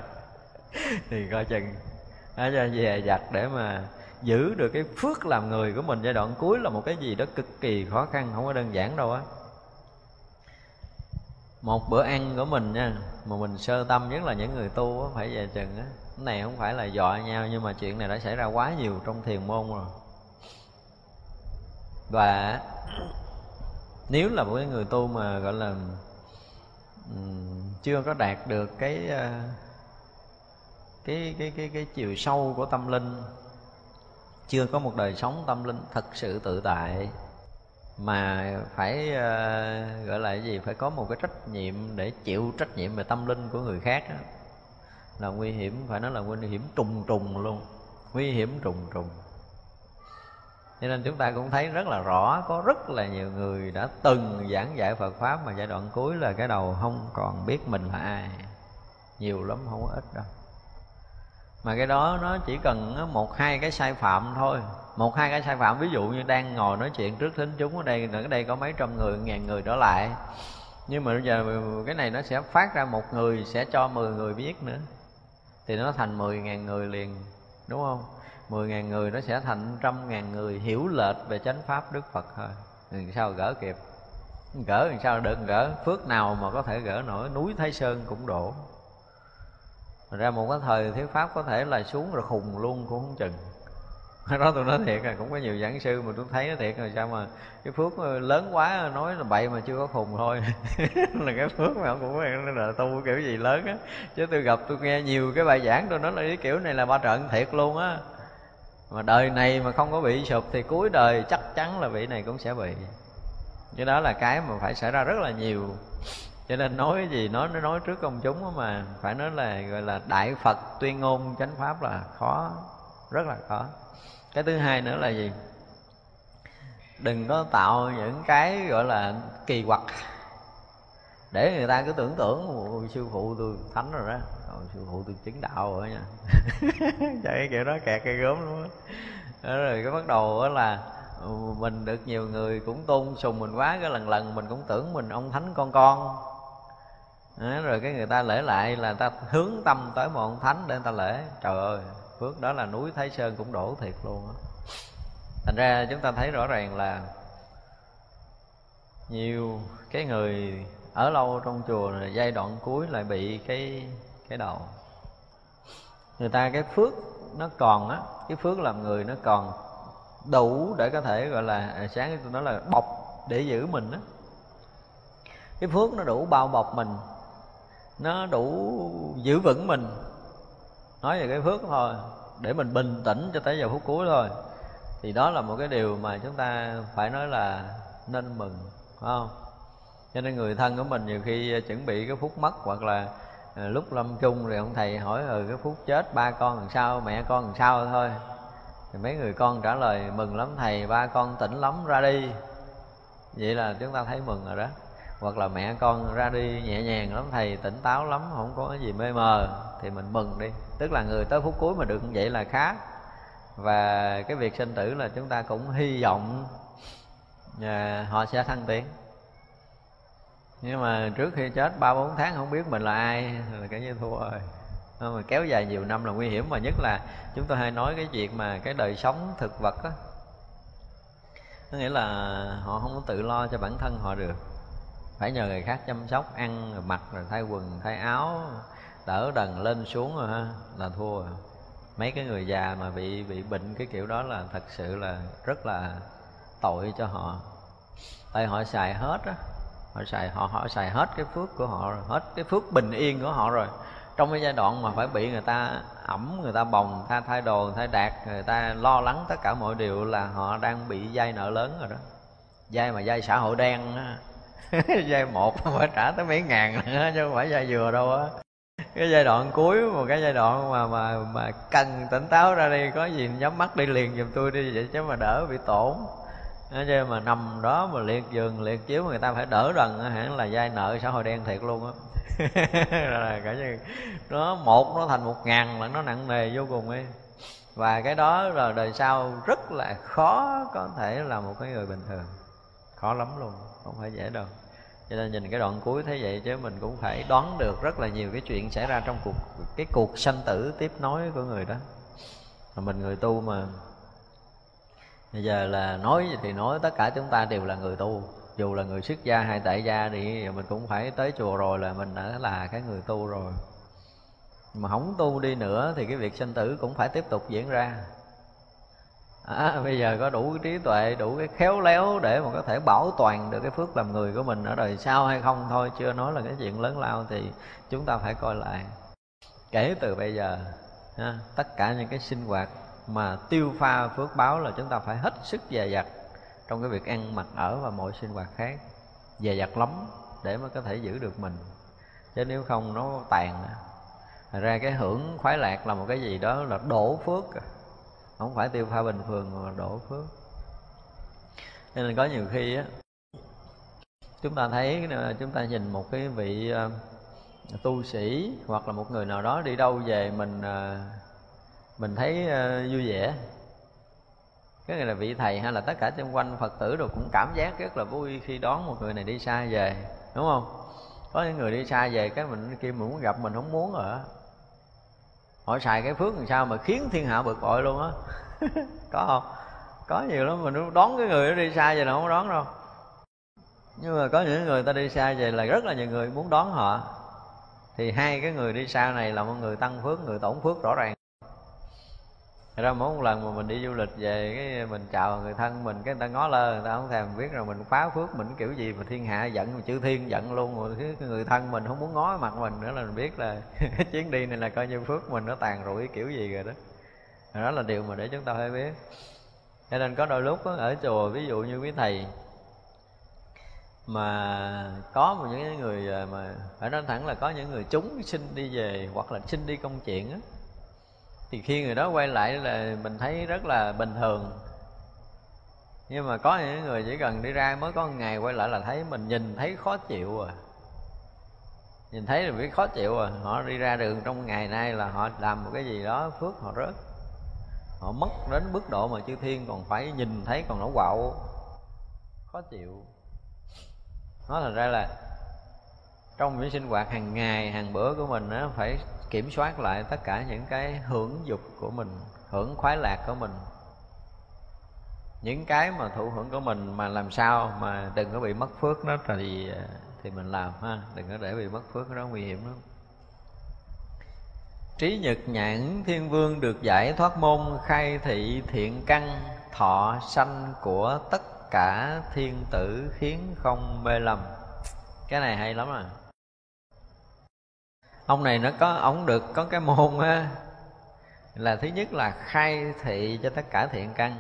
Thì coi chừng. À, cho về giặt để mà giữ được cái phước làm người của mình giai đoạn cuối là một cái gì đó cực kỳ khó khăn không có đơn giản đâu á. Một bữa ăn của mình nha mà mình sơ tâm nhất là những người tu á phải về chừng á. Cái này không phải là dọa nhau nhưng mà chuyện này đã xảy ra quá nhiều trong thiền môn rồi và nếu là một cái người tu mà gọi là um, chưa có đạt được cái uh, cái cái cái cái chiều sâu của tâm linh chưa có một đời sống tâm linh thật sự tự tại mà phải uh, gọi là cái gì? Phải có một cái trách nhiệm để chịu trách nhiệm về tâm linh của người khác đó. là nguy hiểm phải nói là nguy hiểm trùng trùng luôn. Nguy hiểm trùng trùng cho nên chúng ta cũng thấy rất là rõ, có rất là nhiều người đã từng giảng dạy Phật pháp mà giai đoạn cuối là cái đầu không còn biết mình là ai. Nhiều lắm, không có ít đâu. Mà cái đó nó chỉ cần một hai cái sai phạm thôi. Một hai cái sai phạm, ví dụ như đang ngồi nói chuyện trước thính chúng ở đây ở đây có mấy trăm người, ngàn người đó lại. Nhưng mà bây giờ cái này nó sẽ phát ra một người, sẽ cho mười người biết nữa. Thì nó thành mười ngàn người liền, đúng không? Mười ngàn người nó sẽ thành trăm ngàn người hiểu lệch về chánh pháp đức phật thôi. Làm sao gỡ kịp? Gỡ làm sao được gỡ? Phước nào mà có thể gỡ nổi? Núi thái sơn cũng đổ. Ra một cái thời thuyết pháp có thể là xuống rồi khùng luôn cũng không chừng. Đó tôi nói thiệt là cũng có nhiều giảng sư mà tôi thấy nó thiệt là sao mà cái phước lớn quá nói là bậy mà chưa có khùng thôi. Là cái phước mà cũng là tu kiểu gì lớn á. Chứ tôi gặp tôi nghe nhiều cái bài giảng tôi nói là cái kiểu này là ba trận thiệt luôn á mà đời này mà không có bị sụp thì cuối đời chắc chắn là vị này cũng sẽ bị. Cái đó là cái mà phải xảy ra rất là nhiều. Cho nên nói cái gì nói nó nói trước công chúng mà phải nói là, gọi là đại phật tuyên ngôn chánh pháp là khó, rất là khó. Cái thứ hai nữa là gì? Đừng có tạo những cái, gọi là, kỳ quặc. Để người ta cứ tưởng tưởng sư phụ tôi thánh rồi đó. Sư phụ tôi chứng đạo rồi nha. Chạy kiểu đó kẹt cây gớm luôn đó rồi cái bắt đầu đó là ừ, mình được nhiều người cũng tôn sùng mình quá cái lần lần mình cũng tưởng mình ông thánh con con. Đó, rồi cái người ta lễ lại là ta hướng tâm tới một ông thánh để người ta lễ. Trời ơi phước đó là núi thái sơn cũng đổ thiệt luôn á. Thành ra chúng ta thấy rõ ràng là nhiều cái người ở lâu trong chùa là giai đoạn cuối lại bị cái cái đầu. Người ta cái phước nó còn á, cái phước làm người nó còn đủ để có thể gọi là à, sáng tôi nói là bọc để giữ mình á. Cái phước nó đủ bao bọc mình, nó đủ giữ vững mình. Nói về cái phước thôi, để mình bình tĩnh cho tới giờ phút cuối thôi. Thì đó là một cái điều mà chúng ta phải nói là nên mừng, phải không? Cho nên người thân của mình nhiều khi à, chuẩn bị cái phút mất hoặc là Ờ, lúc lâm chung rồi ông thầy hỏi ừ cái phút chết ba con làm sao mẹ con làm sao thôi? Thì mấy người con trả lời mừng lắm thầy ba con tỉnh lắm ra đi. Vậy là chúng ta thấy mừng rồi đó. Hoặc là mẹ con ra đi nhẹ nhàng lắm thầy tỉnh táo lắm không có gì mê mờ. Thì mình mừng đi. Tức là người tới phút cuối mà được như vậy là khá. Và cái việc sinh tử là chúng ta cũng hy vọng à, họ sẽ thăng tiến nhưng mà trước khi chết, ba bốn tháng không biết mình là ai là cái như thua rồi. Mà kéo dài nhiều năm là nguy hiểm, mà nhất là chúng tôi hay nói cái chuyện mà cái đời sống thực vật á. Có nghĩa là họ không có tự lo cho bản thân họ được. Phải nhờ người khác chăm sóc, ăn, rồi mặc, rồi thay quần, thay áo, đỡ đần lên xuống rồi ha, là thua. Rồi mấy cái người già mà bị bị bệnh cái kiểu đó là thật sự là rất là tội cho họ. Tại họ xài hết á họ xài, họ họ xài hết cái phước của họ rồi, hết cái phước bình yên của họ rồi. Trong cái giai đoạn mà phải bị người ta ẩm, người ta bồng thay thay đồ, thay đạt người ta lo lắng tất cả mọi điều là họ đang bị dây nợ lớn rồi đó. Dây mà dây xã hội đen dây một phải trả tới mấy ngàn nữa chứ không phải dây vừa đâu á. Cái giai đoạn cuối một cái giai đoạn mà mà mà cần tỉnh táo ra đi, có gì nhắm mắt đi liền giùm tôi đi vậy chứ mà đỡ bị tổn. Nói chứ mà nằm đó mà liệt giường, liệt chiếu người ta phải đỡ đần hẳn là dai nợ xã hội đen thiệt luôn á. Là cả như nó một nó thành một ngàn là nó nặng nề vô cùng ấy. Và cái đó là đời sau rất là khó có thể là một cái người bình thường. Khó lắm luôn, không phải dễ đâu. Cho nên nhìn cái đoạn cuối thế vậy chứ mình cũng phải đoán được rất là nhiều cái chuyện xảy ra trong cuộc, cái cuộc sanh tử tiếp nối của người đó. Mà mình người tu mà bây giờ là nói thì nói tất cả chúng ta đều là người tu. Dù là người xuất gia hay tại gia thì mình cũng phải tới chùa rồi là mình đã là cái người tu rồi. Mà không tu đi nữa thì cái việc sinh tử cũng phải tiếp tục diễn ra. À, bây giờ có đủ trí tuệ đủ cái khéo léo để mà có thể bảo toàn được cái phước làm người của mình ở đời sau hay không thôi chưa nói là cái chuyện lớn lao thì chúng ta phải coi lại. Kể từ bây giờ ha, tất cả những cái sinh hoạt mà tiêu pha phước báo là chúng ta phải hết sức dè dặt trong cái việc ăn mặc ở và mọi sinh hoạt khác. Dè dặt lắm để mới có thể giữ được mình. Chứ nếu không nó tàn. Thật ra cái hưởng khoái lạc là một cái gì đó là đổ phước. Không phải tiêu pha bình thường mà đổ phước. Cho nên có nhiều khi á, chúng ta thấy, chúng ta nhìn một cái vị à, tu sĩ hoặc là một người nào đó đi đâu về mình à, mình thấy uh, vui vẻ. Cái này là vị thầy hay là tất cả xung quanh phật tử rồi cũng cảm giác rất là vui khi đón một người này đi xa về đúng không? Có những người đi xa về cái mình kia mình muốn gặp mình không muốn rồi họ xài cái phước làm sao mà khiến thiên hạ bực bội luôn á. Có không? Có nhiều lắm mình đón cái người đó đi xa về là không đón đâu. Nhưng mà có những người ta đi xa về là rất là nhiều người muốn đón họ. Thì hai cái người đi xa này là một người tăng phước người tổn phước rõ ràng. Thật ra mỗi một lần mà mình đi du lịch về, cái mình chào người thân mình, cái người ta ngó lơ, người ta không thèm biết rồi mình phá phước mình kiểu gì mà thiên hạ giận mà chữ thiên giận luôn. Rồi cái người thân mình không muốn ngó mặt mình nữa là mình biết là cái chuyến đi này là coi như phước mình nó tàn rủi kiểu gì rồi đó. Đó là điều mà để chúng ta phải biết. Cho nên có đôi lúc ở chùa, ví dụ như quý thầy, mà có một những người à, mà phải nói thẳng là có những người chúng xin đi về hoặc là xin đi công chuyện á thì khi người đó quay lại là mình thấy rất là bình thường. Nhưng mà có những người chỉ cần đi ra mới có một ngày quay lại là thấy mình nhìn thấy khó chịu à. Nhìn thấy là biết khó chịu à. Họ đi ra đường trong ngày nay là họ làm một cái gì đó phước họ rớt. Họ mất đến mức độ mà chư thiên còn phải nhìn thấy còn nó quạo. Khó chịu. Nói thành ra là trong những sinh hoạt hàng ngày, hàng bữa của mình nó phải kiểm soát lại tất cả những cái hưởng dục của mình, hưởng khoái lạc của mình. Những cái mà thụ hưởng của mình mà làm sao mà đừng có bị mất phước đó thì à, thì mình làm ha, đừng có để bị mất phước đó nguy hiểm lắm. Trí nhật nhãn thiên vương được giải thoát môn khai thị thiện căn thọ sanh của tất cả thiên tử khiến không mê lầm. Cái này hay lắm à ông này nó có, ông được có cái môn á, là thứ nhất là khai thị cho tất cả thiện căn.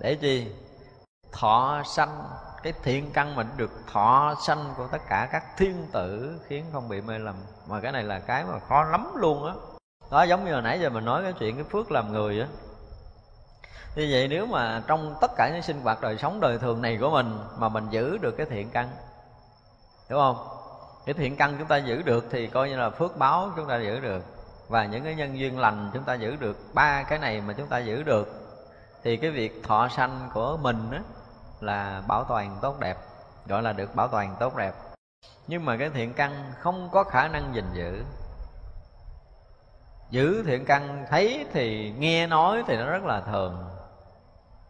Để chi? Thọ sanh. Cái thiện căn mình được thọ sanh của tất cả các thiên tử khiến không bị mê lầm. Mà cái này là cái mà khó lắm luôn á. Đó. giống như hồi nãy giờ mình nói cái chuyện cái phước làm người á. Như vậy nếu mà trong tất cả những sinh hoạt đời sống đời thường này của mình mà mình giữ được cái thiện căn, đúng không? Cái thiện căn chúng ta giữ được thì coi như là phước báo chúng ta giữ được. Và những cái nhân duyên lành chúng ta giữ được ba cái này mà chúng ta giữ được thì cái việc thọ sanh của mình á, là bảo toàn tốt đẹp gọi là được bảo toàn tốt đẹp. Nhưng mà cái thiện căn không có khả năng gìn giữ. Giữ thiện căn thấy thì nghe nói thì nó rất là thường.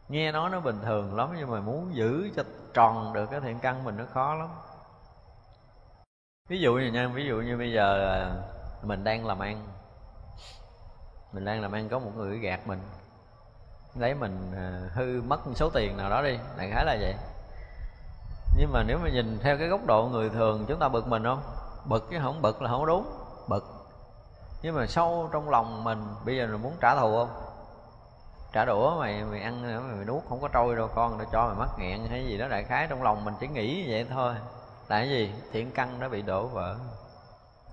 Nghe nói nó bình thường lắm nhưng mà muốn giữ cho tròn được cái thiện căn mình nó khó lắm ví dụ như nha ví dụ như bây giờ mình đang làm ăn. Mình đang làm ăn có một người gạt mình. Lấy mình à, hư mất số tiền nào đó đi đại khái là vậy. Nhưng mà nếu mà nhìn theo cái góc độ người thường chúng ta bực mình không? Bực chứ không bực là không đúng. Bực. Nhưng mà sâu trong lòng mình bây giờ mình muốn trả thù không? Trả đũa mày mày ăn mày, mày nuốt không có trôi đâu con nó cho mày mắc nghẹn hay gì đó đại khái trong lòng mình chỉ nghĩ vậy thôi là gì thiện căn nó bị đổ vỡ.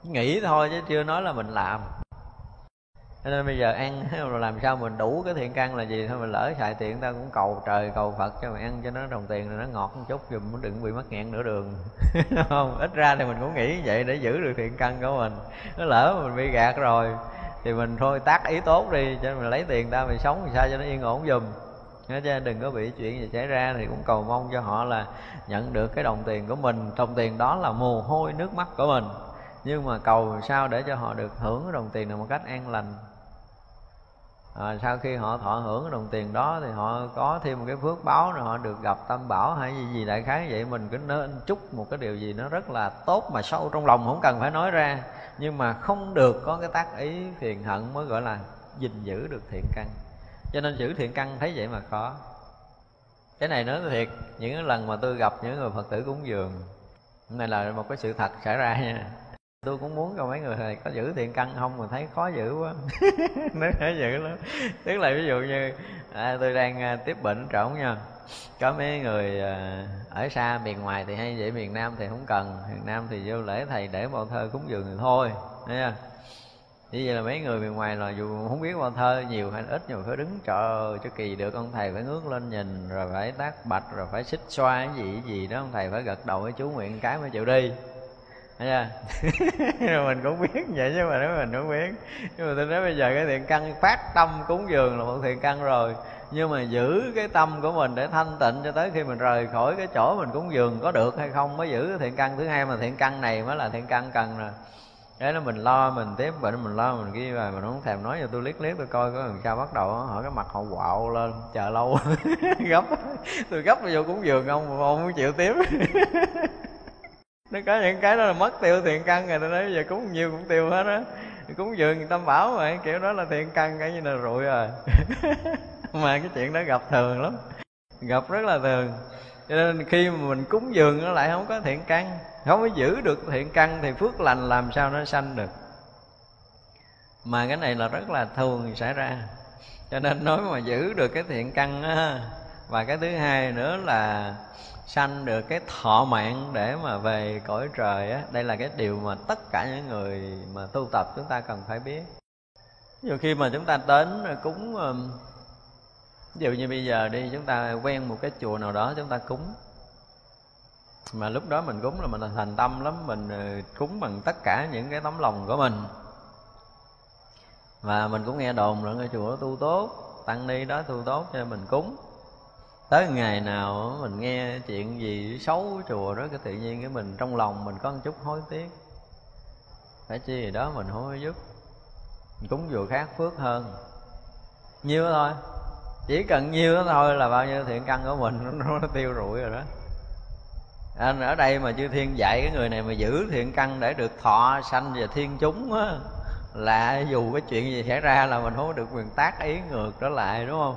Nghĩ thôi chứ chưa nói là mình làm. Cho nên bây giờ ăn, làm sao mình đủ cái thiện căn là gì? Thôi mình lỡ xài tiền ta cũng cầu trời, cầu phật cho mình ăn cho nó đồng tiền rồi nó ngọt một chút dùm đừng bị mắc nghẹn nửa đường. Không? Ít ra thì mình cũng nghĩ vậy để giữ được thiện căn của mình. Nó lỡ mình bị gạt rồi thì mình thôi tác ý tốt đi, cho mình lấy tiền ta mình sống làm sao cho nó yên ổn dùm chứ đừng có bị chuyện gì xảy ra thì cũng cầu mong cho họ là nhận được cái đồng tiền của mình. Đồng tiền đó là mồ hôi nước mắt của mình. Nhưng mà cầu sao để cho họ được hưởng cái đồng tiền này một cách an lành? À, sau khi họ thọ hưởng cái đồng tiền đó thì họ có thêm một cái phước báo rồi họ được gặp tam bảo hay gì gì đại khái vậy. Mình cứ nên chúc một cái điều gì nó rất là tốt mà sâu trong lòng không cần phải nói ra. Nhưng mà không được có cái tác ý phiền hận mới gọi là gìn giữ được thiện căn cho nên giữ thiện căn thấy vậy mà khó. Cái này nói thiệt những lần mà tôi gặp những người phật tử cúng dường này là một cái sự thật xảy ra nha. Tôi cũng muốn cho mấy người này có giữ thiện căn không mà thấy khó giữ quá. Nó khó giữ lắm. Tức là ví dụ như à, tôi đang à, tiếp bệnh trỏng nha. Có mấy người à, ở xa miền ngoài thì hay vậy miền nam thì không cần miền nam thì vô lễ thầy để bao thơ cúng dường thì thôi thấy không? Như vậy là mấy người bên ngoài là dù không biết bao thơ, nhiều hay ít nhưng mà phải đứng chờ cho kỳ được, ông thầy phải ngước lên nhìn, rồi phải tác bạch, rồi phải xích xoa cái gì cái gì đó, ông thầy phải gật đầu với chú nguyện cái mới chịu đi. Thấy mình cũng biết vậy, chứ mà nếu mình không biết. Nhưng mà tôi nói bây giờ cái thiện căn, phát tâm cúng dường là một thiện căn rồi. Nhưng mà giữ cái tâm của mình để thanh tịnh cho tới khi mình rời khỏi cái chỗ mình cúng dường có được hay không mới giữ cái thiện căn thứ hai. Mà thiện căn này mới là thiện căn cần rồi thế là mình lo, mình tiếp bệnh, mình lo, mình ghi và mình không thèm nói cho tôi liếc liếc, tôi coi có làm sao, bắt đầu hỏi cái mặt họ quạo lên, chờ lâu. Gấp, tôi gấp vô cúng giường ông mà ông không chịu tiếp. Nó có những cái đó là mất tiêu thiện căn rồi, tôi nói bây giờ cúng nhiều cũng tiêu hết á. Cúng dường tâm bảo mà, kiểu đó là thiện căn, cái như là rụi rồi. Mà cái chuyện đó gặp thường lắm, gặp rất là thường cho nên khi mà mình cúng dường nó lại không có thiện căn, không có giữ được thiện căn thì phước lành làm sao nó sanh được. Mà cái này là rất là thường xảy ra. Cho nên nói mà giữ được cái thiện căn á, và cái thứ hai nữa là sanh được cái thọ mạng để mà về cõi trời á, đây là cái điều mà tất cả những người mà tu tập chúng ta cần phải biết. Nhiều khi mà chúng ta đến cúng ví dụ như bây giờ đi, chúng ta quen một cái chùa nào đó, chúng ta cúng. Mà lúc đó mình cúng là mình thành tâm lắm, mình ờ, cúng bằng tất cả những cái tấm lòng của mình. Và mình cũng nghe đồn là cái chùa đó tu tốt, tăng ni đó tu tốt cho mình cúng. Tới ngày nào mình nghe chuyện gì xấu chùa đó, cái tự nhiên cái mình trong lòng mình có một chút hối tiếc. Phải chi gì đó mình hối giúp mình cúng chùa khác phước hơn. Nhiêu thôi chỉ cần nhiêu đó thôi là bao nhiêu thiện căn của mình nó, nó tiêu rụi rồi đó. Anh ở đây mà chư thiên dạy cái người này mà giữ thiện căn để được thọ sanh và thiên chúng á là dù cái chuyện gì xảy ra là mình không có được quyền tác ý ngược trở lại đúng không?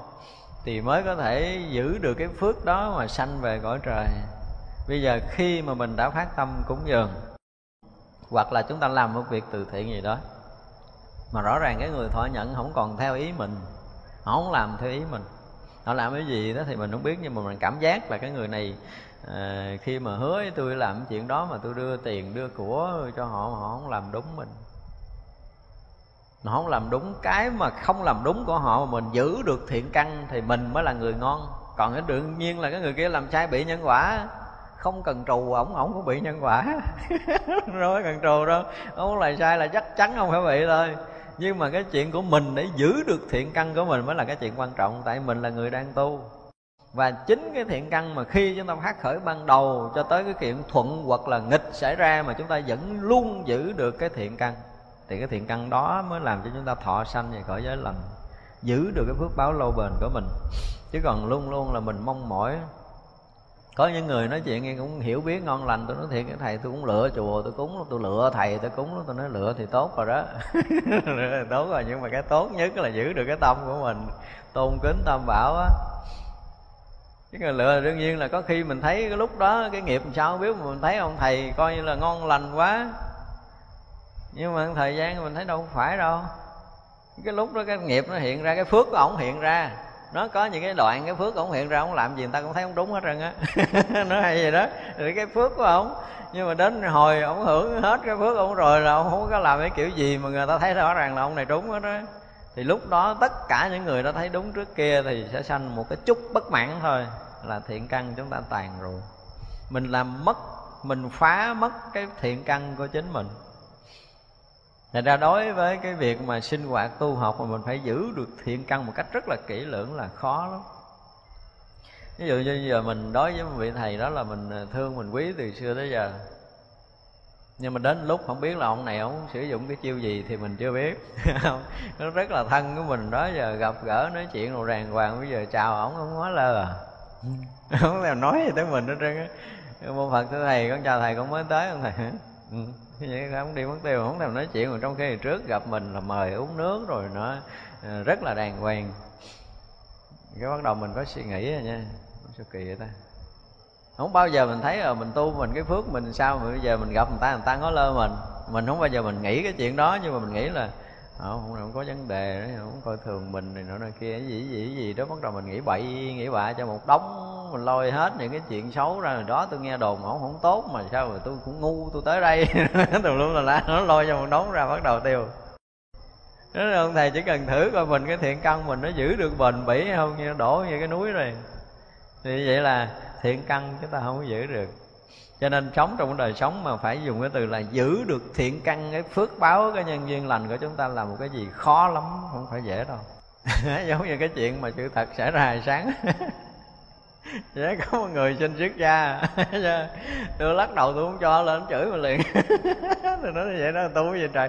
Thì mới có thể giữ được cái phước đó mà sanh về cõi trời. Bây giờ khi mà mình đã phát tâm cúng dường hoặc là chúng ta làm một việc từ thiện gì đó mà rõ ràng cái người thọ nhận không còn theo ý mình họ không làm theo ý mình. Họ làm cái gì đó thì mình không biết nhưng mà mình cảm giác là cái người này à, khi mà hứa với tôi làm chuyện đó mà tôi đưa tiền đưa của cho họ mà họ không làm đúng mình. Họ không làm đúng cái mà không làm đúng của họ mà mình giữ được thiện căn thì mình mới là người ngon. Còn cái đương nhiên là cái người kia làm sai bị nhân quả. Không cần trù ổng ổng cũng bị nhân quả. Rồi cần trù đâu. Ổng là sai là chắc chắn không phải bị thôi nhưng mà cái chuyện của mình để giữ được thiện căn của mình mới là cái chuyện quan trọng. Tại mình là người đang tu. Và chính cái thiện căn mà khi chúng ta phát khởi ban đầu cho tới cái chuyện thuận hoặc là nghịch xảy ra mà chúng ta vẫn luôn giữ được cái thiện căn, thì cái thiện căn đó mới làm cho chúng ta thọ sanh và cõi giới lành giữ được cái phước báo lâu bền của mình. Chứ còn luôn luôn là mình mong mỏi có những người nói chuyện nghe cũng hiểu biết ngon lành, tôi nói thiệt cái thầy, tôi cũng lựa chùa, tôi cúng tôi lựa thầy, tôi cúng tôi nói lựa thì tốt rồi đó. Lựa thì tốt rồi, nhưng mà cái tốt nhất là giữ được cái tâm của mình, tôn kính tam bảo á. Chứ người lựa đương nhiên là có khi mình thấy cái lúc đó cái nghiệp làm sao không biết, mà mình thấy ông thầy coi như là ngon lành quá. Nhưng mà thời gian mình thấy đâu phải đâu. Cái lúc đó cái nghiệp nó hiện ra, cái phước của ổng hiện ra nó có những cái đoạn cái phước ổng hiện ra, ổng làm gì người ta cũng thấy ổng đúng hết trơn á. Nó hay vậy đó. Rồi cái phước của ổng. Nhưng mà đến hồi ổng hưởng hết cái phước ổng rồi là ổng không có làm cái kiểu gì mà người ta thấy rõ ràng là ông này đúng hết đó thì lúc đó tất cả những người đã thấy đúng trước kia thì sẽ sanh một cái chút bất mãn thôi, là thiện căn chúng ta tàn rồi mình làm mất, mình phá mất cái thiện căn của chính mình. Thành ra đối với cái việc mà sinh hoạt tu học mà mình phải giữ được thiện căn một cách rất là kỹ lưỡng là khó lắm. Ví dụ như giờ mình đối với một vị thầy đó là mình à, thương, mình quý từ xưa tới giờ. Nhưng mà đến lúc không biết là ông này ông sử dụng cái chiêu gì thì mình chưa biết. Nó rất là thân của mình đó, giờ gặp gỡ nói chuyện rồi ràng hoàng, bây giờ chào ổng không nói lơ à. Không làm nói gì tới mình hết trơn á. Môn phật thưa thầy, con chào thầy, con mới tới không thầy? Ừ vậy không đi mất tiêu, không thèm nói chuyện. Mà trong khi trước gặp mình là mời uống nước rồi nó ờ, rất là đàng hoàng. Cái bắt đầu mình có suy nghĩ rồi nha. Sao kỳ vậy ta? Không bao giờ mình thấy là mình tu mình, cái phước mình sao mà bây giờ mình gặp người ta người ta ngó lơ mình. Mình không bao giờ mình nghĩ cái chuyện đó, nhưng mà mình nghĩ là không, không có vấn đề đó, không coi thường mình này nọ này kia. Cái gì gì gì đó bắt đầu mình nghĩ bậy nghĩ bạ cho một đống mình lôi hết những cái chuyện xấu ra rồi đó tôi nghe đồn mà không tốt mà sao mà tôi cũng ngu tôi tới đây. Tùm lum là la nó lôi cho một đống ra bắt đầu tiêu. Đó là ông thầy chỉ cần thử coi mình cái thiện căn mình nó giữ được bền bỉ hay không như nó đổ như cái núi rồi. Thì vậy là thiện căn chúng ta không có giữ được cho nên sống trong cái đời sống mà phải dùng cái từ là giữ được thiện căn, cái phước báo, cái nhân duyên lành của chúng ta là một cái gì khó lắm, không phải dễ đâu. Giống như cái chuyện mà sự thật xảy ra hồi sáng. Vậy có một người xin xuất gia. Tôi lắc đầu tôi không cho, lên chửi mà liền. Tôi nói như vậy đó, tôi cái gì trời.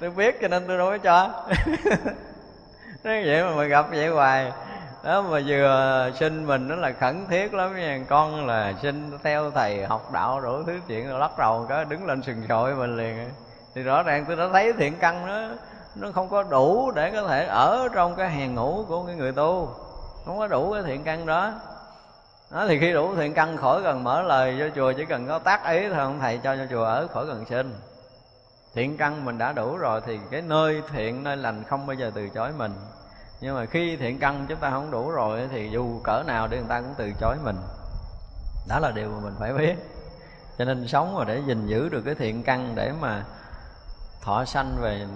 Tôi biết cho nên tôi đâu có cho. Nói vậy mà mày gặp vậy hoài đó, mà vừa xin mình nó là khẩn thiết lắm nha. Con là xin theo thầy học đạo đủ thứ chuyện rồi lắc đầu cái đứng lên sừng sội mình liền. Thì rõ ràng tôi đã thấy thiện căn nó nó không có đủ để có thể ở trong cái hàng ngũ của cái người tu. Không có đủ cái thiện căn đó. Đó, thì khi đủ thiện căn khỏi cần mở lời cho chùa, chỉ cần có tác ý thôi, ông thầy cho cho chùa ở khỏi cần xin thiện căn mình đã đủ rồi, thì cái nơi thiện, nơi lành không bao giờ từ chối mình nhưng mà khi thiện căn chúng ta không đủ rồi thì dù cỡ nào để người ta cũng từ chối mình. Đó là điều mà mình phải biết. Cho nên sống mà để gìn giữ được cái thiện căn để mà thọ sanh về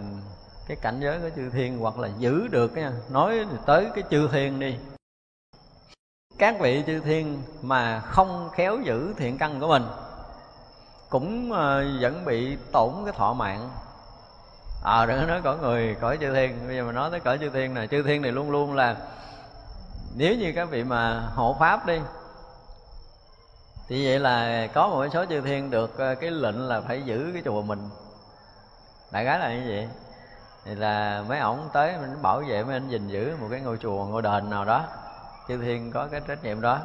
cái cảnh giới của chư thiên hoặc là giữ được cái nói tới cái chư thiên đi. Các vị chư thiên mà không khéo giữ thiện căn của mình cũng ờ, vẫn bị tổn cái thọ mạng ờ à, đừng có nói cõi người cõi chư thiên. Bây giờ mình nói tới cõi chư thiên này chư thiên này luôn luôn là nếu như các vị mà hộ pháp đi thì vậy là có một số chư thiên được ờ, cái lệnh là phải giữ cái chùa mình. Đại gái là như vậy. Thì là mấy ổng tới mình bảo vệ mấy anh gìn giữ một cái ngôi chùa ngôi đền nào đó. Chư thiên có cái trách nhiệm đó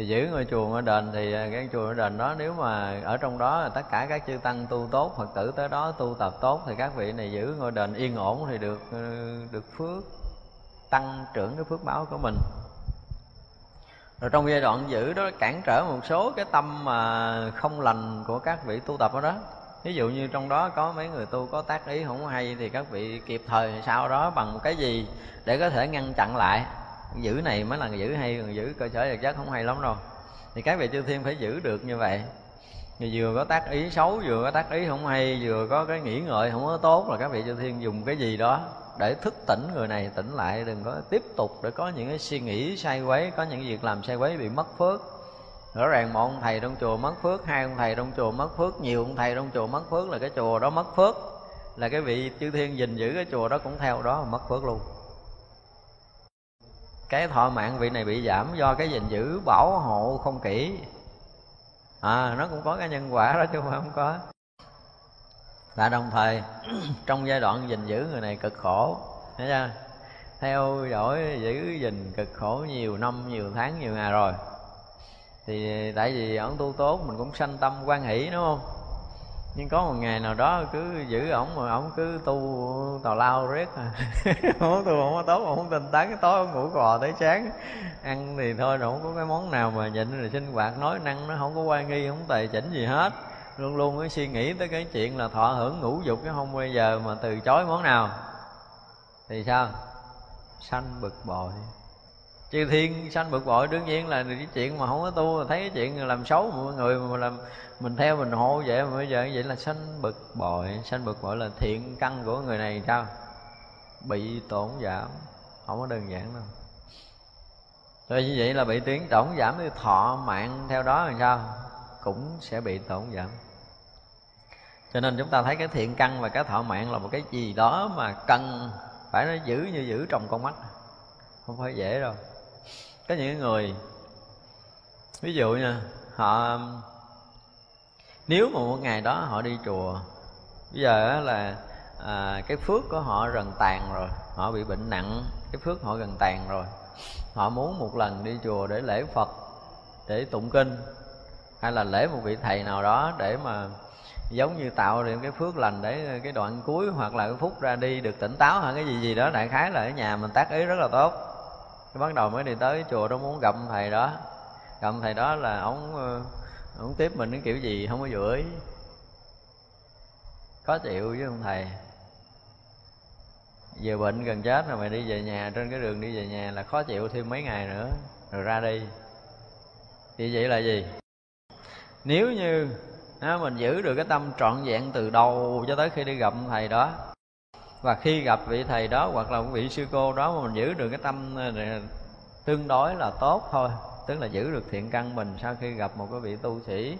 thì giữ ngôi chùa ngôi đền thì à, cái chùa ngôi đền đó nếu mà ở trong đó tất cả các chư tăng tu tốt, phật tử tới đó tu tập tốt thì các vị này giữ ngôi đền yên ổn thì được ờ, được phước, tăng trưởng cái phước báo của mình. Rồi trong giai đoạn giữ đó cản trở một số cái tâm mà không lành của các vị tu tập ở đó. Ví dụ như trong đó có mấy người tu có tác ý không hay thì các vị kịp thời sau đó bằng cái gì để có thể ngăn chặn lại giữ này mới là giữ hay, còn giữ cơ sở vật chất không hay lắm đâu. Thì các vị chư thiên phải giữ được như vậy. Thì vừa có tác ý xấu, vừa có tác ý không hay, vừa có cái nghĩ ngợi không có tốt là các vị chư thiên dùng cái gì đó để thức tỉnh người này, tỉnh lại, đừng có tiếp tục để có những cái suy nghĩ sai quấy, có những việc làm sai quấy bị mất phước. Rõ ràng một ông thầy trong chùa mất phước, hai ông thầy trong chùa mất phước, nhiều ông thầy trong chùa mất phước là cái chùa đó mất phước. Là cái vị chư thiên gìn giữ cái chùa đó cũng theo đó mà mất phước luôn cái thọ mạng vị này bị giảm do cái gìn giữ bảo hộ không kỹ. À nó cũng có cái nhân quả đó chứ không có. Và đồng thời, trong giai đoạn gìn giữ người này cực khổ, thấy chưa? Theo dõi giữ gìn cực khổ nhiều năm, nhiều tháng, nhiều ngày rồi. Thì tại vì ông tu tốt, mình cũng sanh tâm quan hỷ, đúng không? Nhưng có một ngày nào đó cứ giữ ổng mà ổng cứ tu tào lao riết à. Không tu không có tốt không tinh tấn cái tối ông ngủ cò tới sáng. Ăn thì thôi rồi không có cái món nào mà nhịn rồi sinh hoạt, nói năng nó không có quan nghi, không tề chỉnh gì hết. Luôn luôn cái suy nghĩ tới cái chuyện là thọ hưởng ngũ dục chứ không bao giờ mà từ chối món nào. Thì sao? Sanh bực bội chư thiên sanh bực bội, đương nhiên là cái chuyện mà không có tu, thấy cái chuyện làm xấu mọi người mà làm, mình theo mình hộ vậy mà bây giờ vậy là sanh bực bội. Sanh bực bội là thiện căn của người này sao? Bị tổn giảm, không có đơn giản đâu. Rồi như vậy là bị tiếng tổn giảm thì thọ mạng theo đó làm sao? Cũng sẽ bị tổn giảm. Cho nên chúng ta thấy cái thiện căn và cái thọ mạng là một cái gì đó mà cần phải nó giữ như giữ trong con mắt. Không phải dễ đâu có những người ví dụ nha họ nếu mà một ngày đó họ đi chùa bây giờ là à, cái phước của họ gần tàn rồi họ bị bệnh nặng cái phước họ gần tàn rồi họ muốn một lần đi chùa để lễ phật để tụng kinh hay là lễ một vị thầy nào đó để mà giống như tạo được cái phước lành để cái đoạn cuối hoặc là cái phút ra đi được tỉnh táo hay cái gì gì đó đại khái là ở nhà mình tác ý rất là tốt cái bắt đầu mới đi tới chùa đó muốn gặp thầy đó. Gặp thầy đó là ông ờ, ông tiếp mình cái kiểu gì không có vừa ý. Khó chịu với ông thầy. Về bệnh gần chết rồi mày đi về nhà, trên cái đường đi về nhà là khó chịu thêm mấy ngày nữa, rồi ra đi. Thì vậy là gì? Nếu như mình giữ được cái tâm trọn vẹn từ đầu cho tới khi đi gặp thầy đó và khi gặp vị thầy đó hoặc là vị sư cô đó mà mình giữ được cái tâm ờ, tương đối là tốt thôi, tức là giữ được thiện căn mình sau khi gặp một cái vị tu sĩ,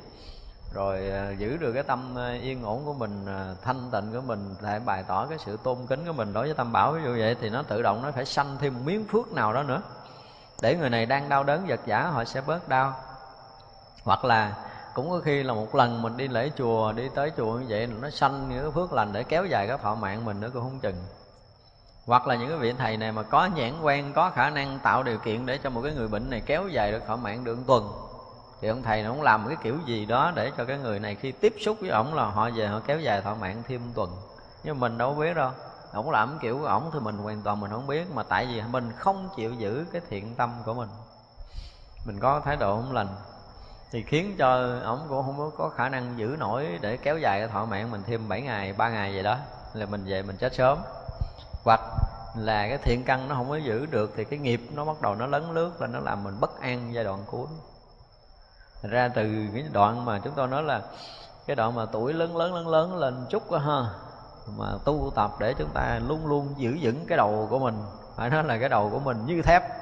rồi ờ, giữ được cái tâm ờ, yên ổn của mình thanh tịnh của mình để bày tỏ cái sự tôn kính của mình đối với tâm bảo. Ví dụ vậy thì nó tự động nó phải sanh thêm một miếng phước nào đó nữa. Để người này đang đau đớn vật vả họ sẽ bớt đau. Hoặc là cũng có khi là một lần mình đi lễ chùa, đi tới chùa như vậy, nó sanh những cái phước lành để kéo dài cái thọ mạng mình nữa, cũng không chừng. Hoặc là những cái vị thầy này mà có nhãn quan có khả năng tạo điều kiện để cho một cái người bệnh này kéo dài được thọ mạng được một tuần, thì ông thầy nó cũng làm cái kiểu gì đó để cho cái người này khi tiếp xúc với ổng là họ về họ kéo dài thọ mạng thêm một tuần. Nhưng mình đâu biết đâu, ổng làm kiểu của ổng thì mình hoàn toàn mình không biết, mà tại vì mình không chịu giữ cái thiện tâm của mình. Mình có thái độ không lành thì khiến cho ổng cũng không có khả năng giữ nổi để kéo dài cái thọ mạng mình thêm 7 ngày, ba ngày vậy đó, là mình về mình chết sớm. Hoặc là cái thiện căn nó không có giữ được thì cái nghiệp nó bắt đầu nó lấn lướt là nó làm mình bất an giai đoạn cuối. Thật ra từ cái đoạn mà chúng tôi nói là cái đoạn mà tuổi lớn lớn lớn lớn lên chút đó ha, mà tu tập để chúng ta luôn luôn giữ vững cái đầu của mình. Phải nói là cái đầu của mình như thép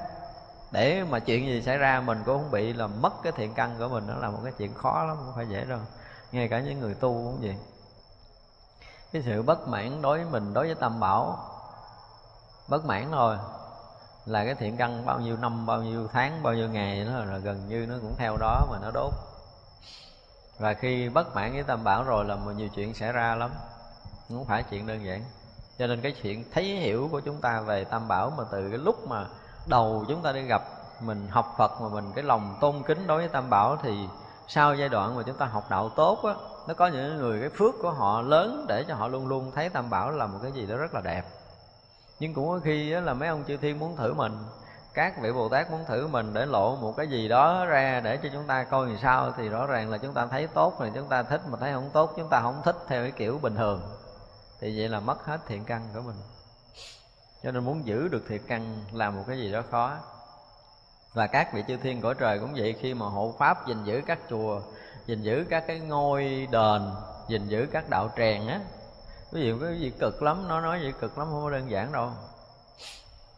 để mà chuyện gì xảy ra mình cũng không bị là mất cái thiện căn của mình, nó là một cái chuyện khó lắm, không phải dễ đâu. Ngay cả những người tu cũng vậy. Cái sự bất mãn đối với mình, đối với tâm bảo, bất mãn thôi. Là cái thiện căn bao nhiêu năm, bao nhiêu tháng, bao nhiêu ngày nó là gần như nó cũng theo đó mà nó đốt. Và khi bất mãn với tam bảo rồi là một nhiều chuyện xảy ra lắm. Không phải chuyện đơn giản. Cho nên cái chuyện thấy hiểu của chúng ta về tam bảo mà từ cái lúc mà đầu chúng ta đi gặp, mình học phật mà mình cái lòng tôn kính đối với tam bảo thì sau giai đoạn mà chúng ta học đạo tốt á, nó có những người cái phước của họ lớn để cho họ luôn luôn thấy tam bảo là một cái gì đó rất là đẹp. Nhưng cũng có khi là mấy ông chư thiên muốn thử mình, các vị bồ tát muốn thử mình để lộ một cái gì đó ra để cho chúng ta coi làm sao thì rõ ràng là chúng ta thấy tốt rồi, chúng ta thích mà thấy không tốt, chúng ta không thích theo cái kiểu bình thường. Thì vậy là mất hết thiện căn của mình cho nên muốn giữ được thiệt căn là một cái gì đó khó. Và các vị chư thiên cõi trời cũng vậy khi mà hộ pháp gìn giữ các chùa gìn giữ các cái ngôi đền gìn giữ các đạo tràng á ví dụ cái gì cực lắm nó nói gì cực lắm không có đơn giản đâu.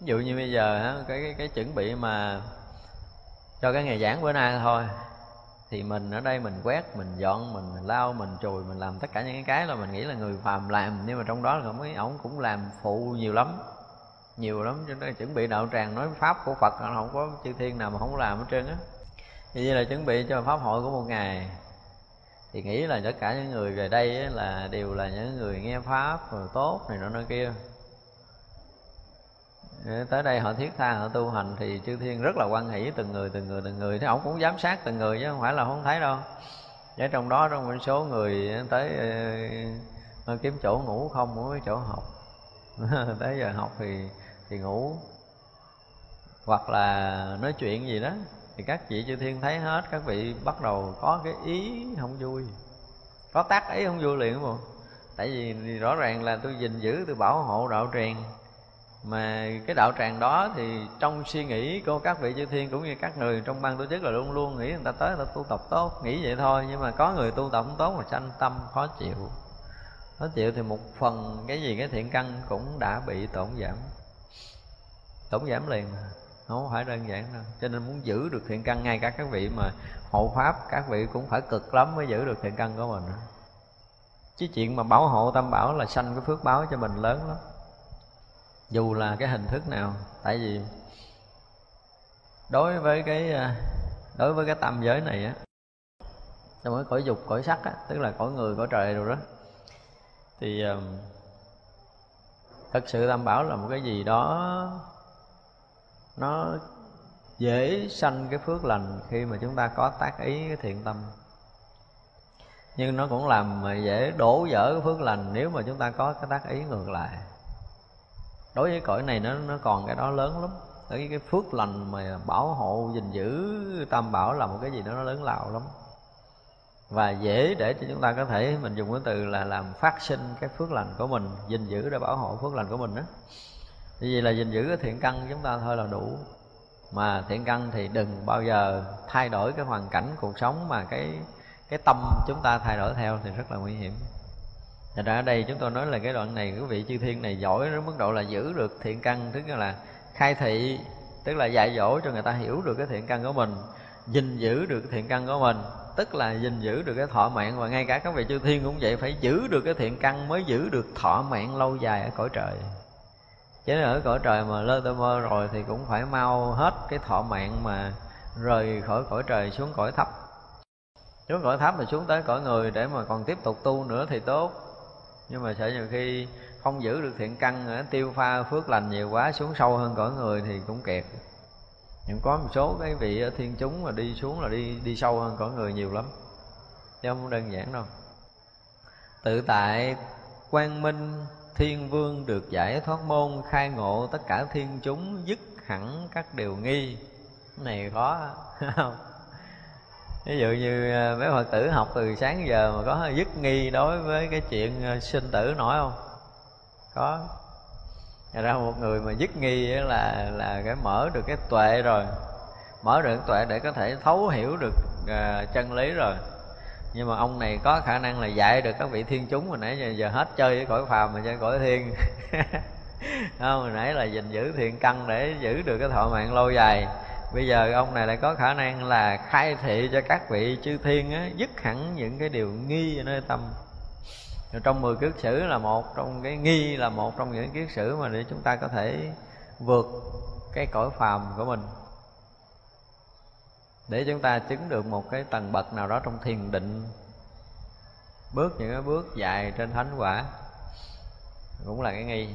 Ví dụ như bây giờ cái cái, cái chuẩn bị mà cho cái ngày giảng bữa nay thôi thì mình ở đây mình quét mình dọn mình, mình lau mình chùi mình làm tất cả những cái cái là mình nghĩ là người phàm làm nhưng mà trong đó là mấy ổng cũng làm phụ nhiều lắm nhiều lắm, cho nên chuẩn bị đạo tràng nói pháp của phật không có chư thiên nào mà không làm hết trơn á. Như vậy là chuẩn bị cho pháp hội của một ngày, thì nghĩ là tất cả những người về đây là đều là những người nghe pháp rồi tốt này nọ nơi kia. Tới đây họ thiết tha, họ tu hành thì chư thiên rất là quan hỷ từng người từng người từng người. Thế ổng cũng giám sát từng người chứ không phải là không thấy đâu. Ở trong đó, trong một số người tới ờ, kiếm chỗ ngủ không muốn chỗ học. Tới giờ học thì thì ngủ. Hoặc là nói chuyện gì đó, thì các vị chư thiên thấy hết, các vị bắt đầu có cái ý không vui. Có tác ý không vui liền đúng không tại vì rõ ràng là tôi gìn giữ, tôi bảo hộ đạo tràng. Mà cái đạo tràng đó thì trong suy nghĩ của các vị chư thiên cũng như các người trong ban tổ chức là luôn luôn nghĩ người ta tới là tu tập tốt, nghĩ vậy thôi. Nhưng mà có người tu tập không tốt mà sanh tâm khó chịu. Khó chịu thì một phần cái gì, cái thiện căn cũng đã bị tổn giảm tổng giảm liền. Không phải đơn giản đâu. Cho nên muốn giữ được thiện căn, ngay cả các vị mà hộ pháp, các vị cũng phải cực lắm mới giữ được thiện căn của mình. Chứ chuyện mà bảo hộ tam bảo là sanh cái phước báo cho mình lớn lắm. Dù là cái hình thức nào, tại vì đối với cái, đối với cái tam giới này á, trong cái cõi dục, cõi sắc á, tức là cõi người, cõi trời rồi đó, thì ờ, thật sự tam bảo là một cái gì đó nó dễ sanh cái phước lành khi mà chúng ta có tác ý, cái thiện tâm. Nhưng nó cũng làm mà dễ đổ vỡ cái phước lành nếu mà chúng ta có cái tác ý ngược lại. Đối với cõi này nó nó còn cái đó lớn lắm. Cái cái phước lành mà bảo hộ, gìn giữ tam bảo là một cái gì đó nó lớn lao lắm. Và dễ để cho chúng ta có thể mình dùng cái từ là làm phát sinh cái phước lành của mình, gìn giữ để bảo hộ phước lành của mình đó vì là gìn giữ cái thiện căn chúng ta thôi là đủ. Mà thiện căn thì đừng bao giờ thay đổi cái hoàn cảnh cuộc sống mà cái cái tâm chúng ta thay đổi theo thì rất là nguy hiểm. Thật ra ở đây chúng tôi nói là cái đoạn này quý vị chư thiên này giỏi đến mức độ là giữ được thiện căn, tức là khai thị, tức là dạy dỗ cho người ta hiểu được cái thiện căn của mình, gìn giữ được thiện căn của mình, tức là gìn giữ được cái thọ mạng. Và ngay cả các vị chư thiên cũng vậy, phải giữ được cái thiện căn mới giữ được thọ mạng lâu dài ở cõi trời chứ ở cõi trời mà lơ tơ mơ rồi thì cũng phải mau hết cái thọ mạng mà rời khỏi cõi trời xuống cõi thấp. Xuống cõi thấp mà xuống tới cõi người để mà còn tiếp tục tu nữa thì tốt. Nhưng mà sợ nhiều khi không giữ được thiện căn nữa tiêu pha phước lành nhiều quá xuống sâu hơn cõi người thì cũng kẹt. Nhưng có một số cái vị thiên chúng mà đi xuống là đi đi sâu hơn cõi người nhiều lắm. Chứ không đơn giản đâu. Tự tại quang minh thiên vương được giải thoát môn khai ngộ tất cả thiên chúng dứt hẳn các điều nghi. Cái này khó không? Ví dụ như à, mấy phật tử học từ sáng giờ mà có dứt nghi đối với cái chuyện à, sinh tử nổi không? Có. Thật ra một người mà dứt nghi là là cái mở được cái tuệ rồi. Mở được tuệ để có thể thấu hiểu được uh, chân lý rồi nhưng mà ông này có khả năng là dạy được các vị thiên chúng hồi nãy giờ, giờ hết chơi với cõi phàm mà chơi cõi thiên. Không hồi nãy là gìn giữ thiện căn để giữ được cái thọ mạng lâu dài. Bây giờ ông này lại có khả năng là khai thị cho các vị chư thiên á, dứt hẳn những cái điều nghi ở nơi tâm. Trong mười kiết sử là một trong cái nghi là một trong những kiết sử mà để chúng ta có thể vượt cái cõi phàm của mình để chúng ta chứng được một cái tầng bậc nào đó trong thiền định. Bước những cái bước dài trên thánh quả cũng là cái nghi.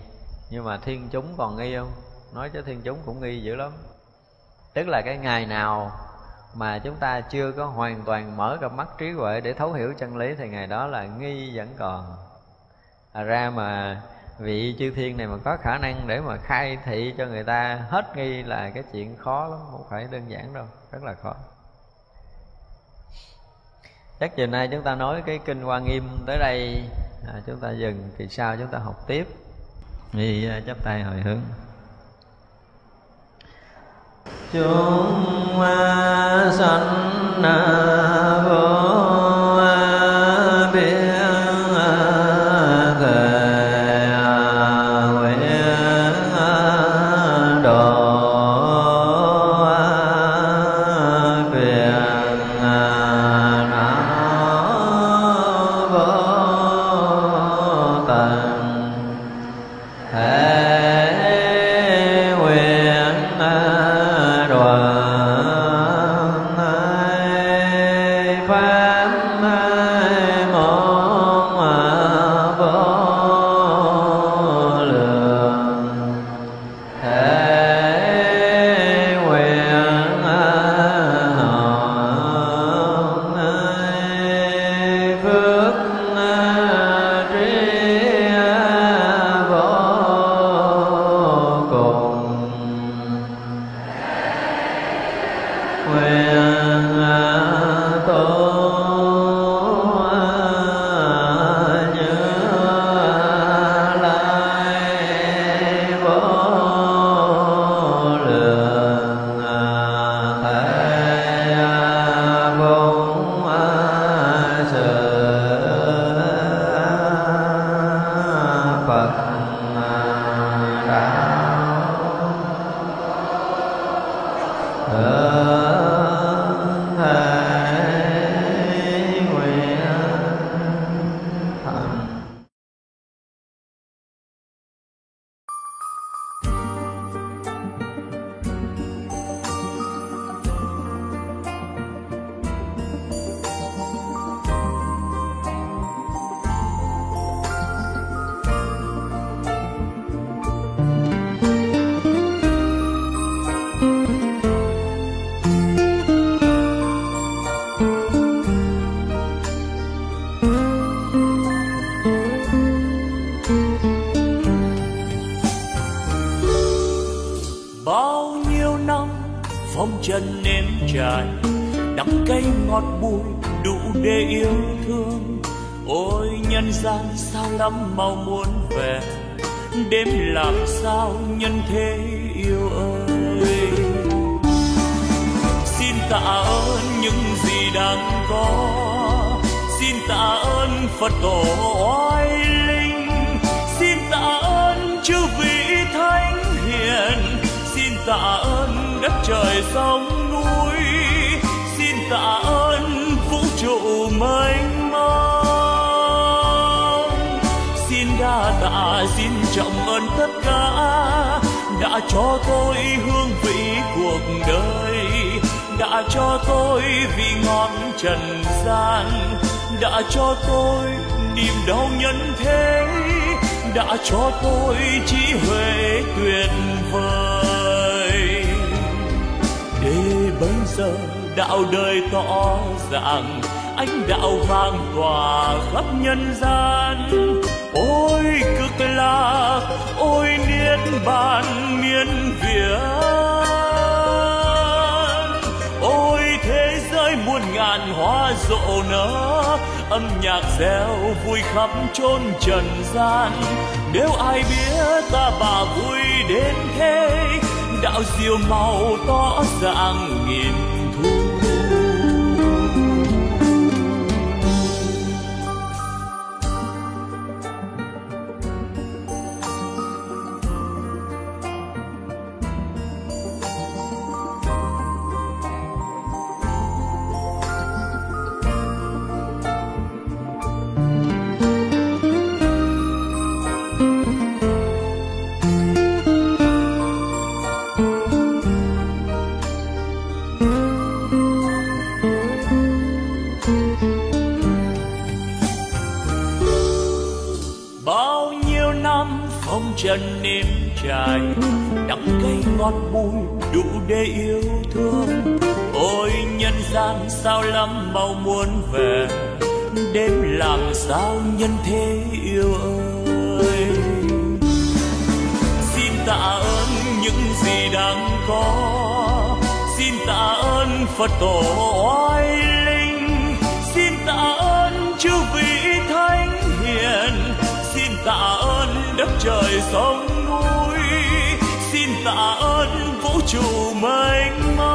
Nhưng mà thiên chúng còn nghi không? Nói cho thiên chúng cũng nghi dữ lắm. Tức là cái ngày nào mà chúng ta chưa có hoàn toàn mở cặp mắt trí huệ để thấu hiểu chân lý thì ngày đó là nghi vẫn còn. À ra mà vị chư thiên này mà có khả năng để mà khai thị cho người ta hết nghi là cái chuyện khó lắm không phải đơn giản đâu rất là khó. Chắc chiều nay chúng ta nói cái kinh hoa nghiêm tới đây. À, chúng ta dừng kỳ sau chúng ta học tiếp. Thì à, chắp tay hồi hướng. Chúng sanh vô tôi trí huệ tuyệt vời. Để bây giờ đạo đời tỏ rằng ánh đạo vang tỏa khắp nhân gian. Ôi cực lạc, ôi niết bàn miên việt muôn ngàn hoa rộ nở, âm nhạc reo vui khắp chốn trần gian. Nếu ai biết ta bà vui đến thế, đạo diệu màu tỏ ràng nghìn nhân thế yêu ơi. Xin tạ ơn những gì đang có. Xin tạ ơn phật tổ oai linh. Xin tạ ơn chư vị thánh hiền. Xin tạ ơn đất trời sông núi. Xin tạ ơn vũ trụ mênh mông.